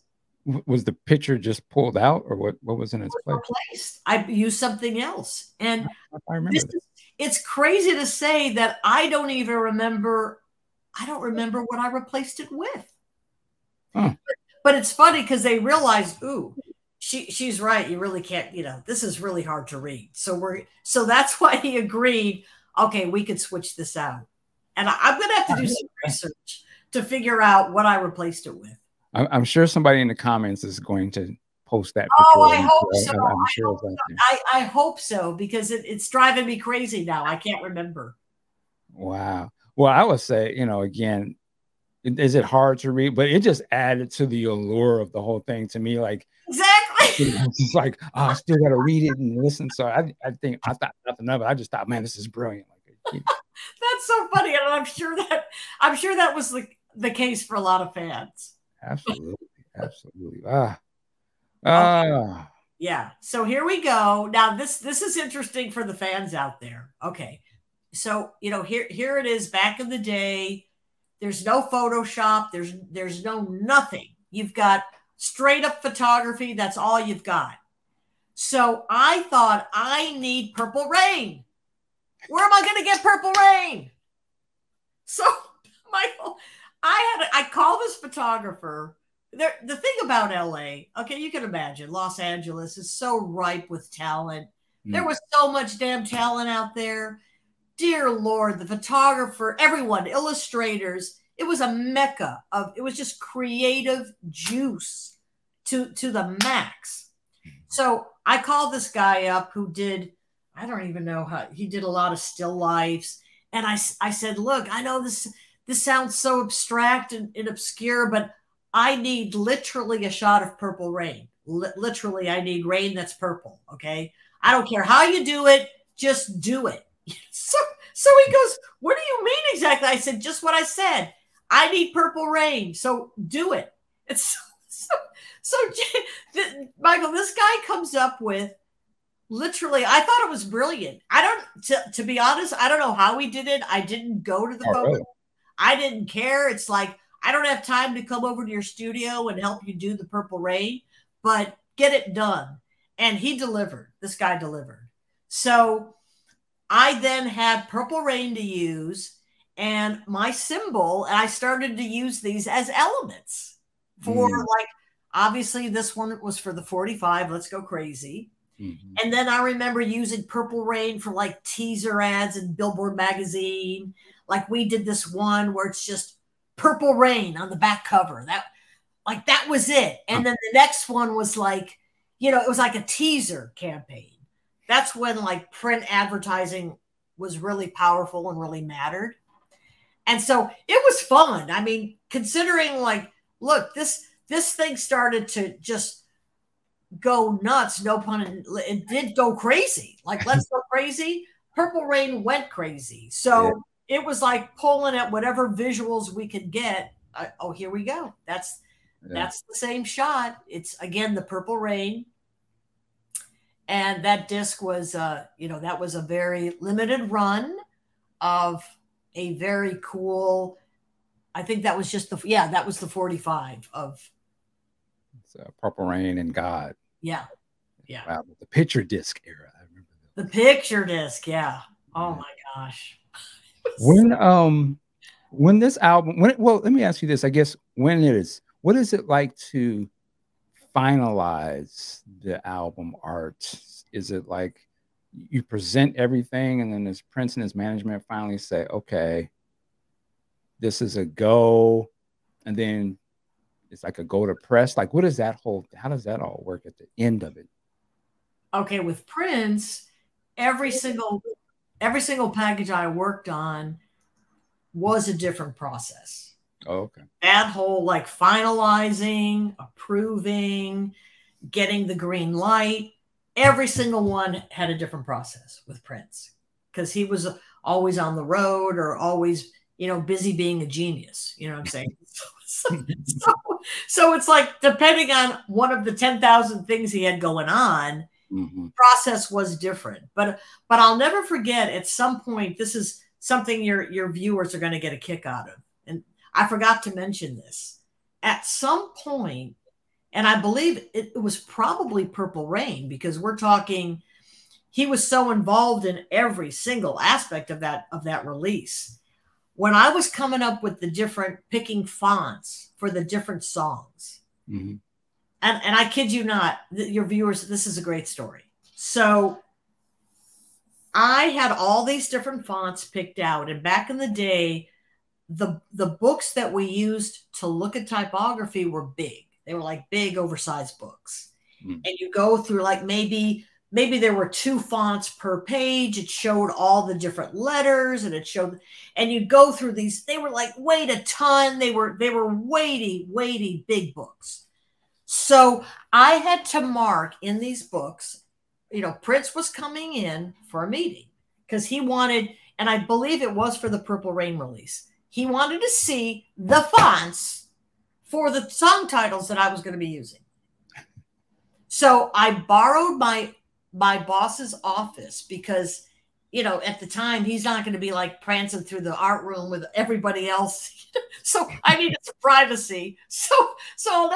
Was the picture just pulled out or what, what was in its place? Replaced. I used something else. And I remember is, it's crazy to say that I don't even remember. I don't remember what I replaced it with. Huh. But, but it's funny because they realized, ooh, she she's right. You really can't, you know, this is really hard to read. So we're so that's why he agreed okay, we could switch this out. And I, going to have to do some research to figure out what I replaced it with. I'm sure somebody in the comments is going to post that oh, picture. Oh, I hope so. I'm I, sure hope so. I, I, hope so because it, it's driving me crazy now. I can't remember. Wow. Well, I would say, you know, again, is it hard to read? But it just added to the allure of the whole thing to me. Like, exactly. It's like, oh, I still got to read it and listen. So I, I think I thought nothing of it. I just thought, man, this is brilliant. Like, That's so funny, and I'm sure that I'm sure that was the the case for a lot of fans. Absolutely, absolutely. Ah, ah. Yeah. So here we go. Now this this is interesting for the fans out there. Okay. So you know here here it is back in the day there's no Photoshop. There's there's no nothing. You've got straight up photography. That's all you've got. So I thought I need purple rain. Where am I going to get purple rain? So Michael, I had I called this photographer there, the thing about LA, okay, you can imagine Los Angeles is so ripe with talent. Mm. There was so much damn talent out there. Dear Lord, the photographer, everyone, illustrators, it was a mecca of it was just creative juice to to the max. So I called this guy up who did, I don't even know how he did a lot of still lifes. And I, I said, look, I know this this sounds so abstract and, and obscure, but I need literally a shot of purple rain. L- literally, I need rain that's purple. Okay. I don't care how you do it, just do it. so, so he goes, What do you mean exactly? I said, Just what I said. I need purple rain. So do it. It's so, so, so Michael, this guy comes up with literally, I thought it was brilliant. I don't, to, to be honest, I don't know how he did it. I didn't go to the oh, photo. Really? I didn't care. It's like, I don't have time to come over to your studio and help you do the purple rain, but get it done. And he delivered. This guy delivered. So I then had purple rain to use and my symbol, and I started to use these as elements for mm. like obviously this one was for the 45. Let's go crazy. Mm-hmm. And then I remember using Purple Rain for like teaser ads in Billboard magazine. Like we did this one where it's just Purple Rain on the back cover. That like that was it. And then the next one was like, you know, it was like a teaser campaign. That's when like print advertising was really powerful and really mattered. And so it was fun. I mean, considering like, look, this this thing started to just go nuts, no pun it did go crazy. Like let's go crazy. Purple Rain went crazy. So it was like pulling at whatever visuals we could get. Uh, oh, here we go. That's yeah. that's the same shot. It's again the purple rain. And that disc was uh, you know, that was a very limited run of a very cool I think that was just the yeah, that was the 45 of it's, uh, Purple Rain and God. Yeah. Yeah. Wow, the picture disc era. I remember that. The picture disc, yeah. Oh my gosh when um when this album when well let me ask you this i guess when it is what is it like to finalize the album art? Is it like you present everything and then his prince and his management finally say okay this is a go and then it's like a go to press? Like what is that whole how does that all work at the end of it? Okay with prince every single every single package I worked on was a different process. Oh, okay. That whole like finalizing, approving, getting the green light, every single one had a different process with Prince because he was always on the road or always, you know, busy being a genius. You know what I'm saying? so, so, so, so it's like depending on one of the 10,000 things he had going on, mm-hmm. process was different. But but I'll never forget at some point this is something your your viewers are going to get a kick out of. And I forgot to mention this. At some point, and I believe it, it was probably Purple Rain because we're talking he was so involved in every single aspect of that of that release. When I was coming up with the different picking fonts for the different songs, mm-hmm and and I kid you not, your viewers, this is a great story. So I had all these different fonts picked out, and back in the day, the the books that we used to look at typography were big. They were like big, oversized books, mm. and you go through like maybe maybe there were two fonts per page it showed all the different letters and it showed and you'd go through these they were like weighed a ton they were they were weighty weighty big books so I had to mark in these books, you know, Prince was coming in for a meeting because he wanted, and I believe it was for the Purple Rain release, he wanted to see the fonts for the song titles that I was going to be using. So I borrowed my my boss's office because you know, at the time, he's not going to be like prancing through the art room with everybody else. so I needed some privacy. So, so.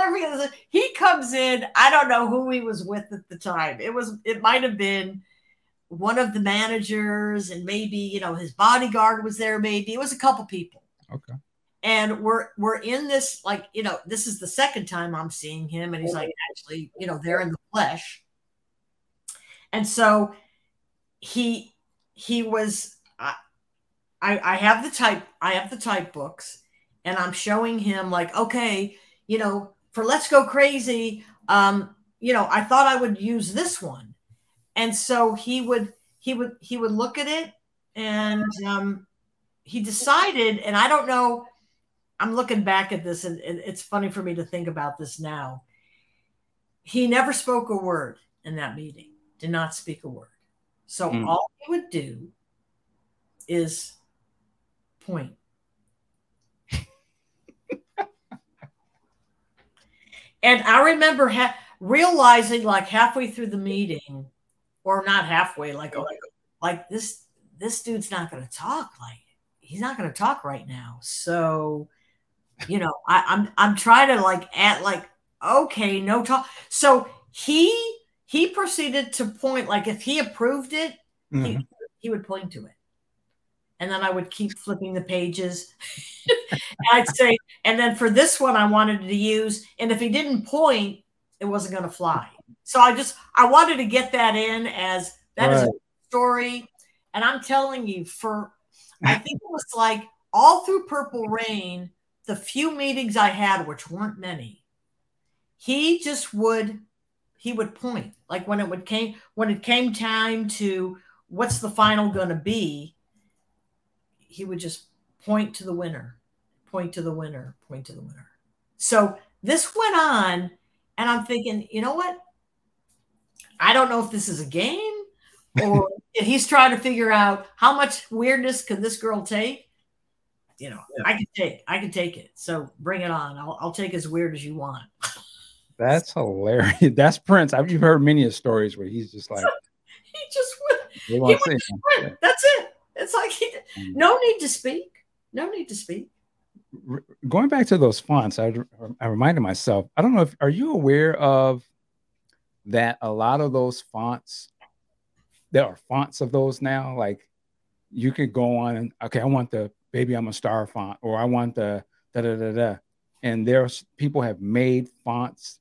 He comes in. I don't know who he was with at the time. It was, it might have been one of the managers, and maybe you know his bodyguard was there. Maybe it was a couple people. Okay. and we're we're in this like you know this is the second time i'm seeing him and he's like oh. actually you know they're in the flesh and so he he was I, I have the type I have the type books and I'm showing him like okay you know for let's go crazy um you know I thought I would use this one. And so he would he would he would look at it and um he decided and I don't know I'm looking back at this and it's funny for me to think about this now. He never spoke a word in that meeting did not speak a word so mm. all he would do is point. and I remember ha- realizing like halfway through the meeting, or not halfway, like like, like this this dude's not going to talk. Like he's not going to talk right now. So, you know, I, I'm I'm trying to like at like okay, no talk. So he he proceeded to point like if he approved it, mm-hmm. he, he would point to it. And then I would keep flipping the pages. I'd say, and then for this one, I wanted to use, and if he didn't point, it wasn't going to fly. So I just, I wanted to get that in as that right. is a story. And I'm telling you, for, I think it was like all through Purple Rain, the few meetings I had, which weren't many, he just would he would point like when it would came when it came time to what's the final going to be he would just point to the winner point to the winner point to the winner. So this went on and i'm thinking you know what? I don't know if this is a game or if he's trying to figure out how much weirdness can this girl take? You know yeah. i can take i can take it. So bring it on. I'll, I'll take as weird as you want That's hilarious. That's Prince. I've you've heard many of stories where he's just like he just went, he went That's it. It's like he mm. no need to speak. No need to speak. Going back to those fonts, I, I reminded myself. I don't know if are you aware of that a lot of those fonts there are fonts of those now like you could go on and okay i want the baby i'm a star font or i want the da da da da and there's people have made fonts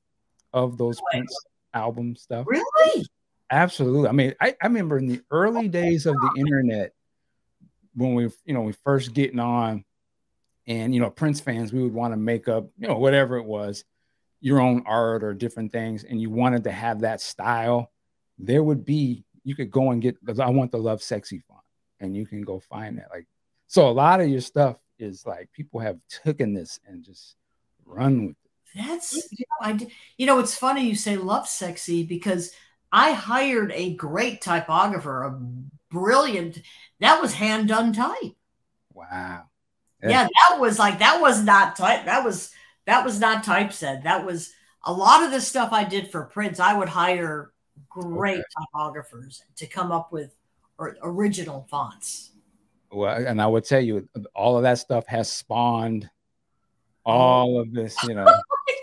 of those Prince album stuff. Really? Absolutely. I mean, I, I remember in the early days of the internet when we, you know, we first getting on and, you know, Prince fans, we would want to make up, you know, whatever it was, your own art or different things. And you wanted to have that style. There would be, you could go and get, I want the Lovesexy font and you can go find that. Like, so a lot of your stuff is like people have taken this and just run with it. That's you know, I you know it's funny you say Lovesexy because I hired a great typographer, a brilliant. That was hand done type. Wow. Yeah. yeah, that was like that was not type. That was that was not typeset. That was a lot of the stuff I did for Prince. I would hire great okay. typographers to come up with or, original fonts. Well, and I would tell you, all of that stuff has spawned oh. all of this, you know.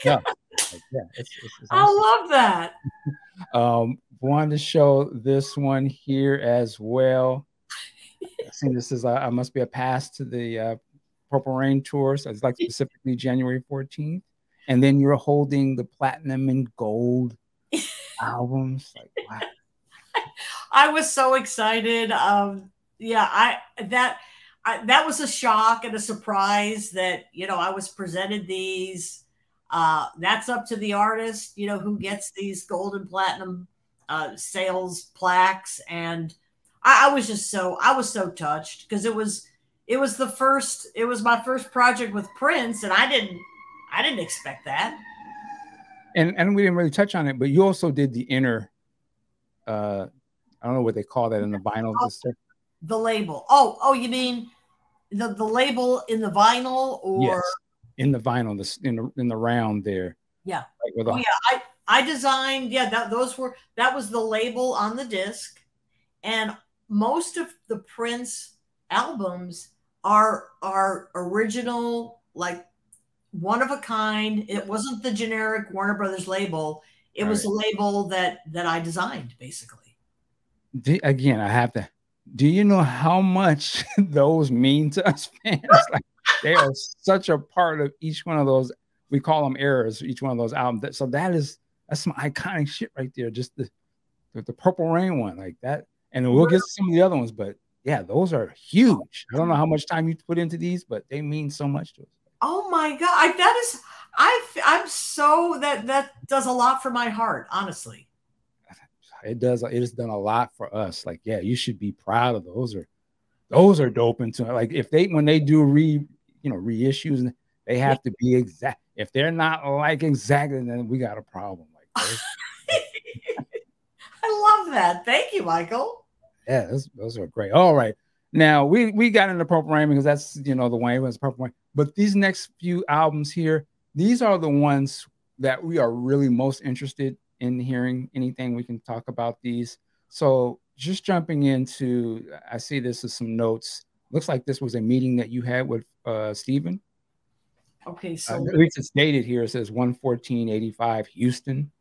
Yeah, yeah it's, it's, it's I love that. um, wanted to show this one here as well. I see this is I must be a pass to the uh, Purple Rain tour. So it's like specifically January 14th. And then you're holding the platinum and gold albums. Like wow. I was so excited. Um, yeah, I that I, that was a shock and a surprise that you know I was presented these. Uh, that's up to the artist, you know, who gets these gold and platinum uh, sales plaques, and I, I was just so I was so touched because it was it was the first it was my first project with Prince, and I didn't I didn't expect that. And and we didn't really touch on it, but you also did the inner. Uh, I don't know what they call that in the vinyl. Oh, the label. Oh, oh, you mean the, the label in the vinyl or yes, in the vinyl, this in the in the round there. Yeah. Like oh, yeah. I I designed. Yeah, that those were that was the label on the disc, and most of the Prince albums are are original, like one of a kind. It wasn't the generic Warner Brothers label. It All was right. a label that that I designed, basically. again, I have to do you know how much those mean to us fans? Like, they are such a part of each one of those. We call them eras. Each one of those albums. So that is that's some iconic shit right there. Just the the, the Purple Rain one like that, and we'll get some of the other ones. But yeah, those are huge. I don't know how much time you put into these, but they mean so much to us. Oh my god, I, that is I I'm so that that does a lot for my heart, honestly. It does. It has done a lot for us. Like, yeah, you should be proud of those. Are those are dope into like if they when they do re you know reissues, and they have to be exact. If they're not like exactly, then we got a problem. Like, I love that. Thank you, Michael. Yeah, those, those are great. All right. Now we we got into Purple Rain because that's you know the way it was Purple Rain. But these next few albums here, these are the ones that we are really most interested in hearing anything we can talk about these. So just jumping into, I see this as some notes. Looks like this was a meeting that you had with uh, Stephen. Okay, so uh, at least it's dated here. It says 11485 Houston.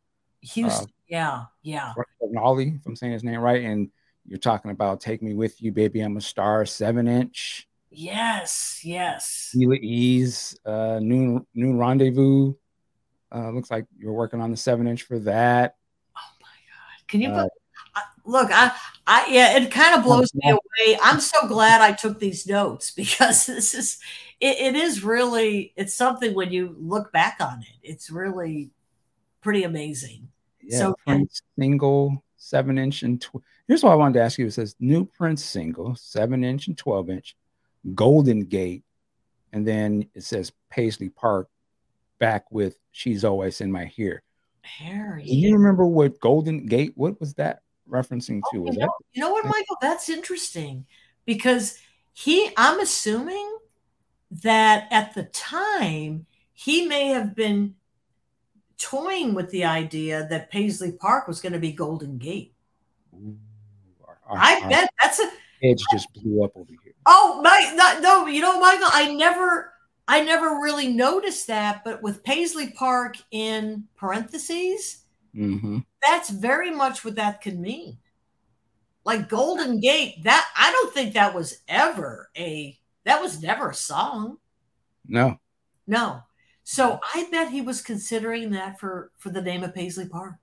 Houston, uh, yeah, yeah. Nolly, if I'm saying his name right. And you're talking about Take Me With You, Baby, I'm a Star, seven inch. Yes, yes. Sheila E's, uh, Noon, Noon Rendezvous. Uh, looks like you're working on the seven inch for that. Oh my God. Can you uh, put, look, I, I, yeah, it kind of blows me away. I'm so glad I took these notes because this is, it, it is really, it's something when you look back on it, it's really pretty amazing. Yeah, so, Prince single, seven inch and tw- here's what I wanted to ask you. It says new Prince single, seven inch and 12 inch, Golden Gate, and then it says Paisley Park back with She's Always in My Hair. Hair. Do you remember what Golden Gate? What was that referencing to? Oh, you, know, you know what, Michael? That's interesting because he. I'm assuming that at the time he may have been toying with the idea that Paisley Park was going to be Golden Gate. Ooh, our, our, I bet that's a edge just blew up over here. Oh my, not, no, you know, Michael, I never I never really noticed that, but with Paisley Park in parentheses, mm-hmm. that's very much what that could mean. Like Golden Gate, that I don't think that was ever a that was never a song. No. No. So I bet he was considering that for for the name of Paisley Park.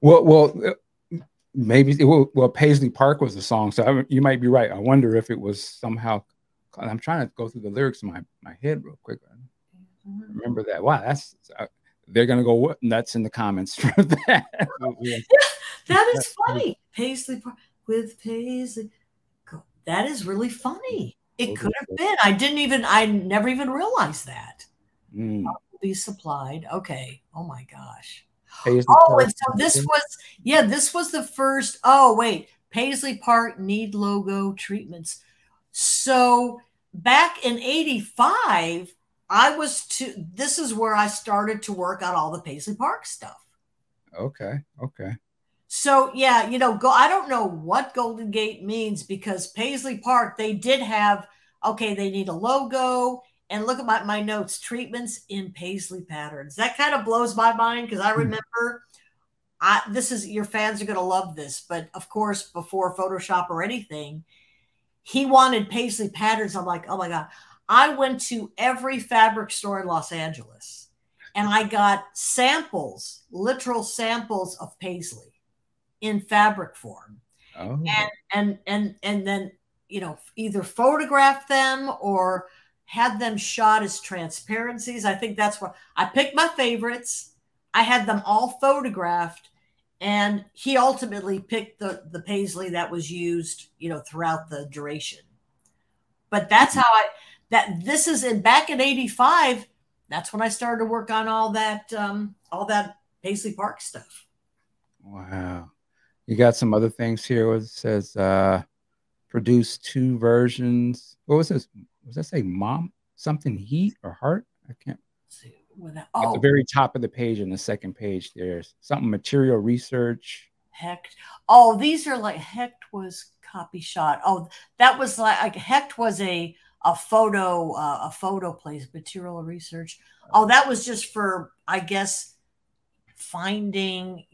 Well, well, uh, maybe well, well Paisley Park was the song, so I, you might be right. I wonder if it was somehow I'm trying to go through the lyrics in my, my head real quick. Mm-hmm. Remember that. Wow, that's uh, they're gonna go what nuts in the comments for that. yeah, that is funny. Paisley with Paisley. That is really funny. It could have been. I didn't even. I never even realized that. Mm. Be supplied. Okay. Oh my gosh. Paisley oh, Park. and so this was. Yeah, this was the first. Oh wait, Paisley Park need logo treatments. So back in 85, I was to this is where I started to work out all the Paisley Park stuff. Okay. Okay. So yeah, you know, go I don't know what Golden Gate means because Paisley Park, they did have okay, they need a logo. And look at my, my notes, treatments in Paisley patterns. That kind of blows my mind because I hmm. remember I this is your fans are gonna love this, but of course, before Photoshop or anything, he wanted paisley patterns. I'm like, oh my God. I went to every fabric store in Los Angeles and I got samples, literal samples of paisley in fabric form. Oh. And and and and then, you know, either photographed them or had them shot as transparencies. I think that's what I picked my favorites. I had them all photographed and he ultimately picked the the paisley that was used you know throughout the duration but that's hmm. how i that this is in back in 85 that's when i started to work on all that um all that paisley park stuff wow you got some other things here it says uh produce two versions what was this was that say mom something heat or heart i can't see oh. At the oh. very top of the page, in the second page, there's something material research. Hecht. Oh, these are like Hecht was copy shot. Oh, that was like, like Hecht was a a photo uh, a photo place material research. Oh, that was just for I guess finding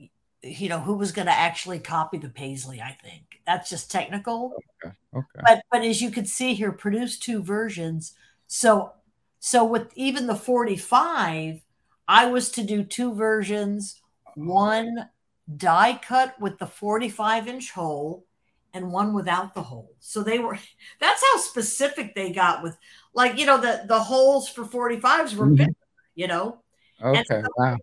you know who was going to actually copy the Paisley. I think that's just technical. Okay. Okay. But but as you can see here, produce two versions So, so with even the 45, I was to do two versions, one die cut with the 45 inch hole and one without the hole. So they were that's how specific they got with like you know the the holes for 45s were mm-hmm. bigger, you know. Okay. So wow.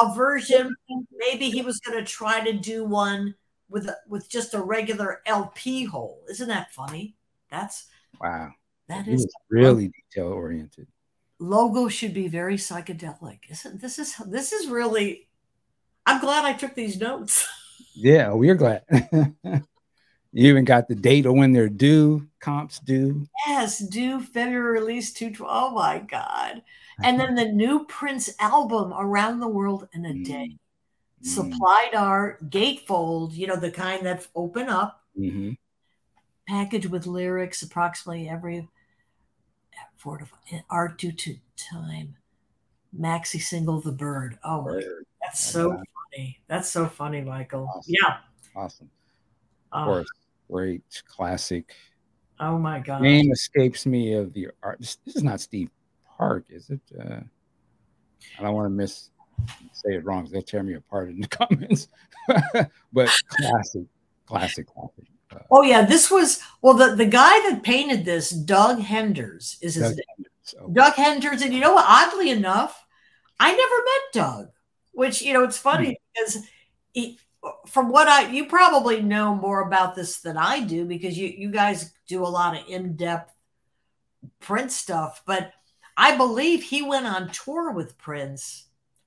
a version maybe he was going to try to do one with a, with just a regular LP hole. Isn't that funny? That's wow. That is really detail oriented. Logo should be very psychedelic. Isn't this is this is really I'm glad I took these notes. Yeah, we're glad. you even got the date of when they're due, comps due. Yes, due February release 212. Oh my God. And then the new Prince album, Around the World in a mm. Day. Mm. Supplied art, gatefold, you know, the kind that open up. Mm-hmm. Package with lyrics, approximately every four to five, art due to time. Maxi single, The Bird. Oh, my, that's so funny. That's so funny, Michael. Awesome. Yeah. Awesome. Of uh, course. Great classic. Oh my god. Name escapes me of the art. This, this is not Steve Park, is it? Uh, I don't want to miss say it wrong. They'll tear me apart in the comments. but classic, classic, classic. Uh, oh yeah, this was well the the guy that painted this, Doug Henders, is his Doug name. Henders, okay. Doug Henders, and you know what? Oddly enough, I never met Doug which you know it's funny mm. because he, from what I you probably know more about this than I do because you you guys do a lot of in-depth Prince stuff, but I believe he went on tour with Prince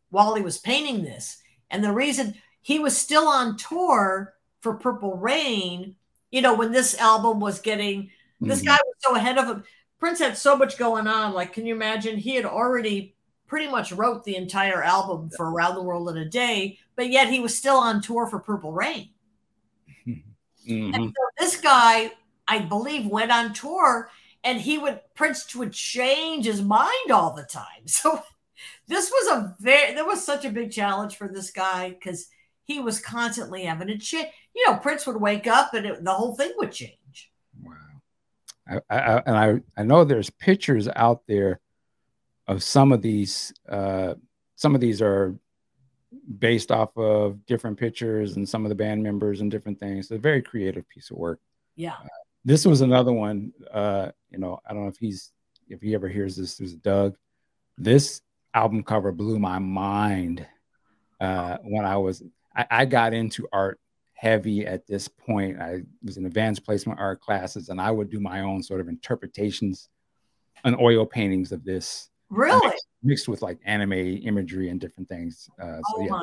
while he was painting this. And the reason he was still on tour for Purple Rain, you know, when this album was getting this mm-hmm. guy was so ahead of him. Prince had so much going on. Like, can you imagine? He had already pretty much wrote the entire album for Around the World in a Day, but yet he was still on tour for Purple Rain. Mm-hmm. And so this guy, I believe, went on tour and he would Prince would change his mind all the time. So this was a very there was such a big challenge for this guy because he was constantly having to change. You know, Prince would wake up and it, the whole thing would change. Wow. I, I, and I, I know there's pictures out there of some of these uh, some of these are based off of different pictures and some of the band members and different things. It's a very creative piece of work. Yeah. Uh, this was another one. Uh, you know, I don't know if he's if he ever hears this. There's Doug. This album cover blew my mind uh, when I was I, I got into art heavy at this point. I was in advanced placement art classes, and I would do my own sort of interpretations and oil paintings of this. Really? Mixed, mixed, with like anime imagery and different things. Uh, so oh yeah, my,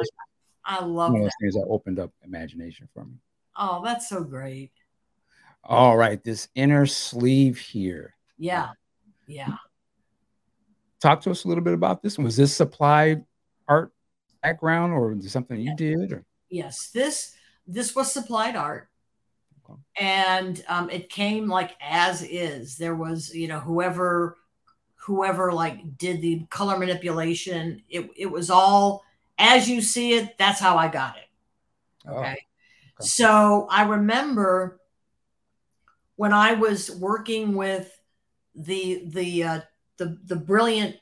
I love one of those things that opened up imagination for me. Oh, that's so great. All right, this inner sleeve here. Yeah, yeah. Talk to us a little bit about this. Was this supplied art background, or something you did? Or? Yes, this this was supplied art and um, it came like as is there was you know whoever whoever like did the color manipulation. It, it was all as you see it, that's how I got it. Oh, okay. okay. So I remember when I was working with the the uh, the the brilliant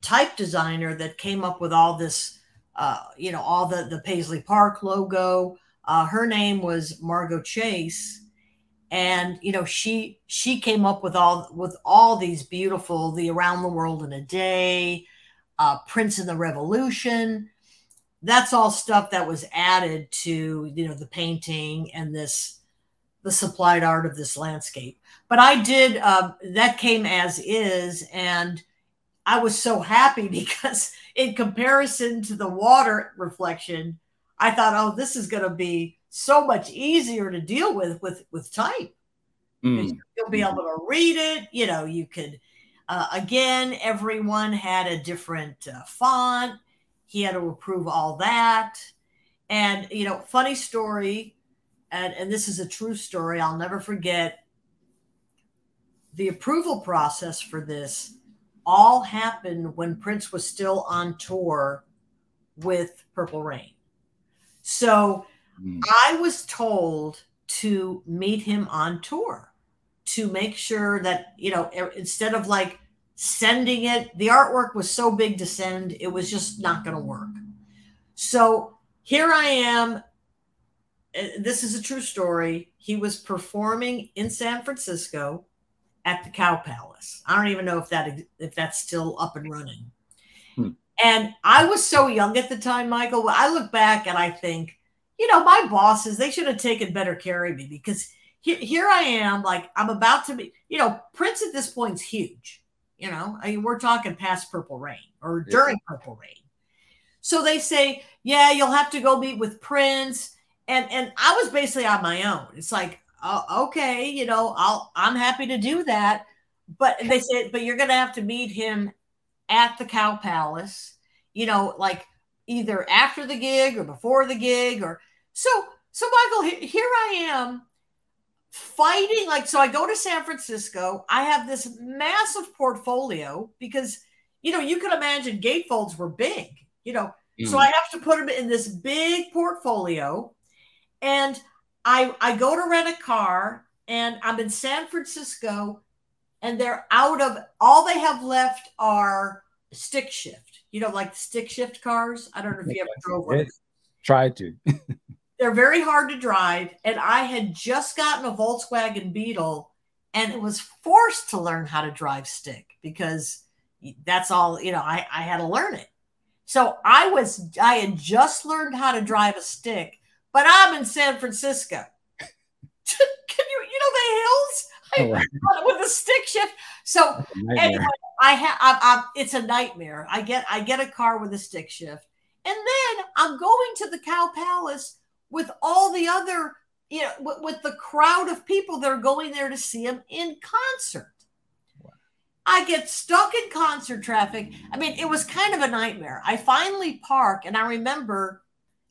type designer that came up with all this, uh, you know, all the the Paisley Park logo. Uh, her name was Margo Chase, and you know she she came up with all with all these beautiful the around the world in a day uh prince in the revolution. That's all stuff that was added to you know the painting and this the supplied art of this landscape. But i did uh, that came as is and i was so happy because in comparison to the water reflection i thought oh this is going to be so much easier to deal with with with type. Mm. You'll be able to read it. You know, you could. Uh, again, everyone had a different uh, font. He had to approve all that. And you know, funny story, and and this is a true story. I'll never forget. The approval process for this all happened when Prince was still on tour with Purple Rain. So Mm. I was told to meet him on tour. to make sure that you know instead of like sending it the artwork was so big to send it was just not going to work so here i am this is a true story he was performing in san francisco at the cow palace i don't even know if that if that's still up and running hmm. and i was so young at the time michael i look back and i think you know my bosses they should have taken better care of me because here, here I am, like I'm about to be, you know, Prince at this point's huge. You know, I mean, we're talking past Purple Rain or during yeah. Purple Rain. So they say, yeah, you'll have to go meet with Prince. And and I was basically on my own. It's like, oh, okay, you know, I'll I'm happy to do that. But they said, but you're gonna have to meet him at the Cow Palace, you know, like either after the gig or before the gig or so so Michael, here I am fighting like so i go to san francisco. I have this massive portfolio because you know you can imagine gatefolds were big you know mm. so i have to put them in this big portfolio. And i i go to rent a car and i'm in san francisco and they're out of all they have left are stick shift you know like stick shift cars i don't know if you ever drove one tried to They're very hard to drive. And I had just gotten a Volkswagen Beetle and it was forced to learn how to drive stick because that's all, you know, I, I had to learn it. So I was, I had just learned how to drive a stick, but I'm in San Francisco. Can you, you know, the hills? Oh, right. with a stick shift. So anyway, I have, it's a nightmare. I get, I get a car with a stick shift. And then I'm going to the Cow Palace with all the other, you know, with, with the crowd of people that are going there to see him in concert. I get stuck in concert traffic. I mean, it was kind of a nightmare. I finally park and I remember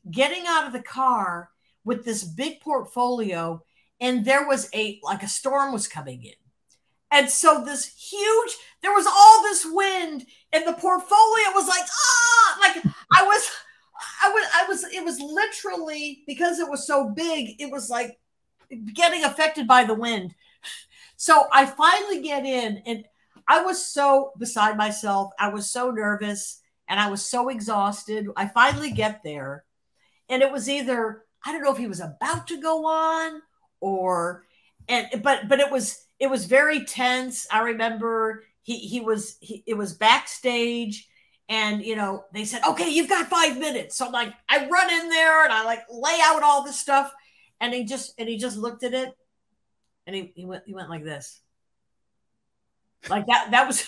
getting out of the car with this big portfolio and there was a like a storm was coming in. And so this huge there was all this wind and the portfolio was like ah like I was I was, I was, it was literally because it was so big, it was like getting affected by the wind. So I finally get in and I was so beside myself. I was so nervous and I was so exhausted. I finally get there and it was either, I don't know if he was about to go on or, and, but, but it was, it was very tense. I remember he, he was, he, it was backstage and you know they said okay you've got five minutes. So i'm like i run in there and i like lay out all this stuff and he just and he just looked at it and he, he went he went like this. Like that that was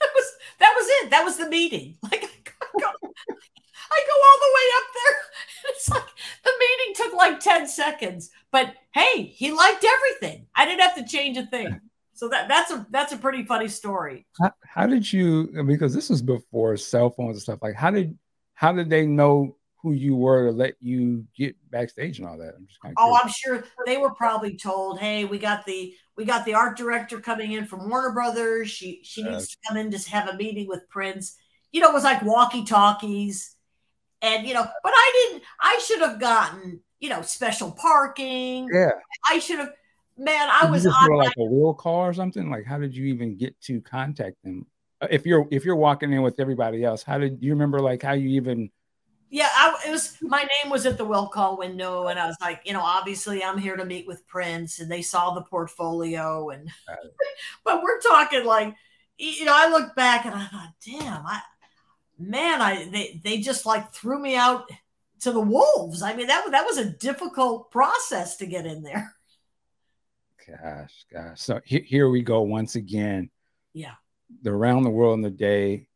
that was that was it. That was the meeting. Like I go, I go all the way up there it's like the meeting took like 10 seconds but hey he liked everything i didn't have to change a thing so that that's a that's a pretty funny story. How, how did you? Because this was before cell phones and stuff. Like, how did how did they know who you were to let you get backstage and all that? I'm just kind of oh, I'm sure they were probably told, "Hey, we got the we got the art director coming in from Warner Brothers. She she needs to come in to have a meeting with Prince." You know, it was like walkie talkies, and you know, but I didn't. I should have gotten you know special parking. Yeah, I should have man, I was on like a wheel car or something. Like, how did you even get to contact them? Uh, if you're if you're walking in with everybody else, how did you remember like how you even? Yeah, I, it was my name was at the will call window, and I was like, you know, obviously I'm here to meet with Prince, and they saw the portfolio, and but we're talking like, you know, I look back and I thought, damn, I man, I they they just like threw me out to the wolves. I mean, that that was a difficult process to get in there. Gosh, gosh. So he- here we go once again. Yeah. The around the world in the day,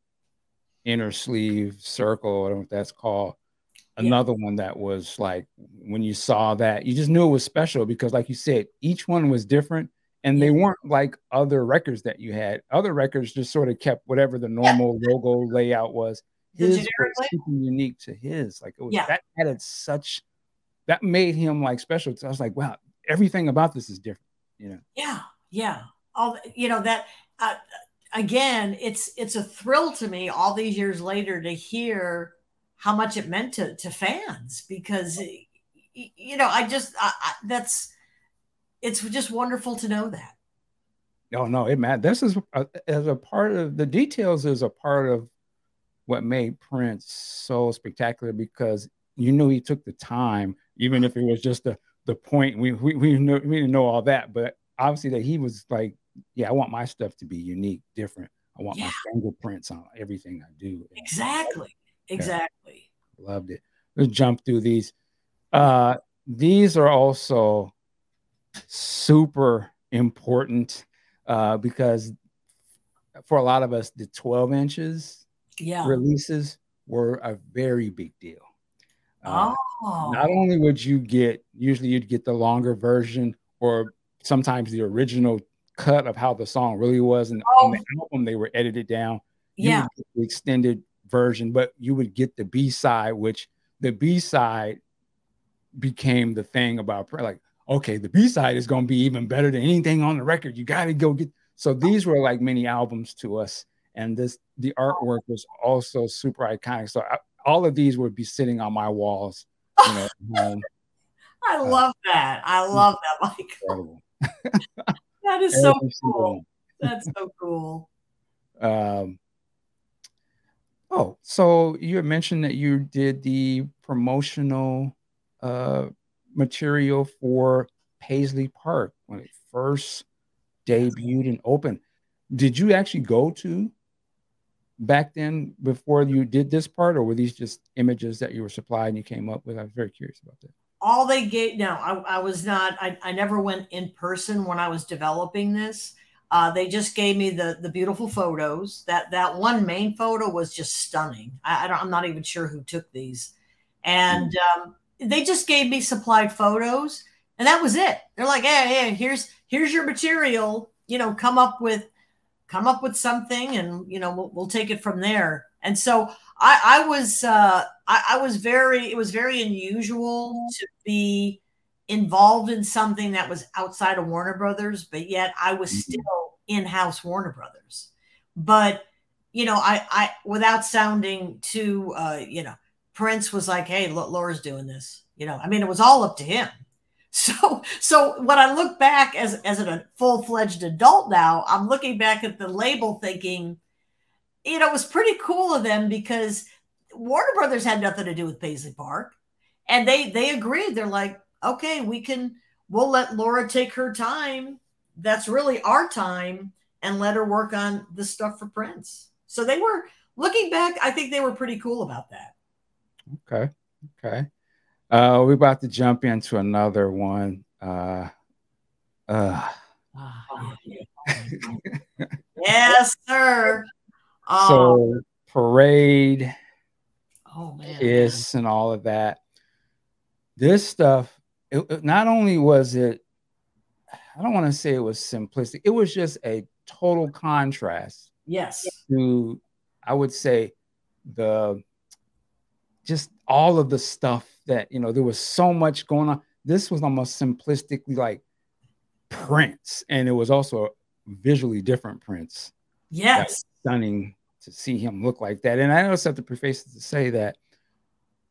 inner sleeve circle. I don't know what that's called. Another yeah. one that was like when you saw that, you just knew it was special because, like you said, each one was different and they weren't like other records that you had. Other records just sort of kept whatever the normal yeah. logo layout was. His was unique to his. Like it was yeah. that added such that made him like special. So I was like, wow, everything about this is different you know yeah yeah all you know that uh, again it's it's a thrill to me all these years later to hear how much it meant to to fans because you know i just I, I, that's it's just wonderful to know that. Oh no, it man. This is a, as a part of the details is a part of what made Prince so spectacular because you knew he took the time, even if it was just the the point. We we we, know, we didn't know all that, but obviously that he was like, yeah, I want my stuff to be unique, different. I want yeah. my fingerprints on everything I do. Exactly. Exactly. Loved it. Let's jump through these. Uh, these are also super important uh, because for a lot of us, the 12 inches yeah. releases were a very big deal. Uh, oh. Not only would you get, usually you'd get the longer version or sometimes the original cut of how the song really was. And oh. on the album, they were edited down. Yeah. the extended version, but you would get the B side, which the B side became the thing about like, okay, the B side is going to be even better than anything on the record. You got to go get. So these were like mini albums to us, and this the artwork was also super iconic. So I, all of these would be sitting on my walls. You know, I uh, love uh, that. I love that, Michael. that is so cool. That's so cool. Um, oh, so you had mentioned that you did the promotional uh, material for Paisley Park when it first debuted and opened. Did you actually go to back then before you did this part, or were these just images that you were supplied and you came up with? I was very curious about that. All they gave, no, I, I was not, I, I never went in person when I was developing this. Uh, they just gave me the the beautiful photos. That that one main photo was just stunning. I, I don't, I'm not even sure who took these, and mm. um, they just gave me supplied photos, and that was it. They're like, hey, hey, here's here's your material. You know, come up with come up with something and you know we'll, we'll take it from there and so i i was uh I, I was very it was very unusual to be involved in something that was outside of warner brothers but yet i was mm-hmm. still in-house warner brothers but you know i i without sounding too uh you know prince was like hey laura's doing this you know i mean it was all up to him so, so when I look back as as a full fledged adult now, I'm looking back at the label, thinking, you know, it was pretty cool of them because Warner Brothers had nothing to do with Paisley Park, and they they agreed. They're like, okay, we can, we'll let Laura take her time. That's really our time, and let her work on the stuff for Prince. So they were looking back. I think they were pretty cool about that. Okay. Okay. Uh, we're about to jump into another one. Uh, uh. yes, sir. Um, so parade, oh man, kiss, and all of that. This stuff, it, it, not only was it, I don't want to say it was simplistic. It was just a total contrast. Yes. To, I would say, the just all of the stuff that you know there was so much going on. This was almost simplistically like Prince, and it was also visually different Prince. Yes, stunning to see him look like that. And I also have to preface to say that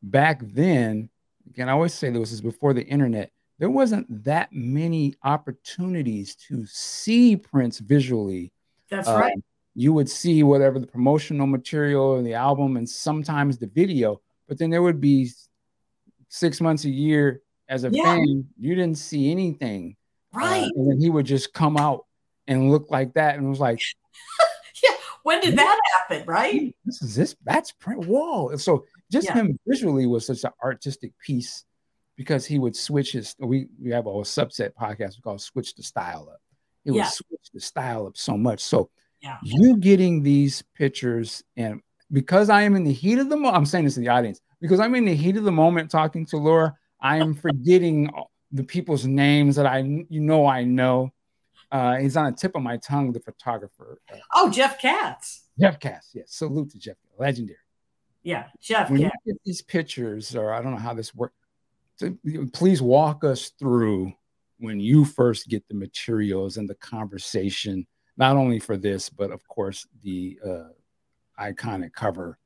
back then, again, I always say this is before the internet. There wasn't that many opportunities to see Prince visually. That's um, right. You would see whatever the promotional material and the album, and sometimes the video, but then there would be six months a year as a yeah. fan, you didn't see anything. Uh, right. Uh, and then he would just come out and look like that. And it was like, yeah, when did that happen? Right. This is this, that's print. Whoa. So just yeah. him visually was such an artistic piece because he would switch his, we, we have a whole subset podcast called Switch the Style Up. He would switch the style up so much. So yeah. you getting these pictures and because I am in the heat of the moment, I'm saying this to the audience because I'm in the heat of the moment talking to Laura. I am forgetting the people's names that I you know I know. Uh, he's on the tip of my tongue, the photographer. Oh, Jeff Katz. Jeff Katz, yes. Salute to Jeff, legendary. Yeah, Jeff. When Katz. you get these pictures, or I don't know how this works, so please walk us through when you first get the materials and the conversation, not only for this, but of course the uh, iconic cover.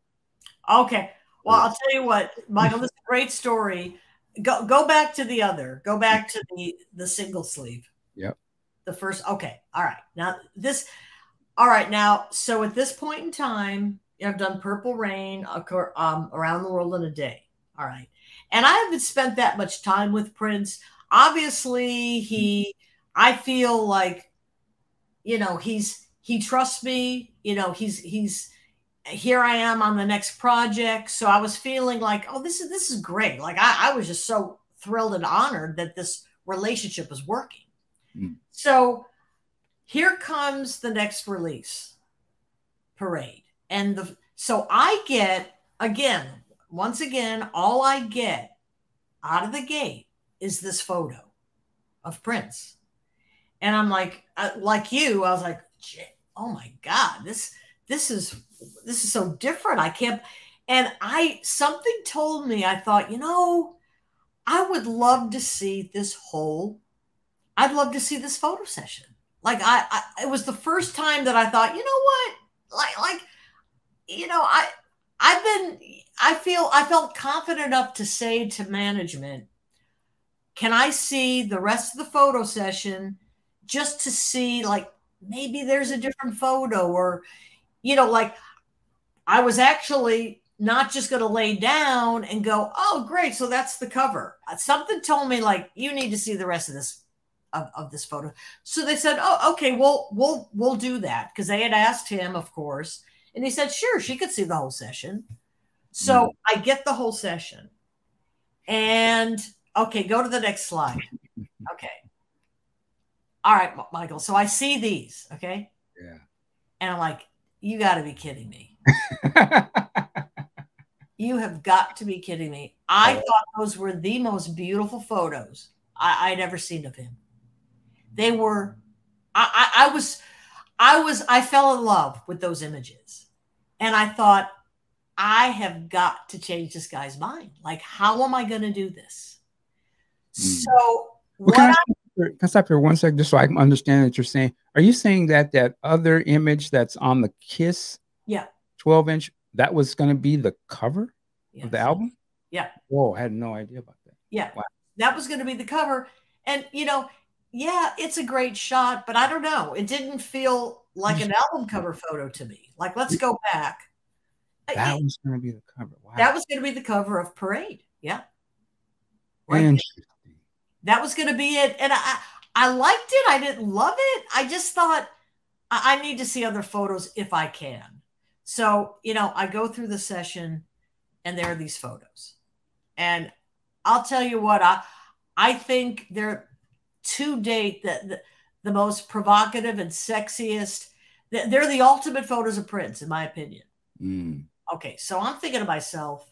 Okay. Well, I'll tell you what, Michael, this is a great story. Go go back to the other. Go back to the the single sleeve. Yep. The first. Okay. All right. Now this. All right. Now, so at this point in time, I've done Purple Rain um, around the world in a day. All right. And I haven't spent that much time with Prince. Obviously, he, I feel like, you know, he's, he trusts me. You know, he's, he's, here I am on the next project. So I was feeling like, oh, this is, this is great. Like I, I was just so thrilled and honored that this relationship was working. Mm. So here comes the next release parade. And the, so I get, again, once again, all I get out of the gate is this photo of Prince. And I'm like, uh, like you, I was like, oh my God, this, this is, this is so different. I can't, and I, something told me, I thought, you know, I would love to see this whole, I'd love to see this photo session. Like I, I it was the first time that I thought, you know what? Like, like, you know, I, I've been, I feel, I felt confident enough to say to management, can I see the rest of the photo session just to see, like, maybe there's a different photo or, you know, like I was actually not just going to lay down and go, oh, great. So that's the cover. Something told me, like, you need to see the rest of this. Of, of this photo so they said oh okay well we'll we'll do that because they had asked him of course and he said, sure, she could see the whole session. So mm. I get the whole session. And okay, go to the next slide. Okay. All right, Michael. So I see these. Okay. Yeah. And I'm like, you got to be kidding me. you have got to be kidding me. I thought those were the most beautiful photos I, would ever seen of him. They were, I, I, I was, I was I fell in love with those images. And I thought, I have got to change this guy's mind. Like, how am I going to do this? Mm. So, well, what can, I, can I stop here one second just so I can understand what you're saying? Are you saying that that other image that's on the Kiss yeah 12 inch that was going to be the cover yes. of the album? Yeah. Whoa, I had no idea about that. Yeah. Wow. That was going to be the cover. And, you know, yeah, it's a great shot, but I don't know. It didn't feel like an album cover photo to me. Like, let's go back. That was going to be the cover. Wow. That was going to be the cover of Parade. Yeah. Right Interesting. That was going to be it. And I, I liked it. I didn't love it. I just thought I, I need to see other photos if I can. So, you know, I go through the session and there are these photos. And I'll tell you what, I, I think they're to date the, the, the most provocative and sexiest. They're the ultimate photos of Prince, in my opinion. Mm. Okay, so I'm thinking to myself,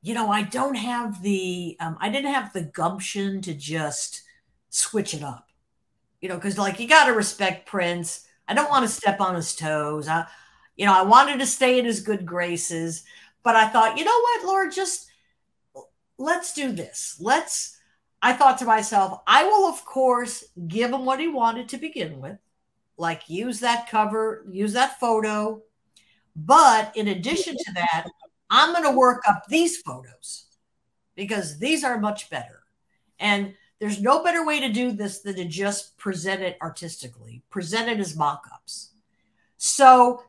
you know, I don't have the, um, I didn't have the gumption to just switch it up, you know, because like you got to respect Prince. I don't want to step on his toes. I, you know, I wanted to stay in his good graces, but I thought, you know what, Laura, just let's do this. Let's I thought to myself, I will, of course, give him what he wanted to begin with, like use that cover, use that photo. But in addition to that, I'm going to work up these photos because these are much better. And there's no better way to do this than to just present it artistically, present it as mock ups. So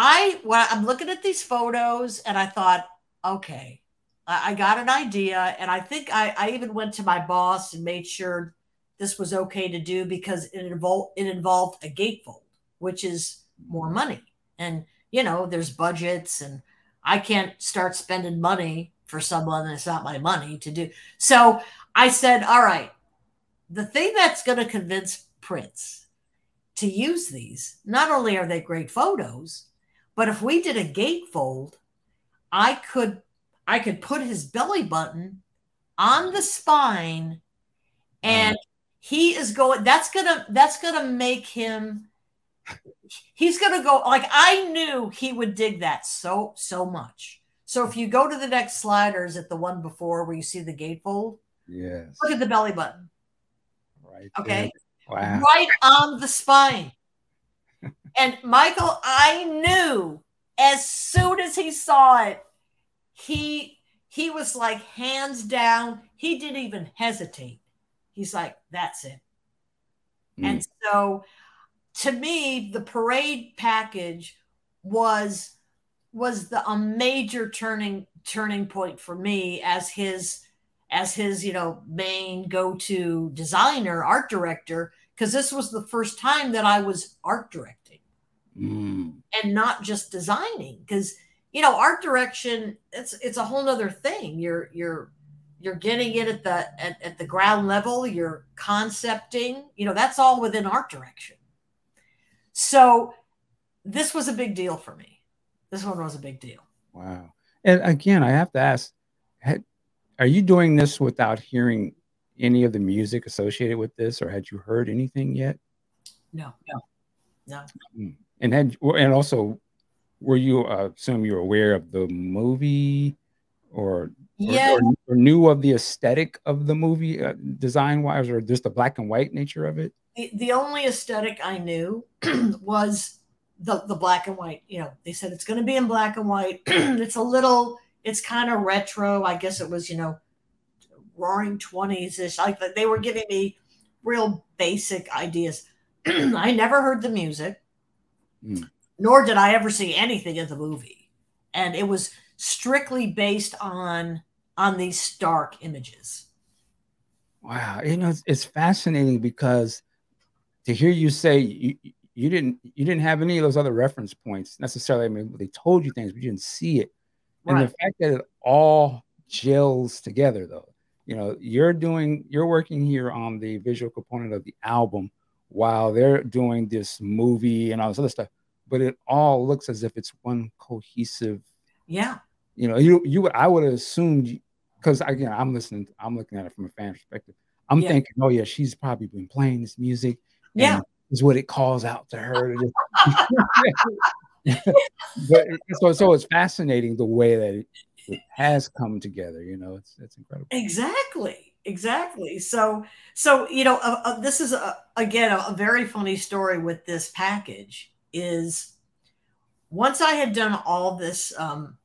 I, I'm looking at these photos and I thought, okay, I, got an idea, and I think I, I even went to my boss and made sure this was okay to do because it involved it involved a gatefold, which is more money. And you know, there's budgets, and I can't start spending money for someone that's not my money to do. So I said, all right, the thing that's going to convince Prince to use these, not only are they great photos, but if we did a gatefold, I could I could put his belly button on the spine and mm. he is going that's gonna that's gonna make him he's gonna go like i knew he would dig that so so much. So if you go to the next sliders at the one before where you see the gatefold yes. look at the belly button. Right okay? wow. right on the spine and michael i knew as soon as he saw it he he was like hands down he didn't even hesitate. He's like that's it. Mm. And so to me, the parade package was was the a major turning turning point for me as his as his you know main go-to designer art director because this was the first time that i was art directing mm. and not just designing because you know art direction it's it's a whole nother thing. You're you're you're getting it at the at, at the ground level you're concepting you know that's all within art direction. So this was a big deal for me. This one was a big deal. Wow. And again i have to ask are you doing this without hearing any of the music associated with this or had you heard anything yet? No no no. Hmm. And had and also were you uh, assume you're aware of the movie or yeah. or, or, knew of the aesthetic of the movie uh, design wise or just the black and white nature of it? The, the only aesthetic i knew was the the black and white you know they said it's going to be in black and white. It's a little it's kind of retro. I guess it was you know roaring 20s ish like they were giving me real basic ideas. I never heard the music mm. nor did i ever see anything in the movie and it was strictly based on on these stark images. Wow, you know it's, it's fascinating because to hear you say you, you didn't you didn't have any of those other reference points necessarily. I mean, they told you things, but you didn't see it, and the fact that it all gels together, though. You know, you're doing you're working here on the visual component of the album while they're doing this movie and all this other stuff, but it all looks as if it's one cohesive. Yeah. You know, you you I would have assumed because again, I'm listening, I'm looking at it from a fan perspective. I'm yeah. thinking, oh yeah, she's probably been playing this music. Yeah, is what it calls out to her. but so so it's fascinating the way that it, it has come together. You know, it's it's incredible. Exactly, exactly. So so you know, uh, uh, this is a, again a, a very funny story with this package. Is once I had done all this um,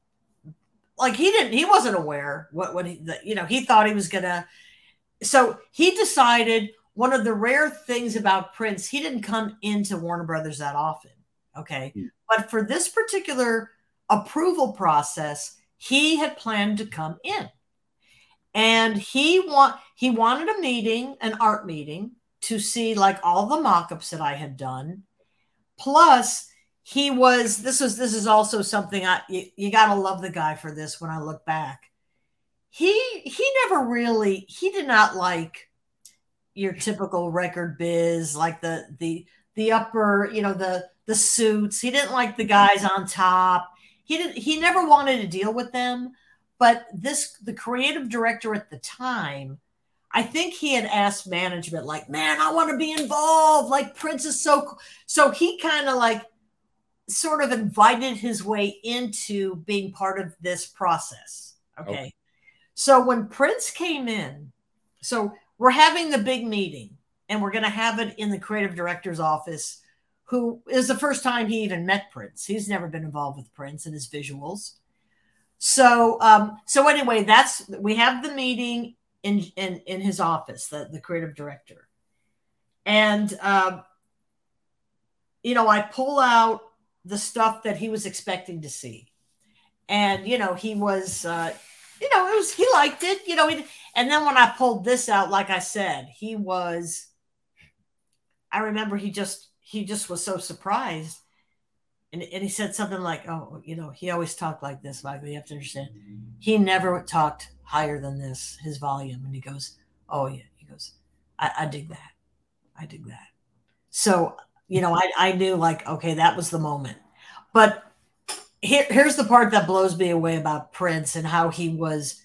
like he didn't he wasn't aware what what he the, you know he thought he was gonna so he decided one of the rare things about prince he didn't come into warner brothers that often okay mm. but for this particular approval process he had planned to come in and he want he wanted a meeting an art meeting to see like all the mock-ups that i had done plus he was this was this is also something I you, you got to love the guy for this when I look back. He he never really he did not like your typical record biz like the the the upper, you know, the the suits. He didn't like the guys on top. He didn't he never wanted to deal with them, but this the creative director at the time I think he had asked management, like, man, I want to be involved. Like, Prince is so cool. So he kind of like sort of invited his way into being part of this process. Okay. okay. So when Prince came in, so we're having the big meeting and we're going to have it in the creative director's office, who is the first time he even met Prince. He's never been involved with Prince and his visuals. So, um, so anyway, that's we have the meeting in in in his office, the the creative director, and uh, you know, I pull out the stuff that he was expecting to see. And, you know, he was, uh, you know, it was, he liked it, you know, he, and then when I pulled this out, like I said, he was, I remember he just, he just was so surprised. And, and he said something like, oh, you know, he always talked like this, Michael. You have to understand. He never talked higher than this, his volume. And he goes, oh, yeah. He goes, I, I dig that. I dig that. So you know, I, I knew like, okay, that was the moment. But here, here's the part that blows me away about Prince and how he was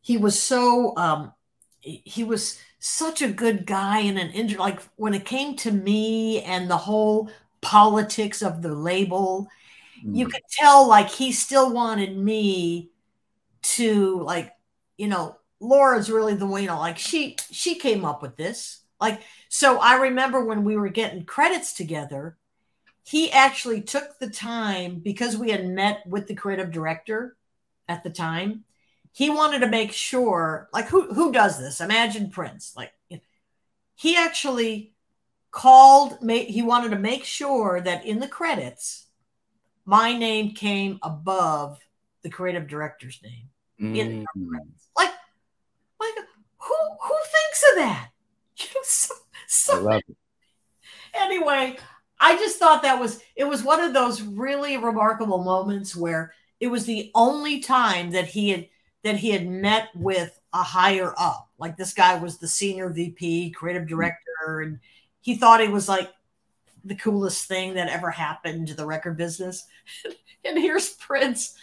he was so um he was such a good guy and an inter like when it came to me and the whole politics of the label mm. you could tell like he still wanted me to like you know laura's really the one like she she came up with this like, so I remember when we were getting credits together, he actually took the time because we had met with the creative director at the time. He wanted to make sure, like, who who does this? Imagine Prince. Like, he actually called. He wanted to make sure that in the credits, my name came above the creative director's name. Mm. Like, like who who thinks of that? You know, so, so I love it. Anyway, I just thought that was it was one of those really remarkable moments where it was the only time that he had that he had met with a higher up. Like this guy was the senior VP, creative director, and he thought it was like the coolest thing that ever happened to the record business. and here's Prince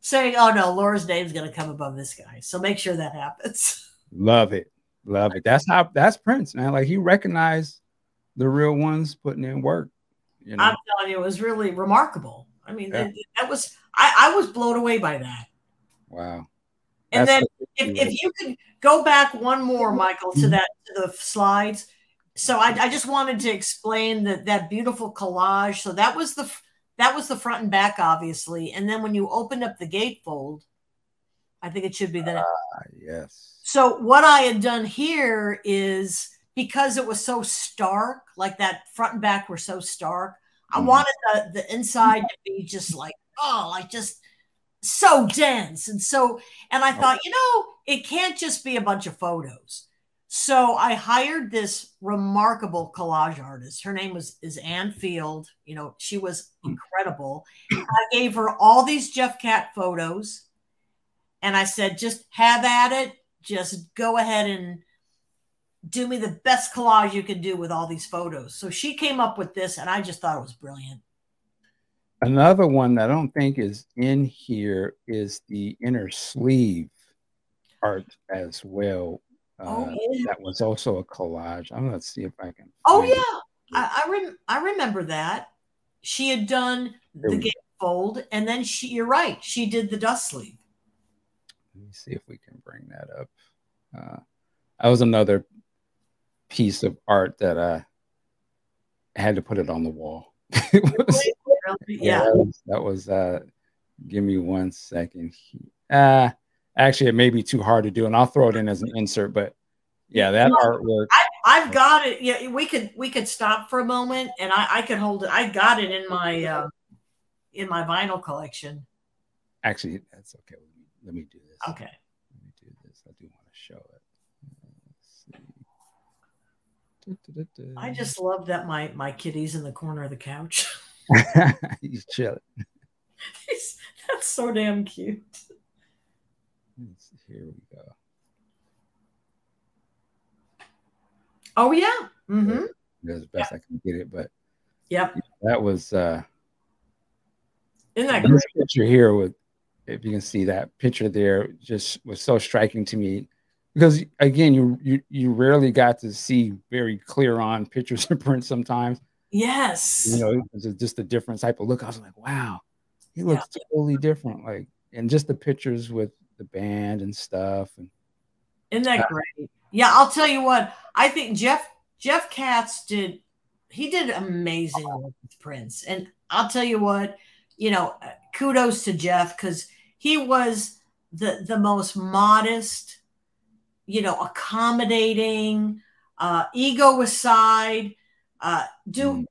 saying, "Oh no, Laura's name's going to come above this guy." So make sure that happens. Love it, love it. That's how that's Prince, man. Like he recognized the real ones putting in work. You know? I'm telling you, it was really remarkable. I mean, yeah. that, that, was I, I was blown away by that. Wow. And That's then if, if you could go back one more, mm-hmm. Michael, to that to the slides. So I, I just wanted to explain that that beautiful collage. So that was the that was the front and back, obviously. And then when you opened up the gatefold, I think it should be that. Uh, yes. So what I had done here is because it was so stark, like that front and back were so stark. I mm. wanted the, the inside to be just like, oh, like just so dense. And so, and I thought, you know, it can't just be a bunch of photos. So I hired this remarkable collage artist. Her name was is Ann Field. You know, she was hmm. incredible. I gave her all these Jeff Katz photos, and I said, just have at it. Just go ahead and do me the best collage you can do with all these photos. So she came up with this, and I just thought it was brilliant. Another one that I don't think is in here is the inner sleeve art as well. Oh, uh, yeah. That was also a collage. I'm going to see if I can. Oh, yeah. I, I, rem- I remember that. She had done the gatefold, and then she, you're right, she did the dust sleeve. Let me see if we can bring that up. Uh, that was another piece of art that I had to put it on the wall. was, yeah, that was, that was uh, give me one second. Uh, actually, it may be too hard to do, and I'll throw it in as an insert. But yeah, that artwork. I, have got it. Yeah, we could we could stop for a moment, and I, I could hold it. I got it in my uh, in my vinyl collection. Actually, that's okay. Let me, do this. Okay. Let me do this. I do want to show it. I just love that my my kitty's in the corner of the couch. He's chilling. He's, that's so damn cute. Here we go. Oh yeah. Mm-hmm. As best I can get it, but yep. That was uh isn't that this great? picture here with if you can see that picture there just was so striking to me because again you you, you rarely got to see very clear on pictures and prints sometimes yes you know it's just a different type of look i was like wow he looks yeah. totally different like and just the pictures with the band and stuff and isn't that uh, great yeah i'll tell you what i think jeff jeff katz did he did amazing work with prince and i'll tell you what you know kudos to jeff because he was the the most modest you know, accommodating, uh, ego aside. Uh, do mm.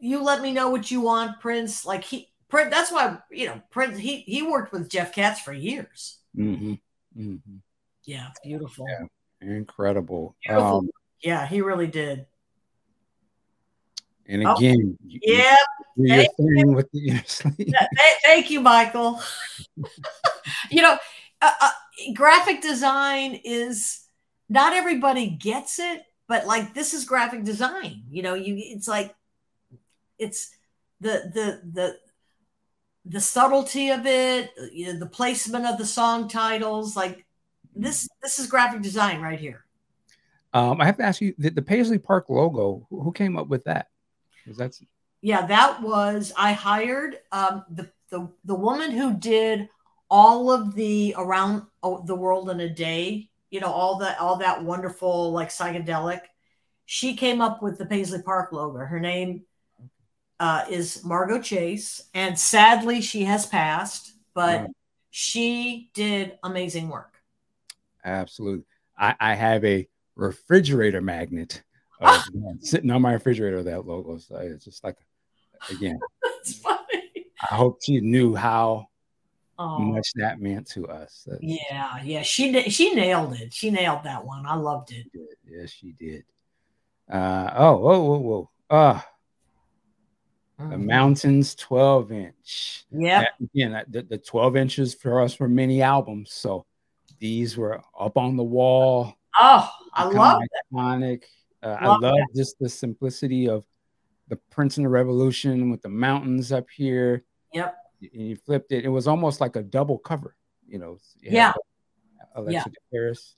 you let me know what you want, Prince? Like he, Prince. That's why you know Prince. He he worked with Jeff Katz for years. Mm-hmm. Mm-hmm. Yeah, beautiful. Yeah, incredible. Beautiful. Um, yeah, he really did. And oh, again, oh, yeah, thank you. with the thank you, Michael. you know, uh, uh, graphic design is not everybody gets it, but like this is graphic design. You know, you it's like it's the the the the subtlety of it, you know, the placement of the song titles, like this this is graphic design right here. Um, I have to ask you the, the Paisley Park logo. Who, who came up with that? That's yeah, that was I hired um, the the the woman who did all of the around oh, the world in a day, you know, all that all that wonderful like psychedelic. She came up with the Paisley Park logo. Her name uh, is Margo Chase, and sadly she has passed, but she did amazing work. Absolutely. I, I have a refrigerator magnet uh, sitting on my refrigerator. That logo, so it's just like again. That's funny. I hope she knew how Oh, much that meant to us. That's- yeah, yeah. She she nailed it. She nailed that one. I loved it. Yes, she did. Uh, oh, whoa, whoa, whoa. Uh, the Mhm. mountains 12 inch. Yeah. Again, the, the 12 inches for us were mini albums. So these were up on the wall. Oh, I love that. iconic. Uh, I Love love just the simplicity of the Prince and the Revolution with the mountains up here. Yep. And you flipped it. It was almost like a double cover, you know. you had Yeah. the Alexa Paris.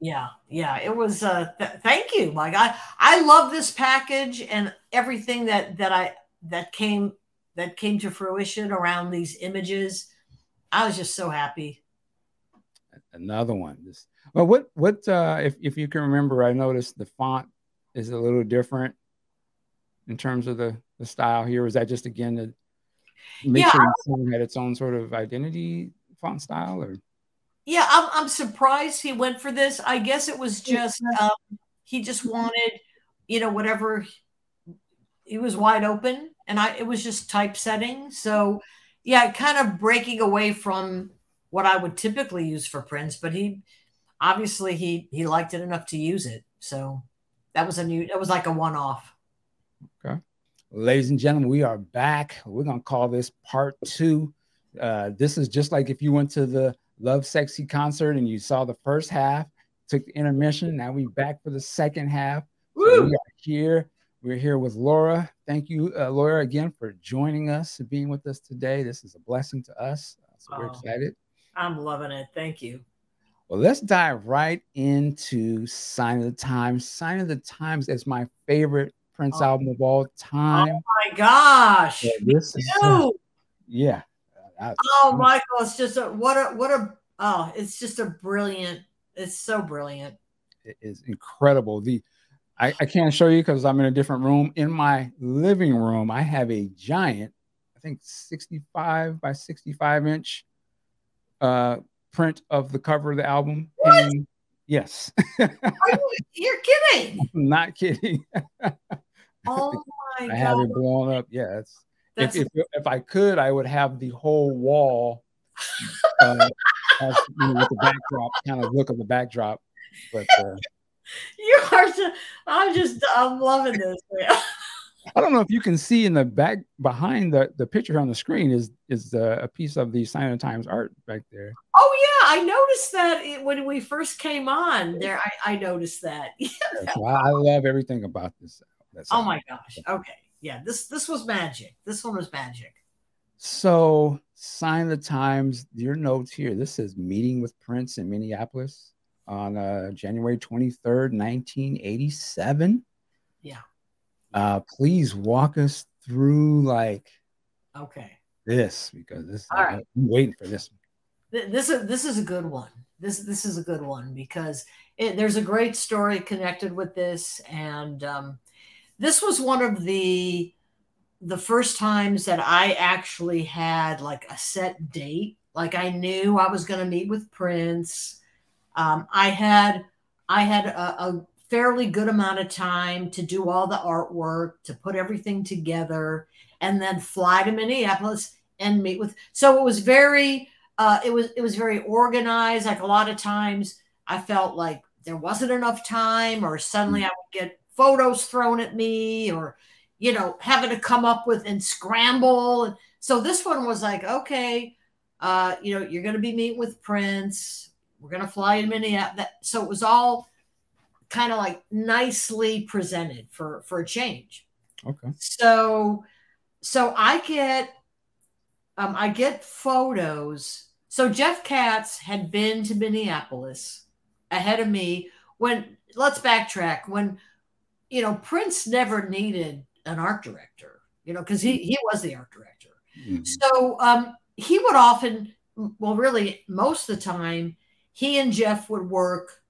Yeah, yeah. It was. Uh, th- thank you, Mike. I I love this package and everything that that I that came that came to fruition around these images. I was just so happy. Another one. This well, what what uh if, if you can remember, I noticed the font is a little different in terms of the the style here. Was that just again to make Yeah, sure the song had its own sort of identity font style or Yeah, I'm, I'm surprised he went for this. I guess it was just um, he just wanted, you know, whatever. He was wide open, and I it was just typesetting. So, yeah, kind of breaking away from what I would typically use for Prince. But he obviously he he liked it enough to use it. So that was a new. It was like a one off. Okay, ladies and gentlemen, we are back. We're going to call this part two. Uh, this is just like if you went to the Lovesexy concert and you saw the first half, took the intermission. Now we back for the second half. So we are here. We're here with Laura. Thank you, uh, Laura, again for joining us and being with us today. This is a blessing to us. So we're Oh. excited. I'm loving it. Thank you. Well, let's dive right into Sign of the Times. Sign of the Times is my favorite Prince Oh. album of all time. Oh my gosh. Yeah, this is Ew. yeah. I- Oh, Michael, it's just a what a what a oh, it's just a brilliant. It's so brilliant. it is incredible. The I, I can't show you because I'm in a different room. In my living room, I have a giant, I think 65 by 65 inch uh print of the cover of the album. What? hanging- Yes, you, you're kidding? I'm not kidding. Oh my I have god. it blown up. Yeah, it's if, if if I could, I would have the whole wall uh, as, you know, with the backdrop, kind of look of the backdrop. But uh, you are just, I'm just I'm loving this. I don't know if you can see in the back behind the, the picture on the screen is is uh, a piece of the Sign of the Times art back there. Oh yeah, I noticed that it, when we first came on there. I, I noticed that. So I, I love everything about this. That's oh my gosh. Okay. Yeah, this this was magic. This one was magic. So Sign the Times, your notes here. This is meeting with Prince in Minneapolis on uh, January 23rd, 1987. Yeah. Uh, please walk us through like Okay. this because this All right. I'm waiting for this. This is this is a good one. This this is a good one because it, there's a great story connected with this, and um, this was one of the the first times that I actually had like a set date. Like I knew I was going to meet with Prince. Um, I had I had a, a fairly good amount of time to do all the artwork, to put everything together, and then fly to Minneapolis and meet with. So it was very uh, it was it was very organized. Like a lot of times, I felt like there wasn't enough time, or suddenly I would get photos thrown at me, or you know, having to come up with and scramble. And so this one was like, okay, uh, you know, you're going to be meeting with Prince. We're going to fly to Minneapolis. So it was all kind of like nicely presented for for a change. Okay. So, so I get, um, I get photos. So Jeff Katz had been to Minneapolis ahead of me when. Let's backtrack. When, you know, Prince never needed an art director. You know, because he he was the art director. Mhm. So um, he would often, well, really most of the time, he and Jeff would work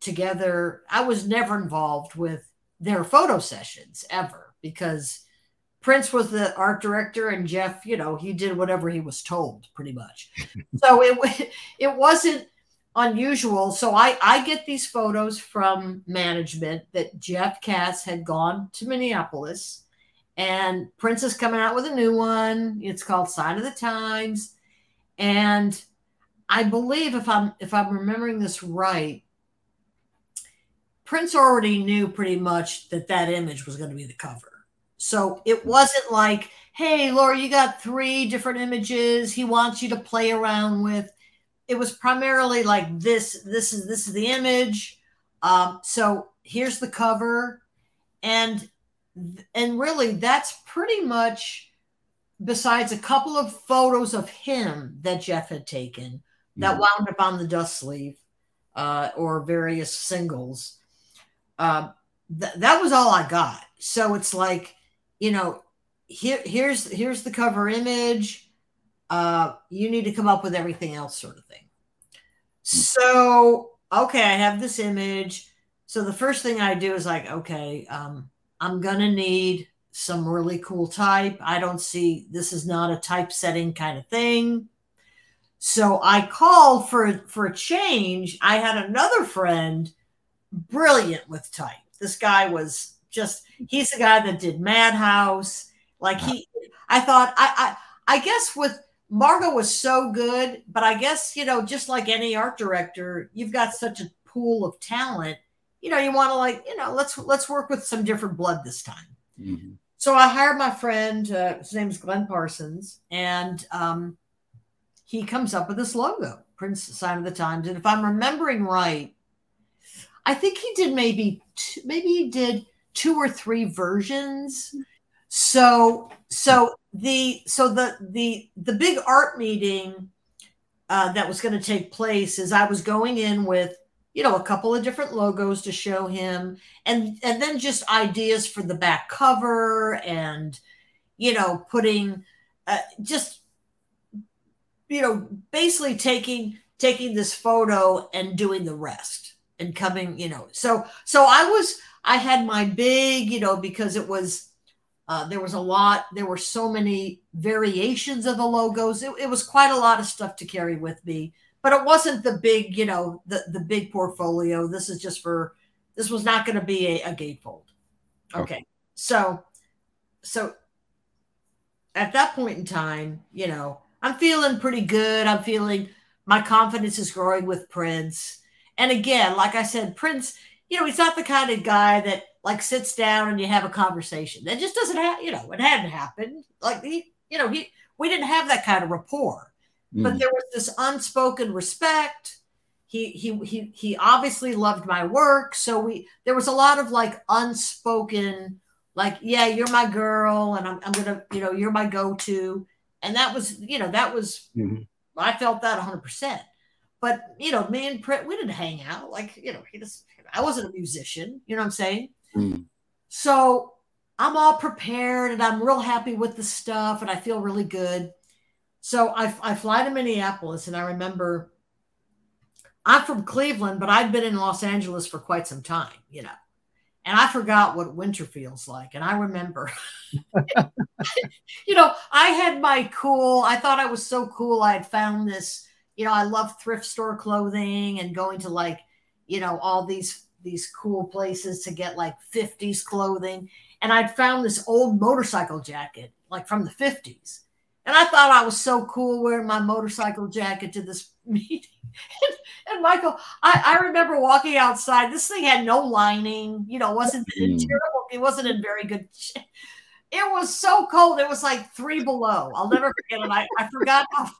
together. I was never involved with their photo sessions ever because Prince was the art director and Jeff, you know, he did whatever he was told pretty much. so it it wasn't unusual. So I, I get these photos from management that Jeff Katz had gone to Minneapolis and Prince is coming out with a new one. It's called Sign of the Times. And I believe if I'm if I'm remembering this right, Prince already knew pretty much that that image was going to be the cover. So it wasn't like, hey, Laura, you got three different images he wants you to play around with. It was primarily like this, this is this is the image. Um, so here's the cover. And and really that's pretty much besides a couple of photos of him that Jeff had taken that mm-hmm. wound up on the dust sleeve uh, or various singles. Uh, th- that was all I got. So it's like, you know, here here's here's the cover image. Uh, you need to come up with everything else, sort of thing. So okay, I have this image. So the first thing I do is like, okay, um, I'm gonna need some really cool type. I don't see this is not a typesetting kind of thing. So I called for for a change. I had another friend, brilliant with type. This guy was just he's the guy that did Madhouse. Like he I thought I I I guess with Margo was so good, but I guess you know, just like any art director, you've got such a pool of talent. You know, you want to like, you know, let's let's work with some different blood this time. Mm-hmm. So I hired my friend, uh, his name is Glenn Parsons, and um, he comes up with this logo, Prince Sign of the Times. And if I'm remembering right, I think he did maybe two, maybe he did two or three versions. So so the so the the the big art meeting uh, that was going to take place is I was going in with you know a couple of different logos to show him and and then just ideas for the back cover and you know putting uh, just you know, basically taking taking this photo and doing the rest and coming, you know. So so I was I had my big, you know, because it was uh, there was a lot, there were so many variations of the logos. It, it was quite a lot of stuff to carry with me, but it wasn't the big, you know, the the big portfolio. This is just for this was not going to be a, a gatefold. Okay. okay. So so at that point in time, you know, I'm feeling pretty good. I'm feeling my confidence is growing with Prince. And again, like I said, Prince, you know, he's not the kind of guy that like sits down and you have a conversation. That just doesn't have, you know, it hadn't happened. Like he, you know, he we didn't have that kind of rapport. Mm. But there was this unspoken respect. He he he he obviously loved my work. So we there was a lot of like unspoken, like, yeah, you're my girl, and I'm I'm gonna, you know, you're my go-to and that was you know that was mm-hmm. I felt that 100. percent But you know, me and Prince, we didn't hang out like you know he just I wasn't a musician. You know what I'm saying? Mm-hmm. So I'm all prepared and I'm real happy with the stuff and I feel really good. So I, I fly to Minneapolis and I remember I'm from Cleveland, but I'd been in Los Angeles for quite some time, you know and I forgot what winter feels like. And I remember, you know, I had my cool, I thought I was so cool. I had found this, you know, I love thrift store clothing and going to like, you know, all these these cool places to get like 50s clothing. And I'd found this old motorcycle jacket, like from the 50s. And I thought I was so cool wearing my motorcycle jacket to this meeting. and, and, Michael, I, I, remember walking outside. This thing had no lining, you know, wasn't mm. terrible. It wasn't in very good shape. It was so cold. It was like three below. I'll never forget it. I, I forgot how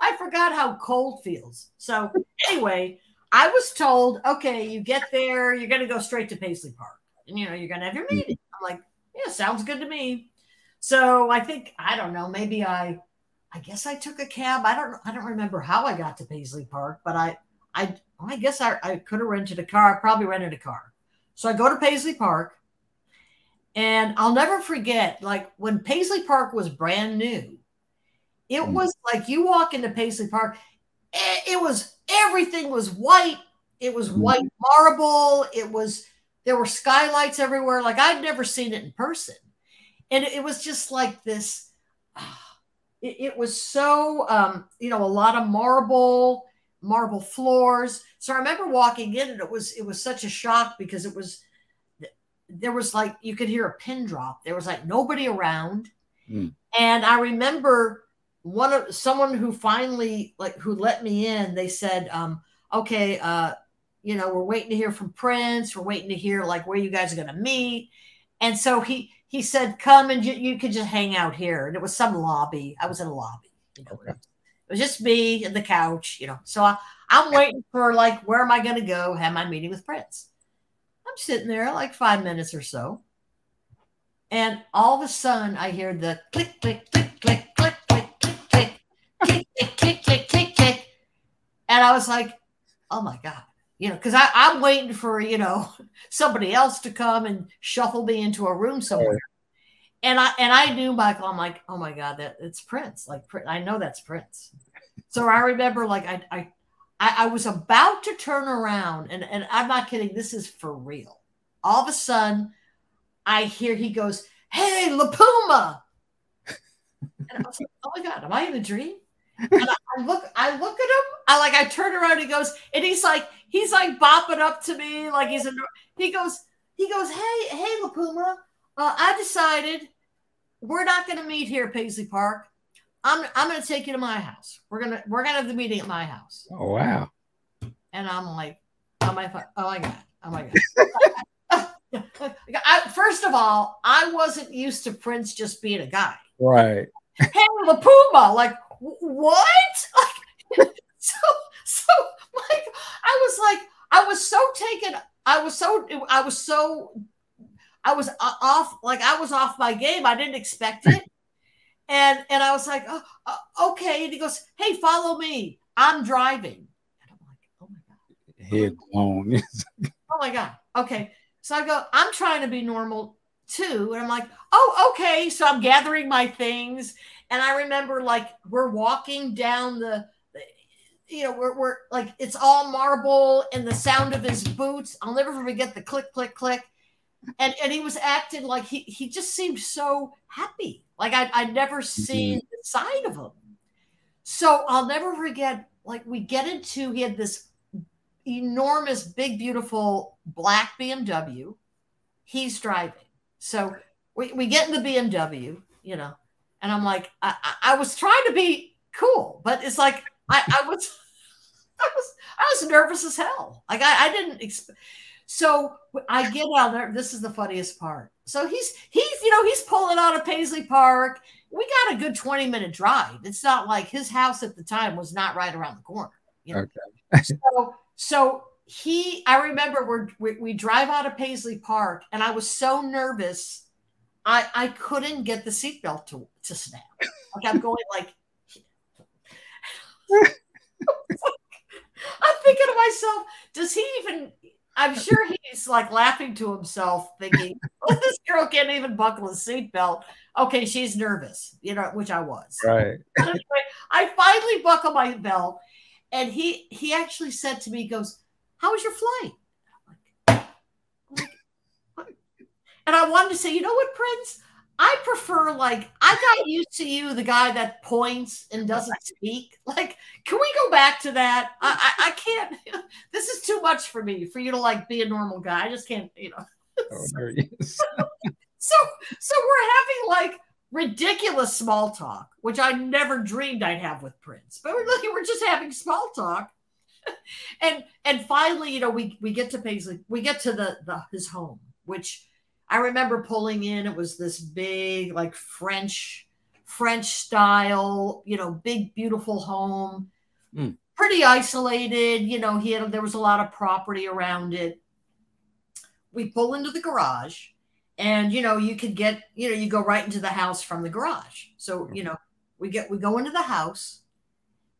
I forgot how cold feels. So anyway, I was told, okay, you get there, you're gonna go straight to Paisley Park. And you know, you're gonna have your meeting. I'm like, yeah, sounds good to me. So I think I don't know. Maybe I, I guess I took a cab. I don't. I don't remember how I got to Paisley Park, but I, I, I guess I, I could have rented a car. I probably rented a car. So I go to Paisley Park, and I'll never forget. Like when Paisley Park was brand new, it mm. was like you walk into Paisley Park. It, it was everything was white. It was mm. white marble. It was there were skylights everywhere. Like I'd never seen it in person and it was just like this it, it was so um, you know a lot of marble marble floors. So I remember walking in, and it was it was such a shock because it was there was like you could hear a pin drop. There was like nobody around, mm. and I remember one of someone who finally like who let me in. They said, um, "Okay, uh, you know, we're waiting to hear from Prince. We're waiting to hear like where you guys are going to meet." And so he he said, "Come and you, you could just hang out here." And it was some lobby. I was in a lobby. You know, okay. it was just me and the couch. You know, so I, I'm waiting for like where am I going to go? Have my meeting with Prince. I'm sitting there like five minutes or so, and all of a sudden I hear the click click click click click and I was like, "Oh my god." you know, because I'm waiting for, you know, somebody else to come and shuffle me into a room somewhere. And I and I knew Michael. I'm like, oh my god, that it's Prince. Like I know that's Prince. So I remember, like I I I, was about to turn around, and and I'm not kidding. This is for real. All of a sudden, I hear he goes, "Hey, LiPuma," and I was like, "Oh my god, am I in a dream?" And I, I look, I look at him. I like, I turn around. And he goes, and he's like, he's like bopping up to me, like he's a. He goes, he goes, hey, hey, LiPuma, Uh, I decided we're not going to meet here at Paisley Park. I'm I'm going to take you to my house. We're gonna we're gonna have the meeting at my house. Oh wow! And I'm like, oh my oh my god, oh my god. I, first of all, I wasn't used to Prince just being a guy. Right. Hey, LiPuma, like what? Like, so so like I was like I was so taken. I was so I was so I was off like I was off my game. I didn't expect it. And and I was like, oh, uh, okay. And he goes, hey, follow me. I'm driving. And I'm like, oh my god. Head blown. oh my god. Okay. So I go, I'm trying to be normal too. And I'm like, oh, okay. So I'm gathering my things. And I remember like we're walking down the, you know, we're, we're like, it's all marble and the sound of his boots. I'll never forget the click, click, click. And, and he was acting like he, he just seemed so happy. Like I'd, I'd never seen mm-hmm. the side of him. So I'll never forget, like we get into, he had this enormous, big, beautiful black BMW. He's driving. So we, we get in the BMW, you know, and I'm like, I, I, was trying to be cool, but it's like I, I was I was I was nervous as hell. Like I, I didn't expect so I get out there. This is the funniest part. So he's he's you know he's pulling out of Paisley Park. We got a good twenty minute drive. It's not like his house at the time was not right around the corner. You know? Okay. so so he I remember we're, we we drive out of Paisley Park and I was so nervous. I I couldn't get the seatbelt to to snap. Like I'm going like. I'm thinking to myself, does he even I'm sure he's like laughing to himself, thinking, oh, "This girl can't even buckle a seatbelt." Okay, she's nervous, you know, which I was. Right. anyway, I finally buckle my belt, and he he actually said to me, "Goes, how was your flight?" And I wanted to say, you know what, Prince? I prefer like I got used to you, the guy that points and doesn't speak. Like, can we go back to that? I, I, I can't. This is too much for me for you to like be a normal guy. I just can't. You know. Oh, there he is. so so we're having like ridiculous small talk, which I never dreamed I'd have with Prince. But we're like we're just having small talk. and and finally, you know, we we get to Paisley, we get to the the his home, which I remember pulling in, it was this big, like French, French style, you know, big, beautiful home. Mm. Pretty isolated, you know, he had there was a lot of property around it. We pull into the garage and you know, you could get, you know, you go right into the house from the garage. So, you know, we get we go into the house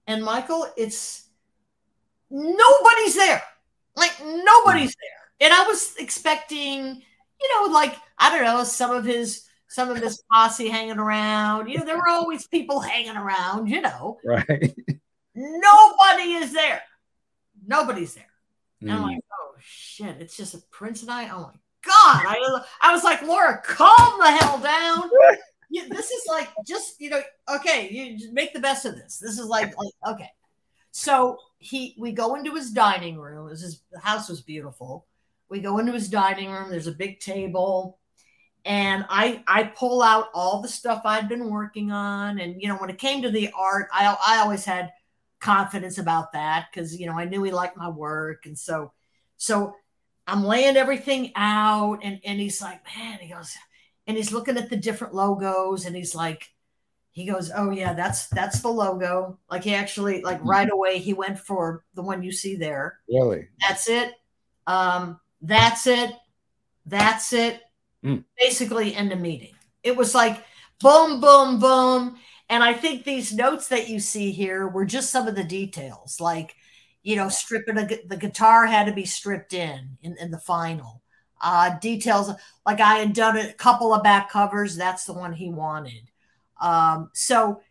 and Michael, it's nobody's there. Like nobody's there. And I was expecting you know, like I don't know, some of his some of his posse hanging around. You know, there were always people hanging around. You know, right? Nobody is there. Nobody's there. And I'm like, mm. oh shit! It's just a Prince and I. Oh my god! I I was like, Laura, calm the hell down. this is like just you know, okay, you make the best of this. This is like, like okay. So he we go into his dining room. It was his the house was beautiful. We go into his dining room. There's a big table. And I I pull out all the stuff I'd been working on. And you know, when it came to the art, I I always had confidence about that because you know I knew he liked my work. And so so I'm laying everything out and, and he's like, man, he goes, and he's looking at the different logos and he's like, he goes, Oh yeah, that's that's the logo. Like he actually like mm-hmm. right away he went for the one you see there. Really? That's it. Um, that's it. That's it. Mm. Basically end the meeting. It was like boom, boom, boom. And I think these notes that you see here were just some of the details, like you know, stripping a, the guitar had to be stripped in in, in the final. Uh, details like I had done a couple of back covers. That's the one he wanted. Um, so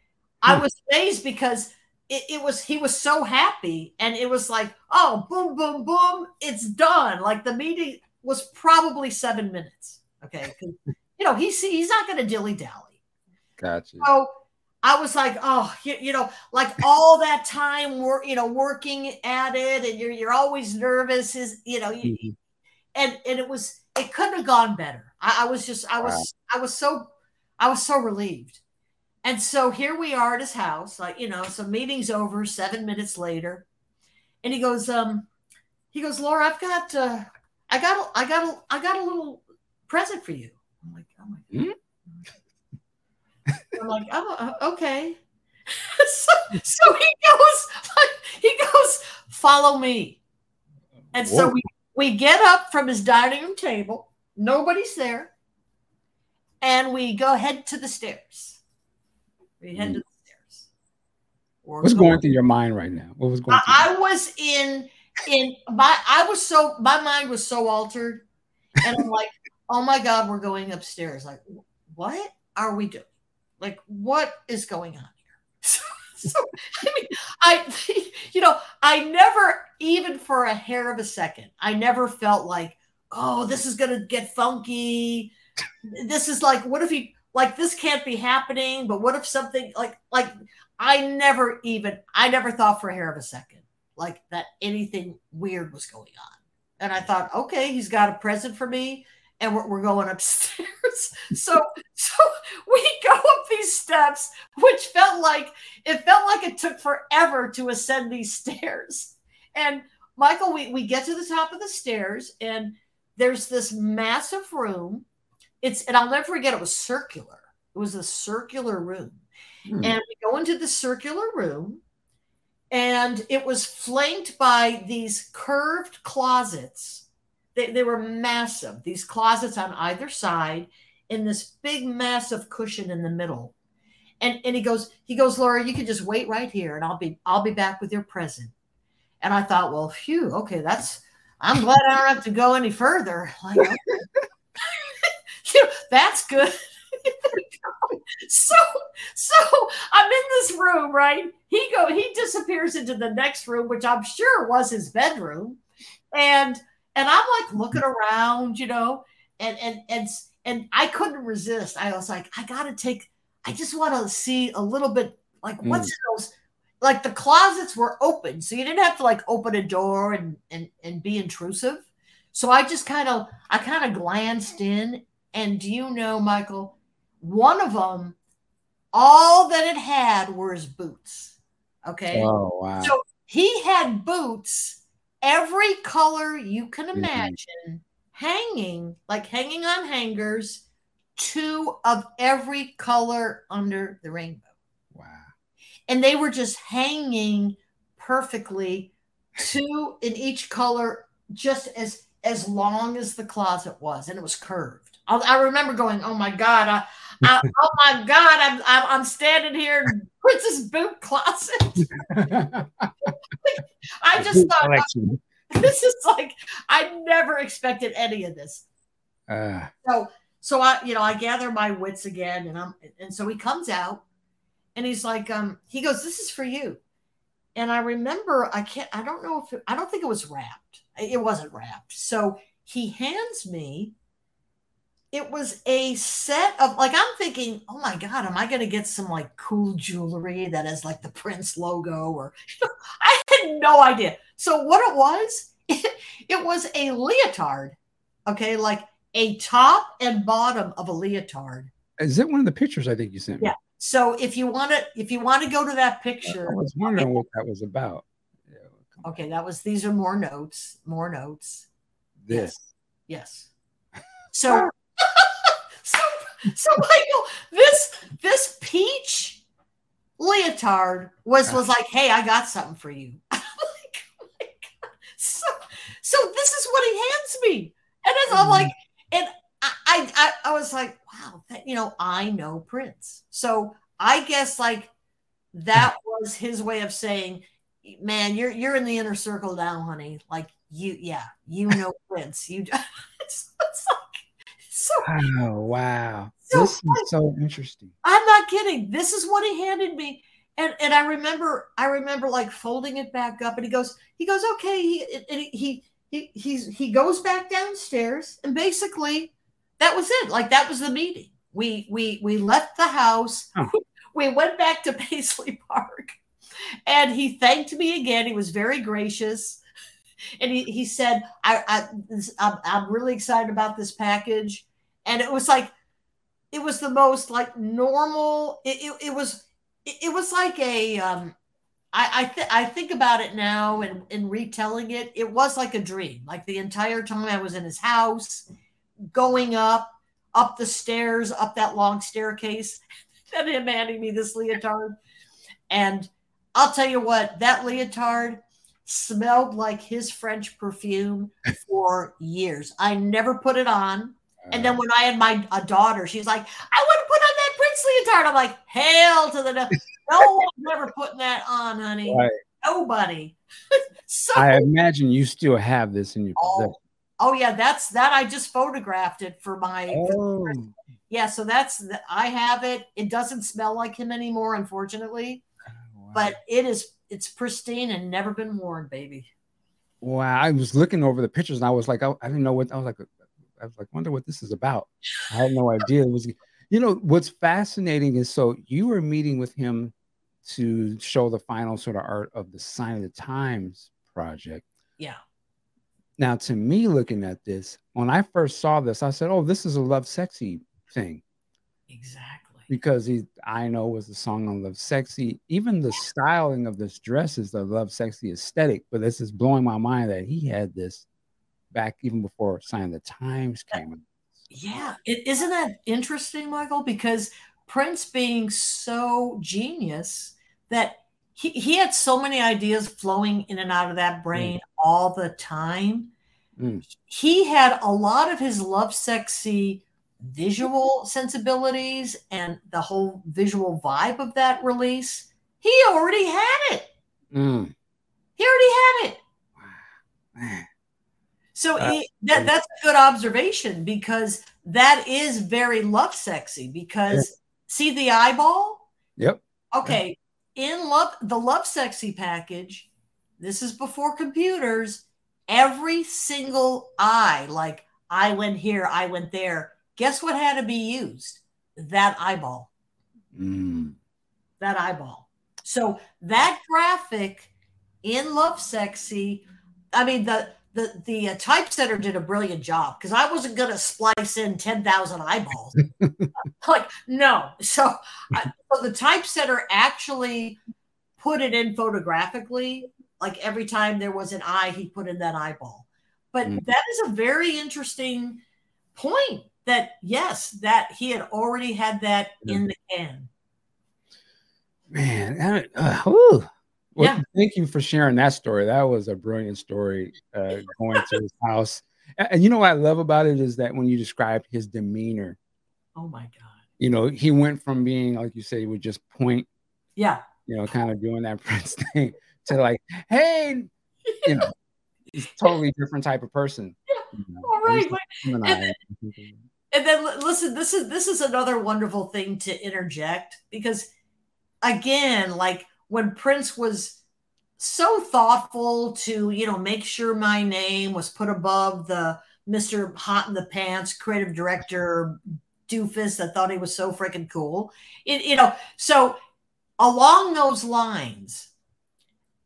I hmm. was amazed because it, it, was he was so happy, and it was like, oh, boom, boom, boom, it's done. Like the meeting was probably seven minutes. Okay, you know he's he's not going to dilly dally. Gotcha. So I was like, oh, you, you, know, like all that time work, you know, working at it, and you're you're always nervous. Is you know, you, mm-hmm. and and it was it couldn't have gone better. I, I was just I was wow. I was so I was so relieved. And so here we are at his house, like you know, so meeting's over. Seven minutes later, and he goes, um, he goes, Laura, I've got, uh, I got, a, I got, a, I got a little present for you. I'm like, oh my god. Mm-hmm. I'm like, oh, uh, okay. so, so he goes, he goes, follow me. And Whoa. so we, we get up from his dining room table. Nobody's there. And we go head to the stairs. We head mm. to the stairs. What's going, going through your mind right now? What was going I, I was in in my I was so my mind was so altered. And I'm like, oh my God, we're going upstairs. Like, what are we doing? Like, what is going on here? So, so, I mean, I, you know, I never, even for a hair of a second, I never felt like, oh, this is going to get funky. This is like, what if he, like, this can't be happening, but what if something like, like, I never even, I never thought for a hair of a second, like that anything weird was going on. And I thought, okay, he's got a present for me and we're, we're going upstairs. so so we go up these steps, which felt like it felt like it took forever to ascend these stairs. And Michael, we, we get to the top of the stairs, and there's this massive room. It's and I'll never forget it was circular. It was a circular room. Hmm. And we go into the circular room, and it was flanked by these curved closets they, they were massive, these closets on either side in this big massive cushion in the middle. And, and he goes, he goes, Laura, you can just wait right here and I'll be I'll be back with your present. And I thought, well, phew, okay, that's I'm glad I don't have to go any further. Like, that's good. so so I'm in this room, right? He go he disappears into the next room, which I'm sure was his bedroom. And and I'm like looking around, you know, and and and and I couldn't resist. I was like, I gotta take. I just want to see a little bit, like what's mm. in those. Like the closets were open, so you didn't have to like open a door and and and be intrusive. So I just kind of I kind of glanced in, and do you know, Michael, one of them, all that it had were his boots. Okay. Oh wow. So he had boots every color you can mm-hmm. imagine mm-hmm. hanging, like hanging on hangers, two of every color under the rainbow. Wow. And they were just hanging perfectly, two in each color, just as as long as the closet was, and it was curved. I, I remember going, "Oh my god! I, I, oh my god! I'm, I'm I'm standing here in Prince's Boot closet." I just thought this is like I never expected any of this. Uh. So so I you know I gather my wits again, and I'm and so he comes out, and he's like, um, he goes, "This is for you." And I remember I can't I don't know if it, I don't think it was wrapped. It wasn't wrapped. So he hands me it was a set of like I'm thinking, oh my god, am I going to get some like cool jewelry that has like the Prince logo or you know, I had no idea. So what it was, it, it was a leotard, okay, like a top and bottom of a leotard. Is that one of the pictures I think you sent me? Yeah. So if you want to, if you want to go to that picture, I was wondering okay. what that was about. Okay, that was. These are more notes. More notes. This. Yes. yes. So so Michael, this this peach leotard was was like, hey, I got something for you. like, oh so so this is what he hands me, and I'm mm-hmm. like, and I, I I was like, wow, that, you know, I know Prince, so I guess like that was his way of saying, man, you're you're in the inner circle now, honey. Like you, yeah, you know Prince. You, it's, it's like so oh wow. So this is so interesting. I'm not kidding. This is what he handed me. And and I remember I remember like folding it back up and he goes, he goes, okay. He and he he he's he goes back downstairs and basically that was it. Like that was the meeting. We we we left the house. Huh. We went back to Paisley Park and he thanked me again. He was very gracious. And he, he said, I, I, I'm, I'm really excited about this package and it was like it was the most like normal it, it, it was it, it, was like a um i I, th- I think about it now and in retelling it it was like a dream. Like the entire time i was in his house going up up the stairs up that long staircase and him handing me this leotard. And i'll tell you what that leotard smelled like his french perfume for years. I never put it on and then when I had my a daughter, she's like, I want to put on that Prince leotard. I'm like, hail to the no, one's ever putting that on, honey. Right. Nobody. so I imagine you still have this in your oh, possession. Oh yeah, that's that. I just photographed it for my. Oh. yeah, so that's I have it. It doesn't smell like him anymore, unfortunately, oh, wow. but it is. It's pristine and never been worn, baby. Wow, I was looking over the pictures and I was like, I, I didn't know what I was like. I was like, wonder what this is about. I had no idea it was. You know, what's fascinating is so you were meeting with him to show the final sort of art of the Sign of the Times project. Yeah. Now, to me, looking at this, when I first saw this, I said, "Oh, this is a Lovesexy thing." Exactly. Because he, I know, was the song on Lovesexy. Even the styling of this dress is the Lovesexy aesthetic. But this is blowing my mind that he had this back even before Sign of the Times came. Yeah, is isn't that interesting, Michael? Because Prince being so genius that he, he had so many ideas flowing in and out of that brain mm. all the time. Mm. He had a lot of his Lovesexy visual sensibilities and the whole visual vibe of that release. He already had it. Mm. He already had it. Wow. So uh, it, that, that's a good observation because that is very Lovesexy because see the eyeball? Yep. Okay. In love the Lovesexy package, this is before computers, every single eye, like I went here, I went there. Guess what had to be used? That eyeball. Mm. That eyeball. So that graphic in Lovesexy, I mean the the the uh, typesetter did a brilliant job because I wasn't going to splice in ten thousand eyeballs. like no, so, I, so the typesetter actually put it in photographically. Like every time there was an eye, he put in that eyeball. But mm. that is a very interesting point. That yes, that he had already had that in the can. Man, uh, well, yeah. thank you for sharing that story. That was a brilliant story uh, going to his house. And, and you know what I love about it is that when you described his demeanor. Oh my God. You know, he went from being, like you said, he would just point. Yeah. You know, kind of doing that Prince thing to like, hey, you know, he's totally different type of person. Yeah. You know, All right. And then, and then listen, this is this is another wonderful thing to interject because again, like when Prince was so thoughtful to, you know, make sure my name was put above the Mr. Hot in the Pants, creative director doofus that thought he was so freaking cool. It, you know, so along those lines,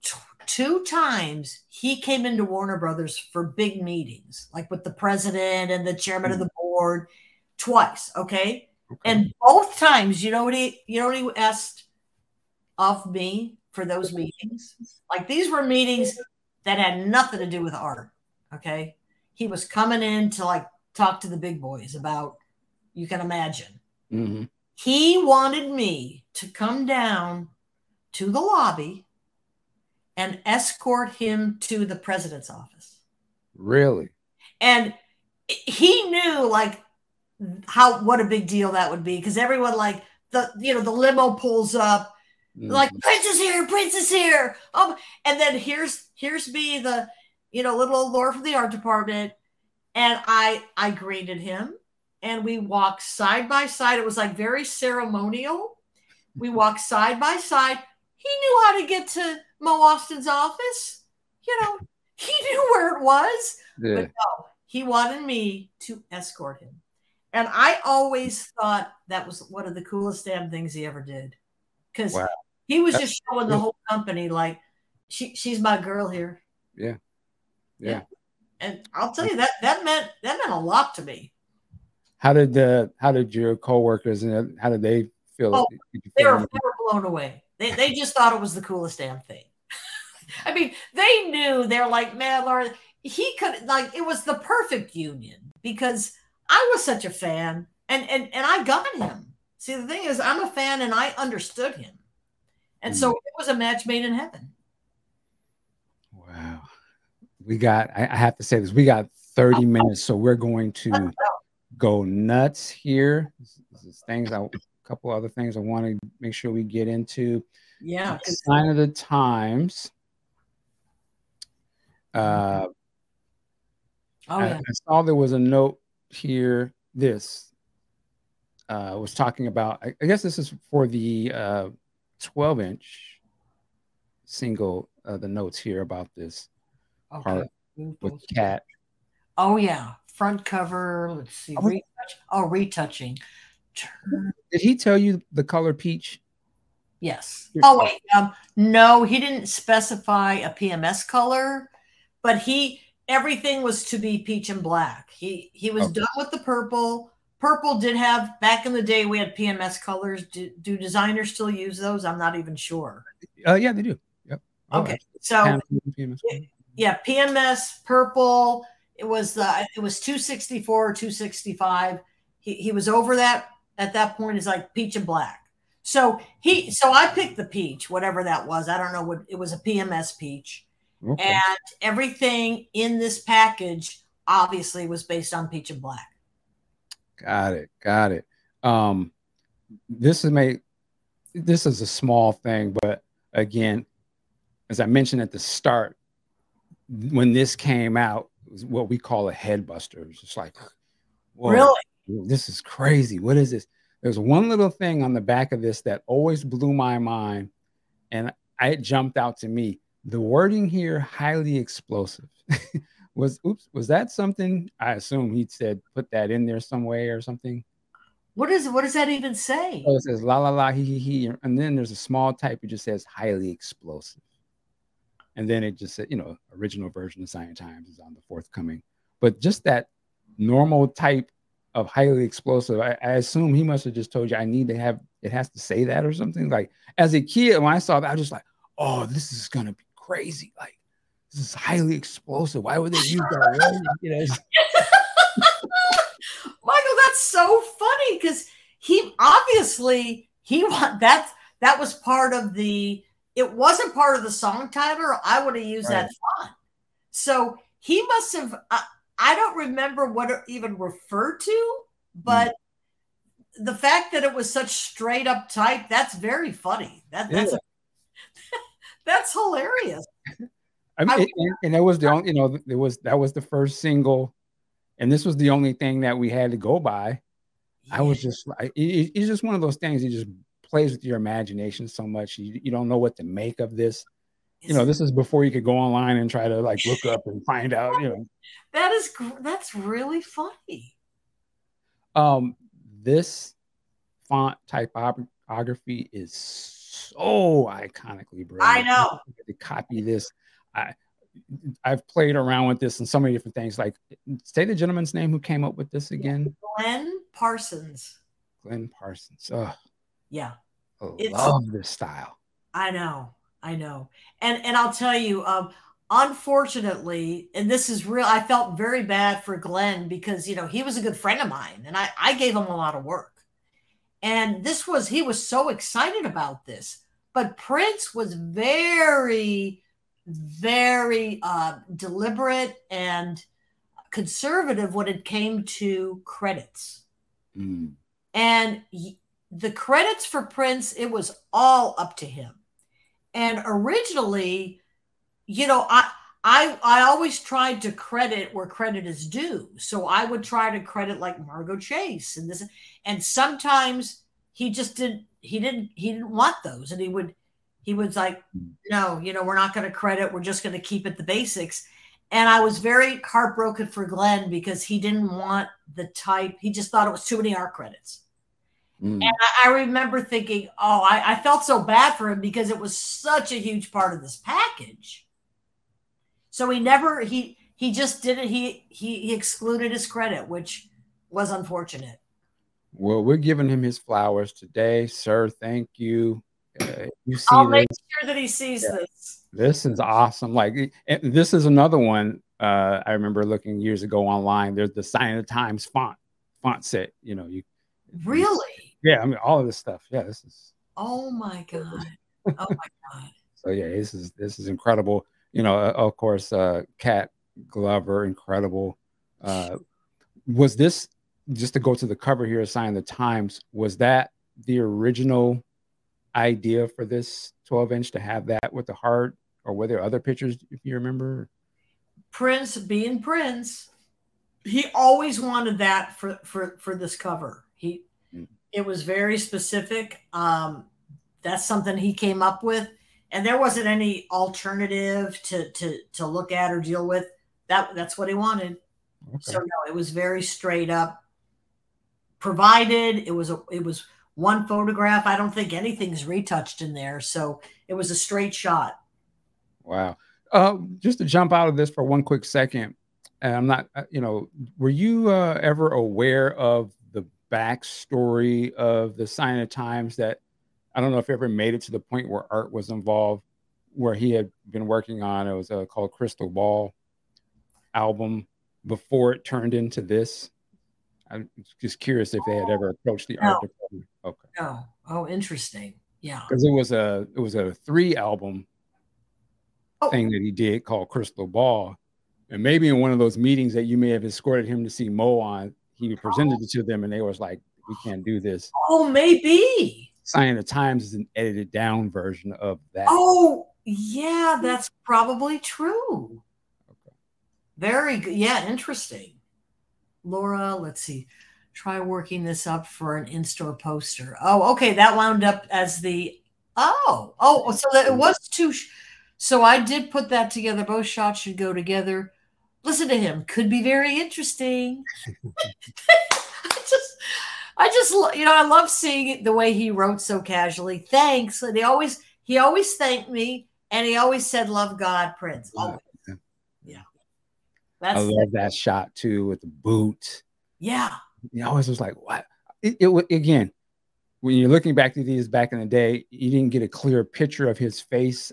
t- two times he came into Warner Brothers for big meetings, like with the president and the chairman mm-hmm. of the board, twice. Okay? okay, and both times, you know what he, you know what he asked of me for those meetings? Like these were meetings that had nothing to do with art. Okay, he was coming in to like talk to the big boys about you can imagine. Mm-hmm. He wanted me to come down to the lobby and escort him to the president's office. Really? And he knew like how what a big deal that would be because everyone like the you know the limo pulls up. Like prince is here prince is here um and then here's here's me the you know little old lord from the art department and i i greeted him and we walked side by side. It was like very ceremonial. We walked side by side. He knew how to get to Mo Ostin's office. You know, he knew where it was. Yeah. But no, he wanted me to escort him. And I always thought that was one of the coolest damn things he ever did. Because wow. He was That's just showing the whole company like she she's my girl here. Yeah. yeah. Yeah. And I'll tell you that that meant that meant a lot to me how did the how did your coworkers and how did they feel? Oh, they, were, they were blown away. They, they just thought it was the coolest damn thing. I mean, they knew they're like, man, Laura, he could like it was the perfect union because I was such a fan and and and I got him. See, the thing is, I'm a fan and I understood him, and mm. so it was a match made in heaven. Wow, we got. I, I have to say this. We got 30 minutes, so we're going to go nuts here. This, this is things I, a couple other things I want to make sure we get into. Yeah. Sign of the times. Uh, oh, yeah. I, I saw there was a note here. This uh, was talking about, I, I guess this is for the uh, 12 inch single, uh, the notes here about this okay. part with Cat. Oh, yeah front cover. Let's see. Oh, retouch. Oh, retouching. Turn. Did he tell you the color peach? Yes. Oh wait, um, no, he didn't specify a PMS color, but he everything was to be peach and black. He he was okay. done with the purple. Purple did have back in the day we had PMS colors. Do, do designers still use those? I'm not even sure. Uh, yeah, they do. Yep. okay, so PMS. yeah, PMS purple it was the it was 264 or 265. He, he was over that at that point is like peach and black. So he so I picked the peach, whatever that was. I don't know what it was a PMS peach. Okay. And everything in this package obviously was based on peach and black. Got it. Got it. Um this is made this is a small thing, but again, as I mentioned at the start, when this came out, was what we call a head buster. It just like, really, this is crazy. What is this? There's one little thing on the back of this that always blew my mind, and it jumped out to me. The wording here, highly explosive. was oops, was that something? I assume he said put that in there some way or something. What is what does that even say? Oh, it says la la la he he he, and then there's a small type. It just says highly explosive and then it just said, you know, original version of science Times is on the forthcoming. But just that normal type of highly explosive, I, I, assume he must have just told you I need to have it has to say that or something. Like as a kid, when I saw that, I was just like, oh, this is gonna be crazy. Like this is highly explosive. Why would they use that word? You know? Michael, that's so funny because he obviously he want that that was part of the it wasn't part of the song title, I would have used right. that font. So he must have. Uh, I don't remember what it even referred to, but mm. the fact that it was such straight up type, that's very funny. That, that's yeah. a, that's hilarious. I mean, I, and, and that was the only, you know, it was that was the first single, and this was the only thing that we had to go by. Yeah. I was just like, it, it's just one of those things. You just plays with your imagination so much. You, you don't know what to make of this. you know, this is before you could go online and try to like look up and find out, you know. That is that's really funny. Um, this font typography is so iconically brilliant. I know. To copy this, I I've played around with this and so many different things. Like, say the gentleman's name who came up with this again. Glenn Parsons. Glenn Parsons. Oh, yeah. I love this style. I know. I know. And and I'll tell you, um, unfortunately, and this is real, I felt very bad for Glenn because you know he was a good friend of mine, and I I gave him a lot of work. And this was he was so excited about this, but Prince was very, very uh, deliberate and conservative when it came to credits. Mm. And the credits for Prince, it was all up to him. And originally, you know, I I I always tried to credit where credit is due. So I would try to credit like Margo Chase and this and sometimes he just didn't he didn't he didn't want those and he would he was like no you know we're not going to credit we're just going to keep it the basics and i was very heartbroken for glenn because he didn't want the type he just thought it was too many art credits Mm. And I, I, remember thinking, oh, I, I felt so bad for him because it was such a huge part of this package. So he never he he just didn't he he, he excluded his credit, which was unfortunate. Well, we're giving him his flowers today, sir. Thank you. Uh, you see I'll this. make sure that he sees yeah. this. This is awesome. Like this is another one. Uh, I remember looking years ago online. There's the Sign of the Times font font set. You know, you really yeah, I mean all of this stuff. Yeah, this is. Oh my god! Oh my god! so yeah, this is this is incredible. You know, uh, of course, uh, Cat Glover, incredible. Uh, was this just to go to the cover here, sign of the times? Was that the original idea for this 12 inch to have that with the heart, or were there other pictures if you remember? Prince being Prince, he always wanted that for for for this cover. He it was very specific. Um, that's something he came up with, and there wasn't any alternative to to to look at or deal with. That that's what he wanted. Okay. So no, it was very straight up. Provided it was a it was one photograph. I don't think anything's retouched in there, so it was a straight shot. Wow. Uh, just to jump out of this for one quick second, and I'm not, uh, you know, were you uh, ever aware of the backstory of the sign of times that I don't know if ever made it to the point where art was involved, where he had been working on. It was uh, called Crystal Ball album before it turned into this. I'm just curious if they had ever oh, approached the no. art department. Okay. No. Oh, interesting. Yeah. Because it was a it was a three album oh. thing that he did called Crystal Ball. And maybe in one of those meetings that you may have escorted him to see Mo on, he oh. presented it to them and they was like, we can't do this. Oh, maybe. Sign of the Times is an edited down version of that. Oh, yeah, that's probably true. Okay. Very good. Yeah, interesting. Laura, let's see. Try working this up for an in-store poster. Oh, okay. That wound up as the oh, oh, so that it was two. So I did put that together. Both shots should go together listen to him could be very interesting i just i just you know i love seeing the way he wrote so casually thanks and he always he always thanked me and he always said love god prince always. That's i love that shot too with the boot yeah he always was like what it, it again when you're looking back to these back in the day you didn't get a clear picture of his face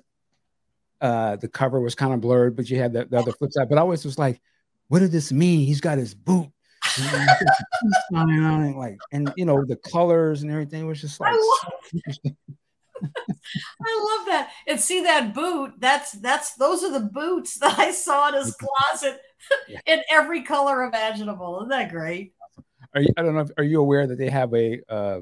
uh, the cover was kind of blurred, but you had the, the, other flip side. But I always was like, what did this mean? He's got his boot it, like, and you know, the colors and everything was just like. I love, I love that. And see that boot. That's that's those are the boots that I saw in his closet yeah. in every color imaginable. Isn't that great? Are you, I don't know. If, are you aware that they have a uh,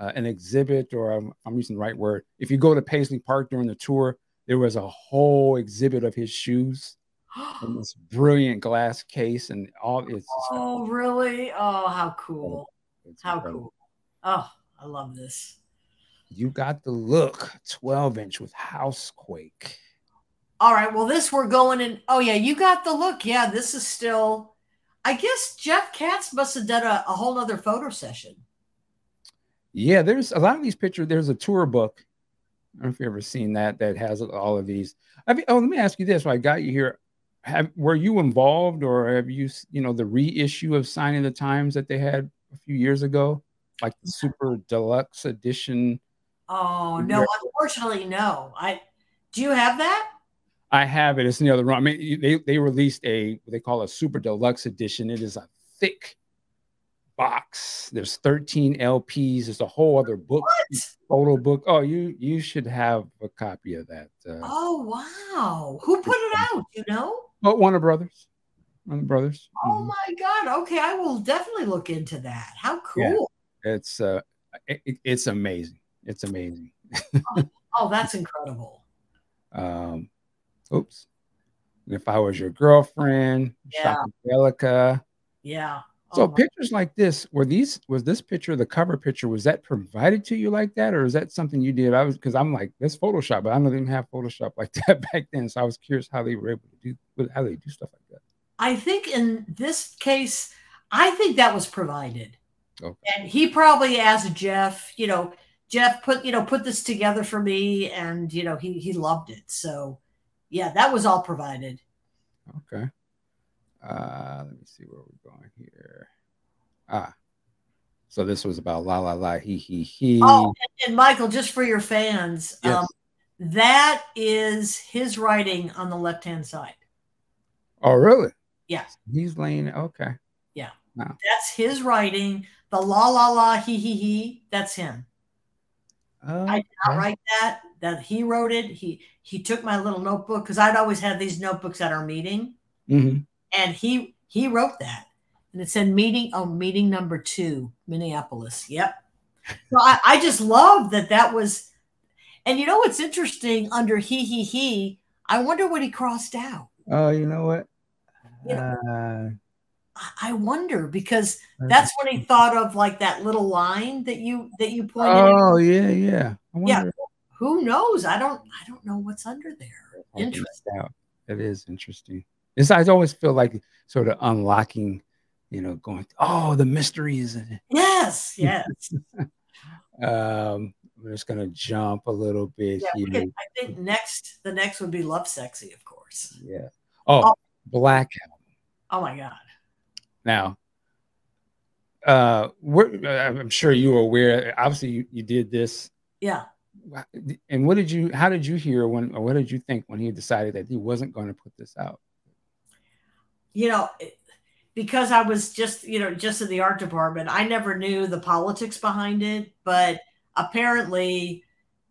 uh, an exhibit, or I'm, I'm using the right word? If you go to Paisley Park during the tour, there was a whole exhibit of his shoes in this brilliant glass case and all it's oh really oh how cool how incredible. cool oh i love this You got the look 12 inch with Housequake. All right. Well, this we're going in. Oh, yeah. You got the look. Yeah. This is still, I guess Jeff Katz must have done a, a whole other photo session. Yeah. There's a lot of these pictures. There's a tour book. I don't know if you've ever seen that, that has all of these. I mean, oh, let me ask you this. While I got you here, have were you involved or have you, you know, the reissue of Sign of the Times that they had a few years ago? Like the super deluxe edition Oh no, unfortunately, no. I do you have that? I have it. It's in the other room. I mean, they they released a what they call a super deluxe edition. It is a thick box. There's 13 LPs. There's a whole other book, what? photo book. Oh, you you should have a copy of that. Uh, oh wow! Who put it out? You know? Oh, Warner Brothers. Warner Brothers. Oh mm-hmm. my God! Okay, I will definitely look into that. How cool! Yeah, it's uh, it, it's amazing. It's amazing. oh, oh, that's incredible. Um, oops. If I was your girlfriend, yeah. Yeah. So oh, pictures like this, were these was this picture the cover picture? Was that provided to you like that, or is that something you did? I was because I'm like this Photoshop, but I don't even have Photoshop like that back then. So I was curious how they were able to do how they do stuff like that. I think in this case, I think that was provided. Okay. And he probably asked Jeff, you know, Jeff put you know put this together for me, and you know he he loved it. So yeah, that was all provided. Okay. Uh, let me see where we're going here. Ah, so this was about la la la he he he. Oh, and, and Michael, just for your fans, yes. um, that is his writing on the left hand side. Oh, really? Yeah. He's laying. Okay. Yeah. Wow. That's his writing. The la la la he he he. That's him. Oh, I did not write that. That he wrote it. He he took my little notebook because I'd always have these notebooks at our meeting, mm-hmm. and he he wrote that, and it said meeting. Oh, meeting number two, Minneapolis. Yep. So I, I just love that that was, and you know what's interesting under he he he. I wonder what he crossed out. Oh, you know what? You know, uh, I wonder because that's when he thought of like that little line that you that you pointed. Oh out. yeah, yeah. Yeah. Who knows? I don't. I don't know what's under there. Interesting. It is interesting. It's I always feel like sort of unlocking, you know, going. Oh, the mystery is in it. Yes. Yes. um, I'm just gonna jump a little bit yeah, here. I think next, the next would be Lovesexy, of course. Yeah. Oh, oh. Black Oh my God. Now, uh, I'm sure you were aware. Obviously, you, you did this. Yeah. And what did you? How did you hear when? Or what did you think when he decided that he wasn't going to put this out? You know, because I was just you know just in the art department, I never knew the politics behind it. But apparently,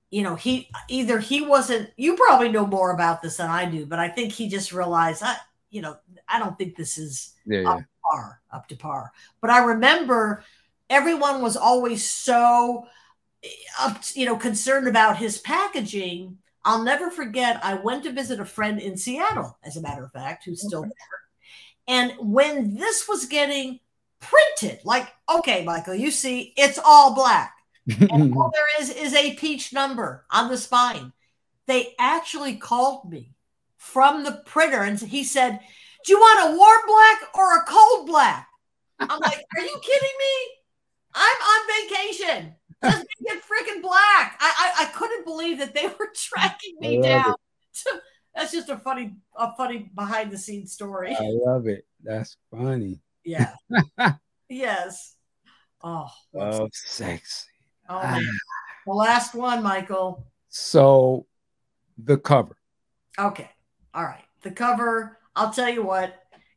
you know, he either he wasn't. You probably know more about this than I do, but I think he just realized I, you know, I don't think this is yeah, yeah par, up to par. But I remember everyone was always so eh, up, you know, concerned about his packaging. I'll never forget. I went to visit a friend in Seattle, as a matter of fact, who's still there. And when this was getting printed, like, okay, Michael, you see, it's all black. and all there is is a peach number on the spine. They actually called me from the printer and he said, do you want a warm black or a cold black? I'm like, are you kidding me? I'm on vacation. Just make it freaking black. I, I, I couldn't believe that they were tracking me down. That's just a funny a funny behind the scenes story. I love it. That's funny. Yeah. yes. Oh. Oh, sexy. Oh, ah. the last one, Michael. So, the cover. Okay. All right. The cover I'll tell you what,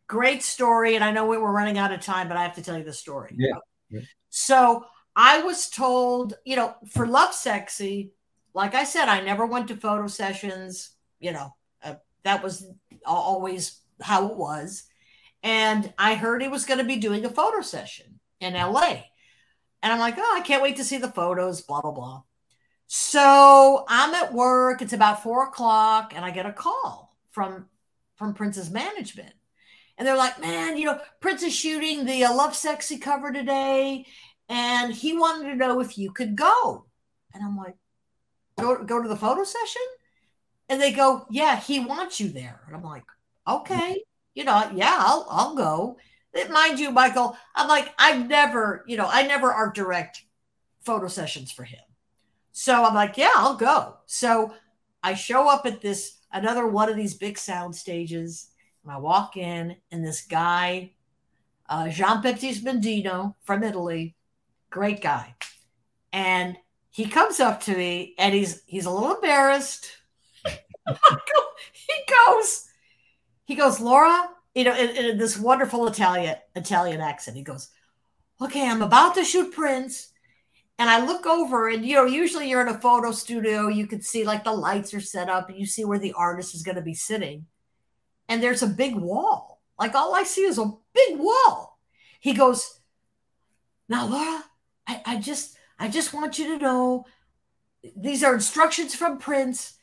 great story. And I know we were running out of time, but I have to tell you the story. Yeah. yeah. So I was told, you know, for Lovesexy, like I said, I never went to photo sessions. You know, uh, that was always how it was. And I heard he was going to be doing a photo session in LA. And I'm like, oh, I can't wait to see the photos, blah, blah, blah. So I'm at work. It's about four o'clock, and I get a call from from Prince's management. And they're like, man, you know, Prince is shooting the uh, Lovesexy cover today. And he wanted to know if you could go. And I'm like, go, go to the photo session? And they go, yeah, he wants you there. And I'm like, okay, you know, yeah, I'll, I'll go. Mind you, Michael, I'm like, I've never, you know, I never art direct photo sessions for him. So I'm like, yeah, I'll go. So I show up at this another one of these big sound stages. And I walk in, and this guy, uh, Jean Baptiste Mondino from Italy, great guy, and he comes up to me, and he's he's a little embarrassed. he goes, he goes, Laura, you know, in, in this wonderful Italian Italian accent. He goes, "Okay, I'm about to shoot Prince." And I look over, and you know, usually you're in a photo studio, you can see like the lights are set up, and you see where the artist is going to be sitting. And there's a big wall. Like all I see is a big wall. He goes, Now, Laura, I, I just I just want you to know these are instructions from Prince.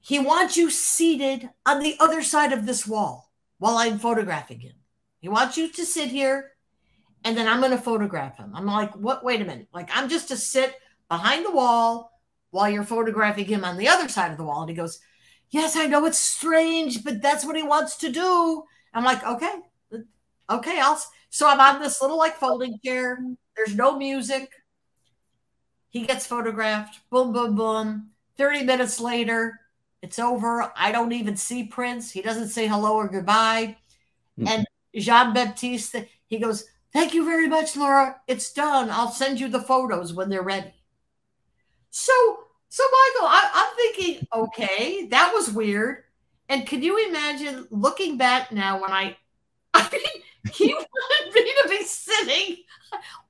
He wants you seated on the other side of this wall while I'm photographing him. He wants you to sit here and then I'm going to photograph him. I'm like, what? Wait a minute. Like, I'm just to sit behind the wall while you're photographing him on the other side of the wall. And he goes, Yes, I know it's strange, but that's what he wants to do. I'm like, Okay, okay. I'll. So I'm on this little like folding chair. There's no music. He gets photographed. Boom, boom, boom. 30 minutes later, it's over. I don't even see Prince. He doesn't say hello or goodbye. Mm-hmm. And Jean Baptiste, he goes, Thank you very much, Laura. It's done. I'll send you the photos when they're ready. So, so Michael, I, I'm thinking, okay, that was weird. And can you imagine looking back now when I, I mean, he wanted me to be sitting.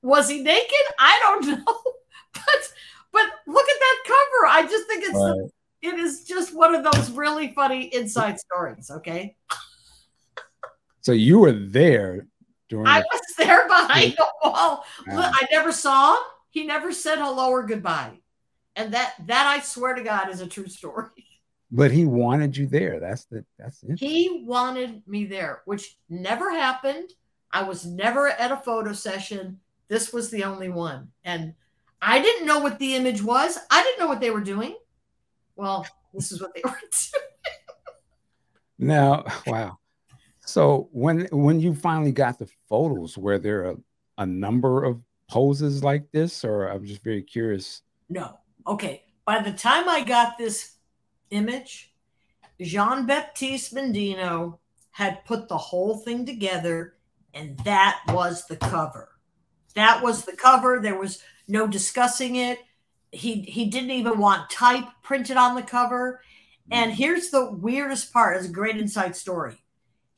Was he naked? I don't know. But, but look at that cover. I just think it's, right. it is just one of those really funny inside stories. Okay. So you were there during I was there behind the wall. I never saw him. He never said hello or goodbye. And that that I swear to God is a true story. But he wanted you there. That's the that's it. He wanted me there, which never happened. I was never at a photo session. This was the only one. And I didn't know what the image was. I didn't know what they were doing. Well, this is what they were doing. now, wow. So when when you finally got the photos, were there a, a number of poses like this, or I'm just very curious? No. Okay. By the time I got this image, Jean Baptiste Mondino had put the whole thing together, and that was the cover. That was the cover. There was no discussing it. He he didn't even want type printed on the cover. And mm. here's the weirdest part: it's a great inside story.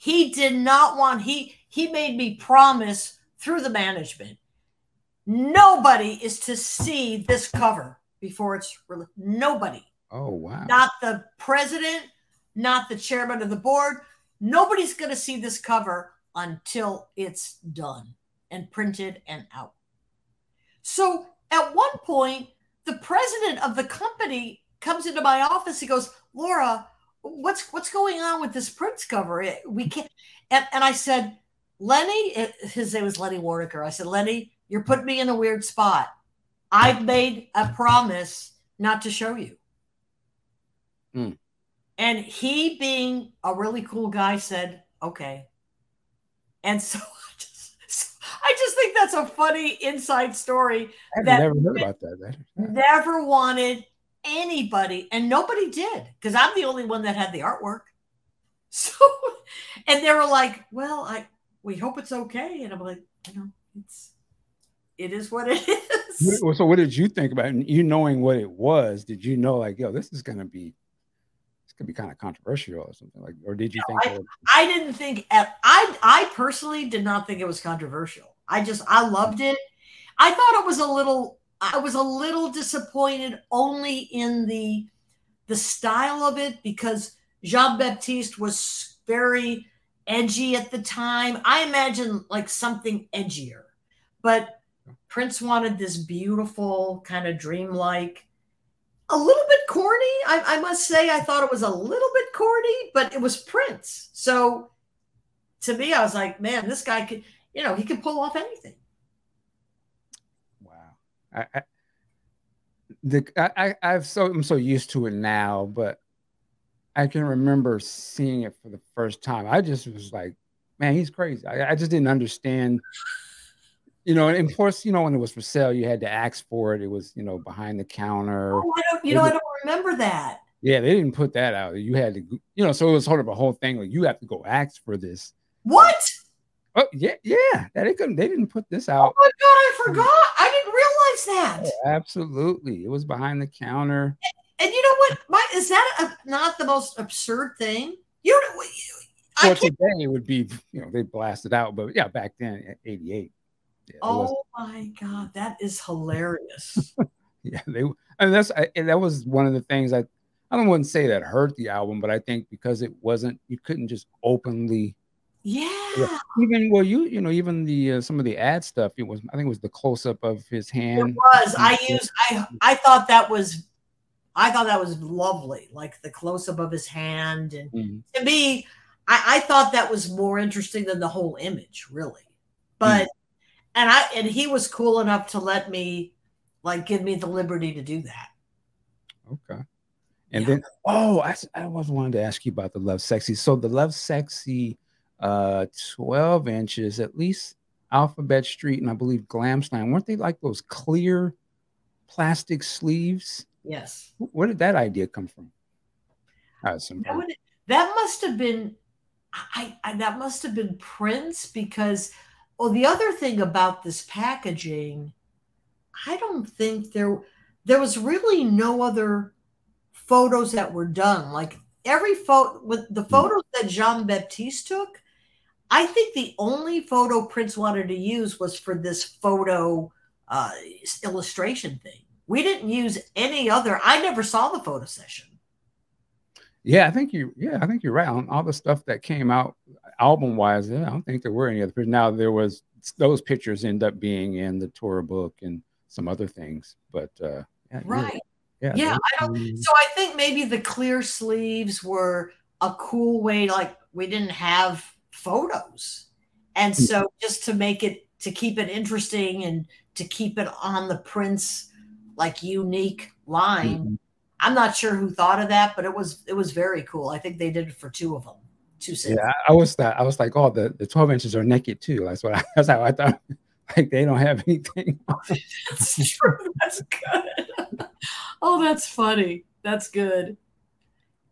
He did not want he he made me promise through the management. Nobody is to see this cover before it's released. Nobody. Oh wow. Not the president, not the chairman of the board. Nobody's going to see this cover until it's done and printed and out. So at one point, the president of the company comes into my office. He goes, Laura, what's what's going on with this Prince cover? We can't. And, and I said, Lenny, his name was Lenny Waronker. I said, Lenny, you're putting me in a weird spot. I've made a promise not to show you. Mm. And he, being a really cool guy, said, okay. And so I just, I just think that's a funny inside story. I've never heard about that. Never wanted anybody, and nobody did because I'm the only one that had the artwork. So, and they were like, "Well, I we hope it's okay," and I'm like, you know, it's it is what it is. So, what did you think about it? You knowing what it was, did you know like, yo, this is gonna be this could be kind of controversial or something like, or did you no, think? I, was- I didn't think at I I personally did not think it was controversial. I just I loved it. I thought it was a little I was a little disappointed only in the the style of it because Jean Baptiste was very edgy at the time. I imagine like something edgier, but Prince wanted this beautiful kind of dreamlike, a little bit corny. I, I must say, I thought it was a little bit corny, but it was Prince. So to me, I was like, man, this guy could, you know, he could pull off anything. I, I, the I, I I've so I'm so used to it now, but I can remember seeing it for the first time. I just was like, man, he's crazy. I, I just didn't understand. You know, and of course, you know, when it was for sale, you had to ask for it. It was, you know, behind the counter. Oh, I don't, you know, I don't remember that. Yeah, they didn't put that out. You had to, you know, so it was sort of a whole thing. Like you have to go ask for this. What? Oh yeah, yeah. That they couldn't. They didn't put this out. Oh my god, I forgot. I didn't realize that. Oh, absolutely, it was behind the counter. And, and you know what? My is that a, not the most absurd thing? You know, well, today it would be, you know, they blasted out, but yeah, back then, '88. Yeah, oh my god, that is hilarious. yeah, they and that's I, and that was one of the things I I don't want to say that hurt the album, but I think because it wasn't you couldn't just openly yeah. Yeah. Even well, you you know, even the uh, some of the ad stuff. It was I think it was the close up of his hand. It was. I used. I I thought that was. I thought that was lovely, like the close up of his hand, and mm-hmm. to me, I, I thought that was more interesting than the whole image, really. But mm-hmm. and I and he was cool enough to let me, like, give me the liberty to do that. Okay. And yeah. then, oh, I, I was wanted to ask you about the Lovesexy. So the Lovesexy uh 12 inches, at least Alphabet Street and I believe Glam Slam. Weren't they like those clear plastic sleeves? Yes. Where did that idea come from? That, would, that must have been I, I that must have been Prince because well the other thing about this packaging, I don't think there there was really no other photos that were done. Like every photo with the hmm. photos that Jean Baptiste took, I think the only photo Prince wanted to use was for this photo uh, illustration thing. We didn't use any other. I never saw the photo session. Yeah, I think you. Yeah, I think you're right on all the stuff that came out album wise. I don't think there were any other. Now there was those pictures end up being in the tour book and some other things, but uh, yeah, right. Yeah, yeah. I don't. So I think maybe the clear sleeves were a cool way. Like we didn't have photos. And hmm. so just to make it to keep it interesting and to keep it on the Prince like unique line. Mm-hmm. I'm not sure who thought of that, but it was it was very cool. I think they did it for two of them. Two singles. Yeah, I was that I was like, oh, the, the 12 inches are naked too. That's what I, that's how I thought. Like they don't have anything. that's true. That's good. oh, that's funny. That's good.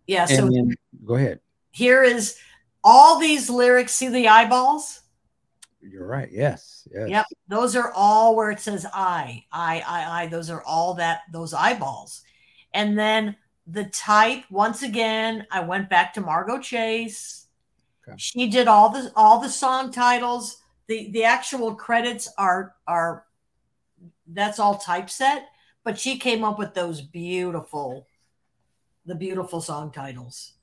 Yeah. So then, go ahead. Here is all these lyrics see the eyeballs? You're right. Yes yes. Yep. Those are all where it says i i i i. Those are all that those eyeballs. And then the type once again i went back to Margo Chase. Okay. she did all the all the song titles. The the actual credits are are that's all typeset but she came up with those beautiful the beautiful song titles.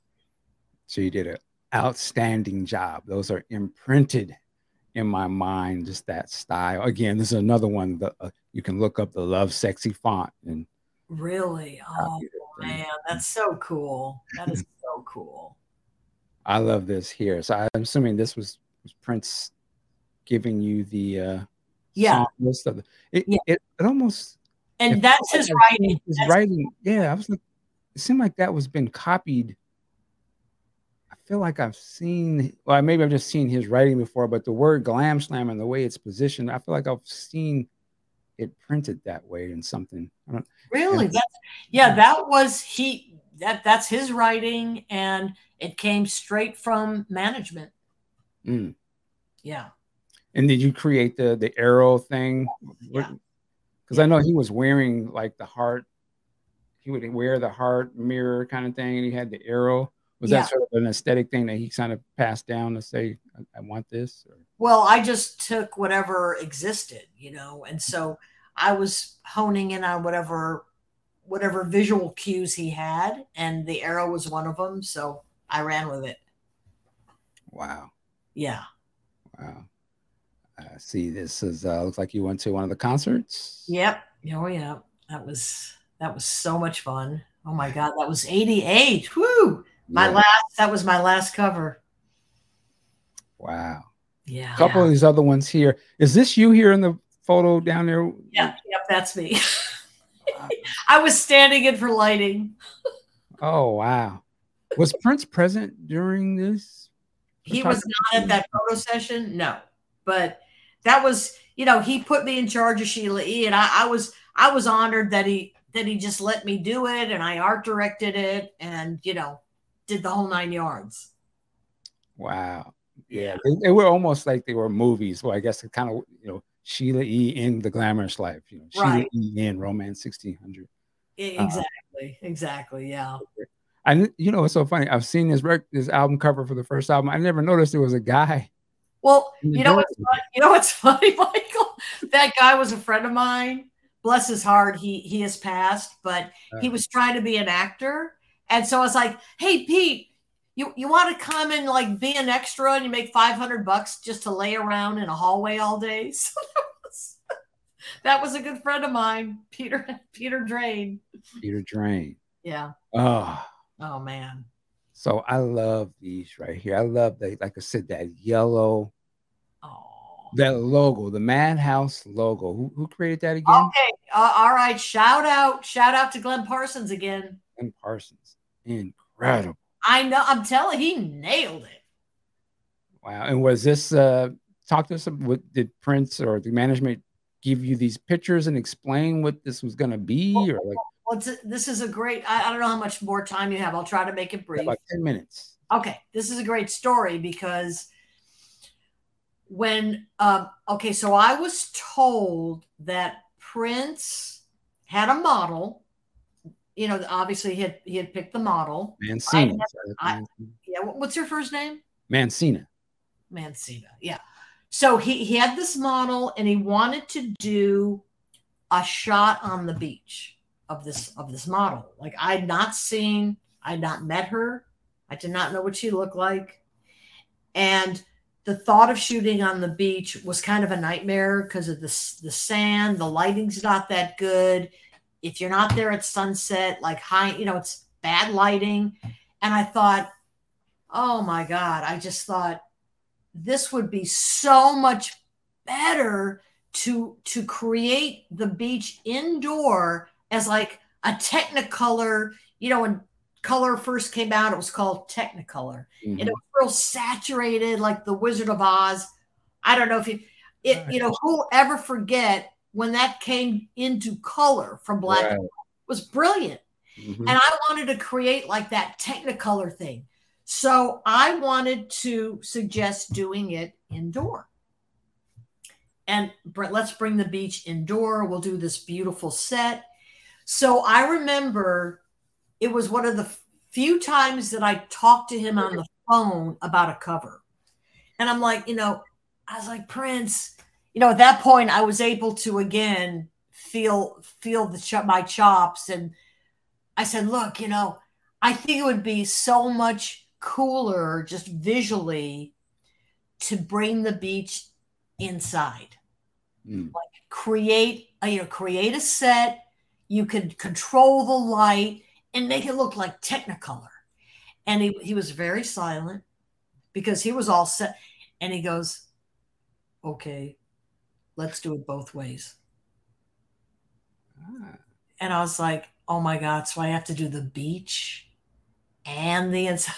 So you did it outstanding job. Those are imprinted in my mind, just that style. Again, this is another one that uh, you can look up the Lovesexy font and really, oh man, that's so cool. That is so cool. I love this here. So I'm assuming this was, was Prince giving you the uh, yeah list of the, it, yeah. it, it almost and that's his writing. His that's writing, yeah. I was like, it seemed like that was been copied feel like I've seen, well, maybe I've just seen his writing before, but the word glam slam and the way it's positioned, I feel like I've seen it printed that way in something. I don't really. That's, yeah, that was he. That that's his writing, and it came straight from management. Mm. Yeah. And did you create the the arrow thing? Because yeah. yeah. I know he was wearing like the heart. He would wear the heart mirror kind of thing, and he had the arrow. Was yeah. that sort of an aesthetic thing that he kind of passed down to say, I, I want this? Or? Well, I just took whatever existed, you know, and so I was honing in on whatever whatever visual cues he had, and the arrow was one of them. So I ran with it. Wow. Yeah. Wow. Uh, see, this is uh, looks like you went to one of the concerts. Yep. Oh yeah. That was that was so much fun. Oh my god, that was 88. Whoo! My yeah. last that was my last cover. Wow. Yeah. A couple yeah. of these other ones here. Is this you here in the photo down there? Yeah, yep, that's me. I was standing in for lighting. Oh wow. Was Prince present during this? He was not at that photo session, no. But that was, you know, he put me in charge of Sheila E. And I, I was I was honored that he that he just let me do it and I art directed it and you know did the whole nine yards. Wow. Yeah, they, they, were almost like they were movies. Well, I guess it kind of you know Sheila E. in the glamorous life, you know, right. Sheila E. in Romance sixteen hundred. Exactly. Uh, exactly. Yeah. And you know, it's so funny. I've seen this rec- this album cover for the first album. I never noticed there was a guy. Well, you know what's funny? you know what's funny, Michael? That guy was a friend of mine. Bless his heart, he he has passed, but uh, he was trying to be an actor, and so I was like, "Hey, Pete, you you want to come and like be an extra and you make 500 bucks just to lay around in a hallway all day? So that, was, that was a good friend of mine peter peter drain. Peter drain. Yeah. Oh oh man. So i love these right here. I love that like i said that yellow oh that logo the madhouse logo. Who, who created that again? Okay uh, all right. Shout out shout out to glenn parsons again. Glenn parsons incredible I know. I'm telling. He nailed it. Wow. And was this uh talk to us? What did Prince or the management give you these pictures and explain what this was going to be, well, or like? Well, this is a great. I, I, don't know how much more time you have. I'll try to make it brief. About ten minutes. Okay, this is a great story because when um, okay, so I was told that Prince had a model you know, obviously he had he had picked the model. Mancina. I, I, yeah, what's your first name? Mancina. Mancina. Yeah. So he he had this model and he wanted to do a shot on the beach of this of this model. Like I'd not seen, I'd not met her. I did not know what she looked like. And the thought of shooting on the beach was kind of a nightmare because of the, the sand, the lighting's not that good if you're not there at sunset, like high, you know, it's bad lighting. And I thought, oh my God, I just thought this would be so much better to to create the beach indoor as like a technicolor, you know, when color first came out, it was called Technicolor. Mm-hmm. And it was real saturated, like the Wizard of Oz. I don't know if you it, you know, who ever forget when that came into color from black right. was brilliant. Mm-hmm. And I wanted to create like that technicolor thing. So I wanted to suggest doing it indoor. And let's bring the beach indoor. We'll do this beautiful set. So I remember it was one of the few times that I talked to him on the phone about a cover. And I'm like, you know, I was like, Prince, you know, at that point, I was able to again feel feel the ch- my chops, and I said, "Look, you know, I think it would be so much cooler just visually to bring the beach inside, mm. like create a, you know create a set. You could control the light and make it look like Technicolor." And he he was very silent because he was all set, and he goes, "Okay." Let's do it both ways. Ah. And I was like, oh my God, so I have to do the beach and the inside.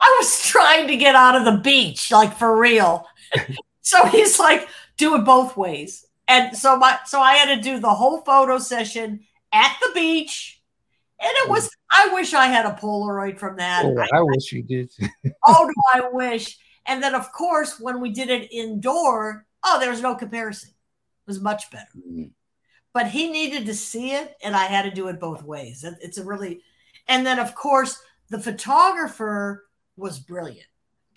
I was trying to get out of the beach, like for real. so he's like, do it both ways. And so my so I had to do the whole photo session at the beach. And it was, I wish I had a Polaroid from that. Oh, I, I wish you did. oh, do I wish. And then, of course, when we did it indoor, Oh, there was no comparison. It was much better. Mm-hmm. But he needed to see it, and I had to do it both ways. It's a really, and then of course the photographer was brilliant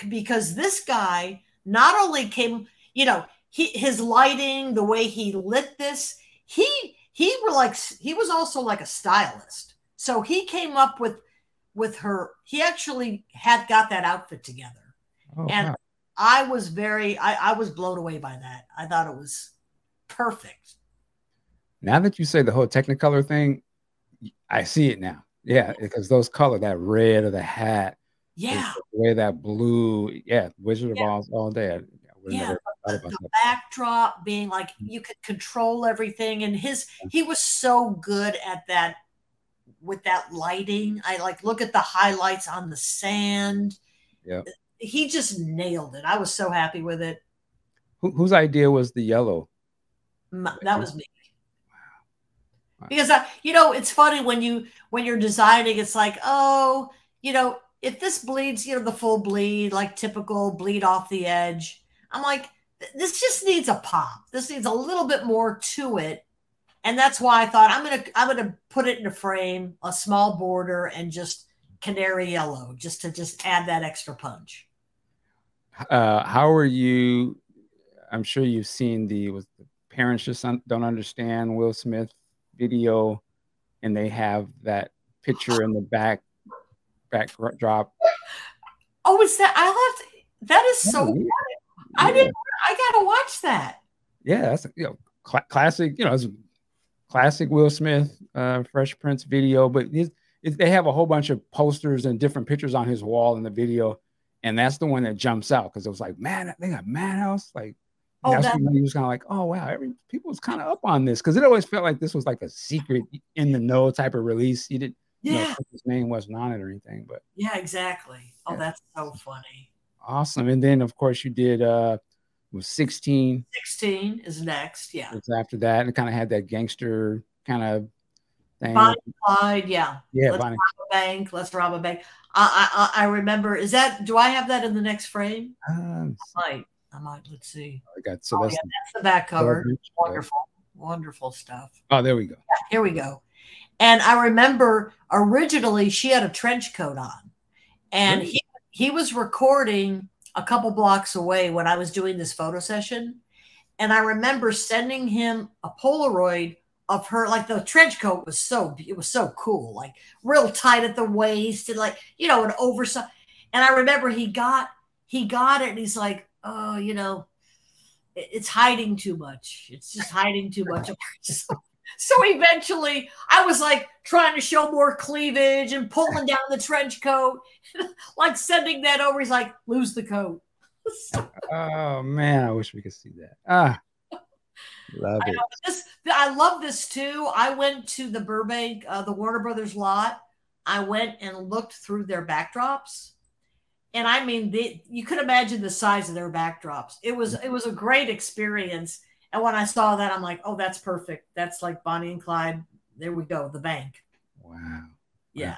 because this guy not only came, you know, he his lighting, the way he lit this, he he were like he was also like a stylist. So he came up with with her. He actually had got that outfit together, oh, and wow. I was very, I, I was blown away by that. I thought it was perfect. Now that you say the whole Technicolor thing, I see it now. Yeah, because those color, that red of the hat, yeah, the way that blue, yeah, Wizard of yeah. Oz all day. Yeah, the, the backdrop being like you could control everything, and his he was so good at that with that lighting. I like look at the highlights on the sand. Yeah, he just nailed it. I was so happy with it. Who, whose idea was the yellow? My, that was me. Because I, you know, it's funny when you when you're designing, it's like, oh, you know, if this bleeds, you know, the full bleed, like typical bleed off the edge, I'm like, this just needs a pop. This needs a little bit more to it. And that's why I thought I'm gonna I'm gonna put it in a frame, a small border, and just canary yellow, just to just add that extra punch. Uh, how are you? I'm sure you've seen the was the parents just don't understand Will Smith video, and they have that picture in the back backdrop. Oh, is that? I love that. Is so. Yeah. I didn't. I gotta watch that. Yeah, that's you know cl- classic. You know, it's classic Will Smith uh, Fresh Prince video, but they have a whole bunch of posters and different pictures on his wall in the video, and that's the one that jumps out because it was like, man, they got Madhouse. Like, oh, that's when he was kind of like, oh wow, every people was kind of up on this because it always felt like this was like a secret in the know type of release. You didn't yeah. Know, his name wasn't on it or anything, but yeah, exactly. Oh, yeah. that's so funny. Awesome. And then of course you did uh was 16. 16 is next, yeah. It's after that. And it kind of had that gangster kind of thing. Bonnie Clyde, yeah. Yeah, Let's Bonnie. rob a bank. Let's rob a bank. I, I I remember. Is that? Do I have that in the next frame? Um, I might. I might. Let's see. I got so oh, that's, yeah, that's the back cover. Wonderful, wonderful stuff. Oh, there we go. Yeah, here we go. And I remember originally she had a trench coat on, and really? he he was recording a couple blocks away when I was doing this photo session, and I remember sending him a Polaroid of her like the trench coat was so it was so cool like real tight at the waist and like you know an oversized and i remember he got he got it and he's like oh you know it's hiding too much it's just hiding too much so eventually I was like trying to show more cleavage and pulling down the trench coat, like sending that over. He's like, lose the coat. oh man, I wish we could see that. Ah, love it. I, this, I love this too. I went to the Burbank, uh, the Warner Brothers lot. I went and looked through their backdrops. And I mean, they, you could imagine the size of their backdrops. It was it was a great experience and when I saw that, I'm like, oh, that's perfect. That's like Bonnie and Clyde. There we go, the bank. Wow. Yeah.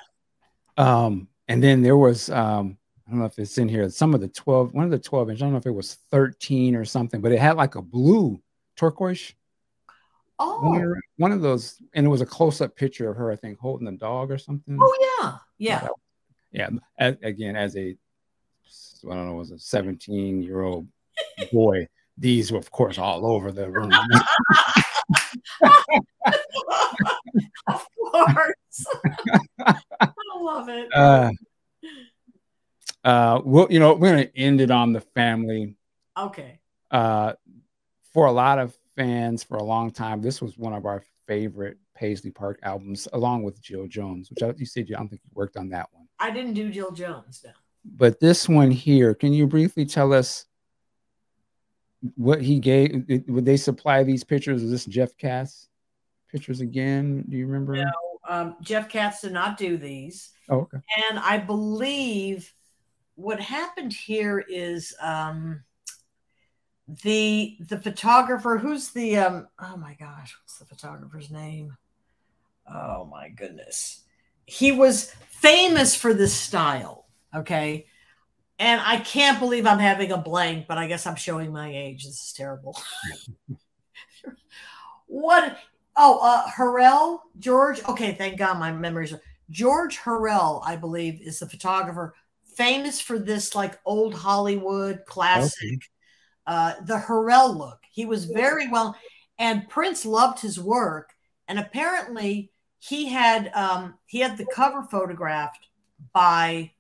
Um, and then there was um, I don't know if it's in here, some of the 12, one of the 12 inch, I don't know if it was 13 or something, but it had like a blue turquoise. Oh, one, one of those, and it was a close-up picture of her, I think, holding the dog or something. Oh yeah, yeah, yeah. As, again, as a, I don't know, was a 17 year old boy, these were, of course, all over the room. of course. I love it. Uh, uh, well, you know, we're to end it on the family. Okay. Uh, for a lot of fans, for a long time, this was one of our favorite Paisley Park albums, along with Jill Jones, which I, you said you I don't think you worked on that one. I didn't do Jill Jones, no. But this one here, can you briefly tell us what he gave would they supply these pictures is this jeff katz pictures again do you remember no um, jeff katz did not do these oh, okay. and i believe what happened here is um, the the photographer who's the um, oh my gosh what's the photographer's name oh my goodness he was famous for this style okay and I can't believe I'm having a blank, but I guess I'm showing my age. This is terrible. what? Oh, uh, Hurrell George. Okay, thank God my memories are. George Hurrell, I believe, is the photographer famous for this like old Hollywood classic, okay. Uh, the Hurrell look. He was very well, and Prince loved his work. And apparently, he had um, he had the cover photographed by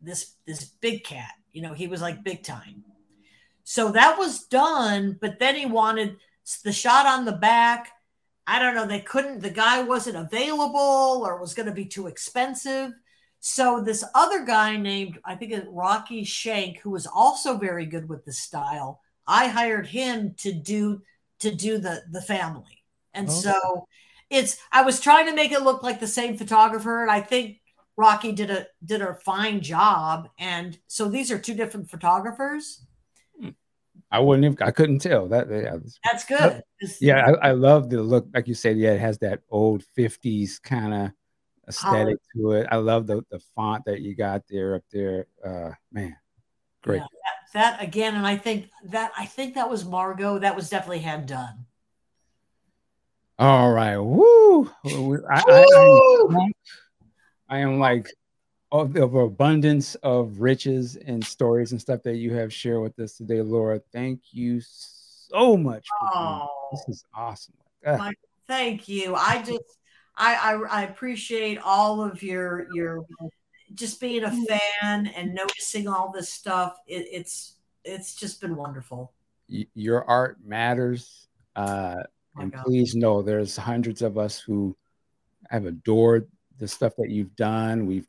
this this big cat. You know, he was like big time. So that was done, but then he wanted the shot on the back. I don't know, they couldn't the guy wasn't available or was going to be too expensive. So this other guy named I think Rocky Schenck who was also very good with the style I hired him to do to do the the family. And okay. so it's I was trying to make it look like the same photographer and I think Rocky did a did a fine job and so these are two different photographers. I wouldn't have I couldn't tell that yeah, that's good. yeah, I, I, love the look like you said yeah it has that old 50s kind of aesthetic to it. I love the the font that you got there up there. Uh man. Great. Yeah, that, that again and I think that I think that was Margo that was definitely hand done. All right. Woo. I, I, I, am like of, of abundance of riches and stories and stuff that you have shared with us today, Laura. Thank you so much. oh, this is awesome. My, thank you. I just I, I I appreciate all of your your just being a fan and noticing all this stuff. It, it's it's just been wonderful. Your art matters. Uh, and please know there's hundreds of us who have adored the stuff that you've done. We've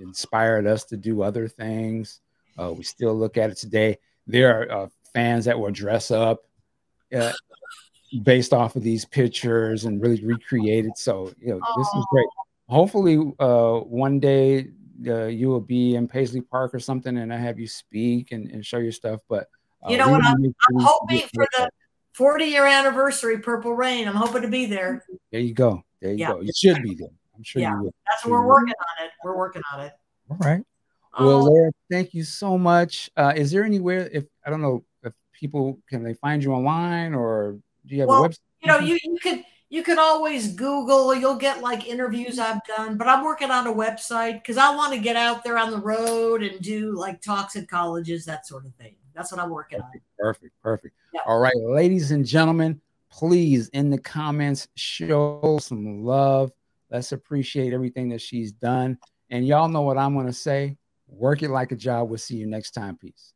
inspired us to do other things. Uh, we still look at it today. There are uh, fans that will dress up uh, based off of these pictures and really recreated. So, you know, this is great. Hopefully, uh, one day uh, you will be in Paisley Park or something, and I have you speak and, and show your stuff. But uh, you know what? I'm, I'm hoping for the 40 year anniversary, Purple Rain. I'm hoping to be there. There you go. There you yeah. go. You should be there. I'm sure yeah, you will. That's what we're working on it. We're working on it. All right. Well, um, Laura, thank you so much. Uh, is there anywhere if I don't know if people can they find you online or do you have well, a website? You know, you, you could you can always Google, you'll get like interviews I've done, but I'm working on a website because I want to get out there on the road and do like talks at colleges, that sort of thing. That's what I'm working perfect, on. Perfect, perfect. Yeah. All right, ladies and gentlemen, please in the comments show some love. Let's appreciate everything that she's done. And y'all know what I'm going to say. Work it like a job. We'll see you next time. Peace.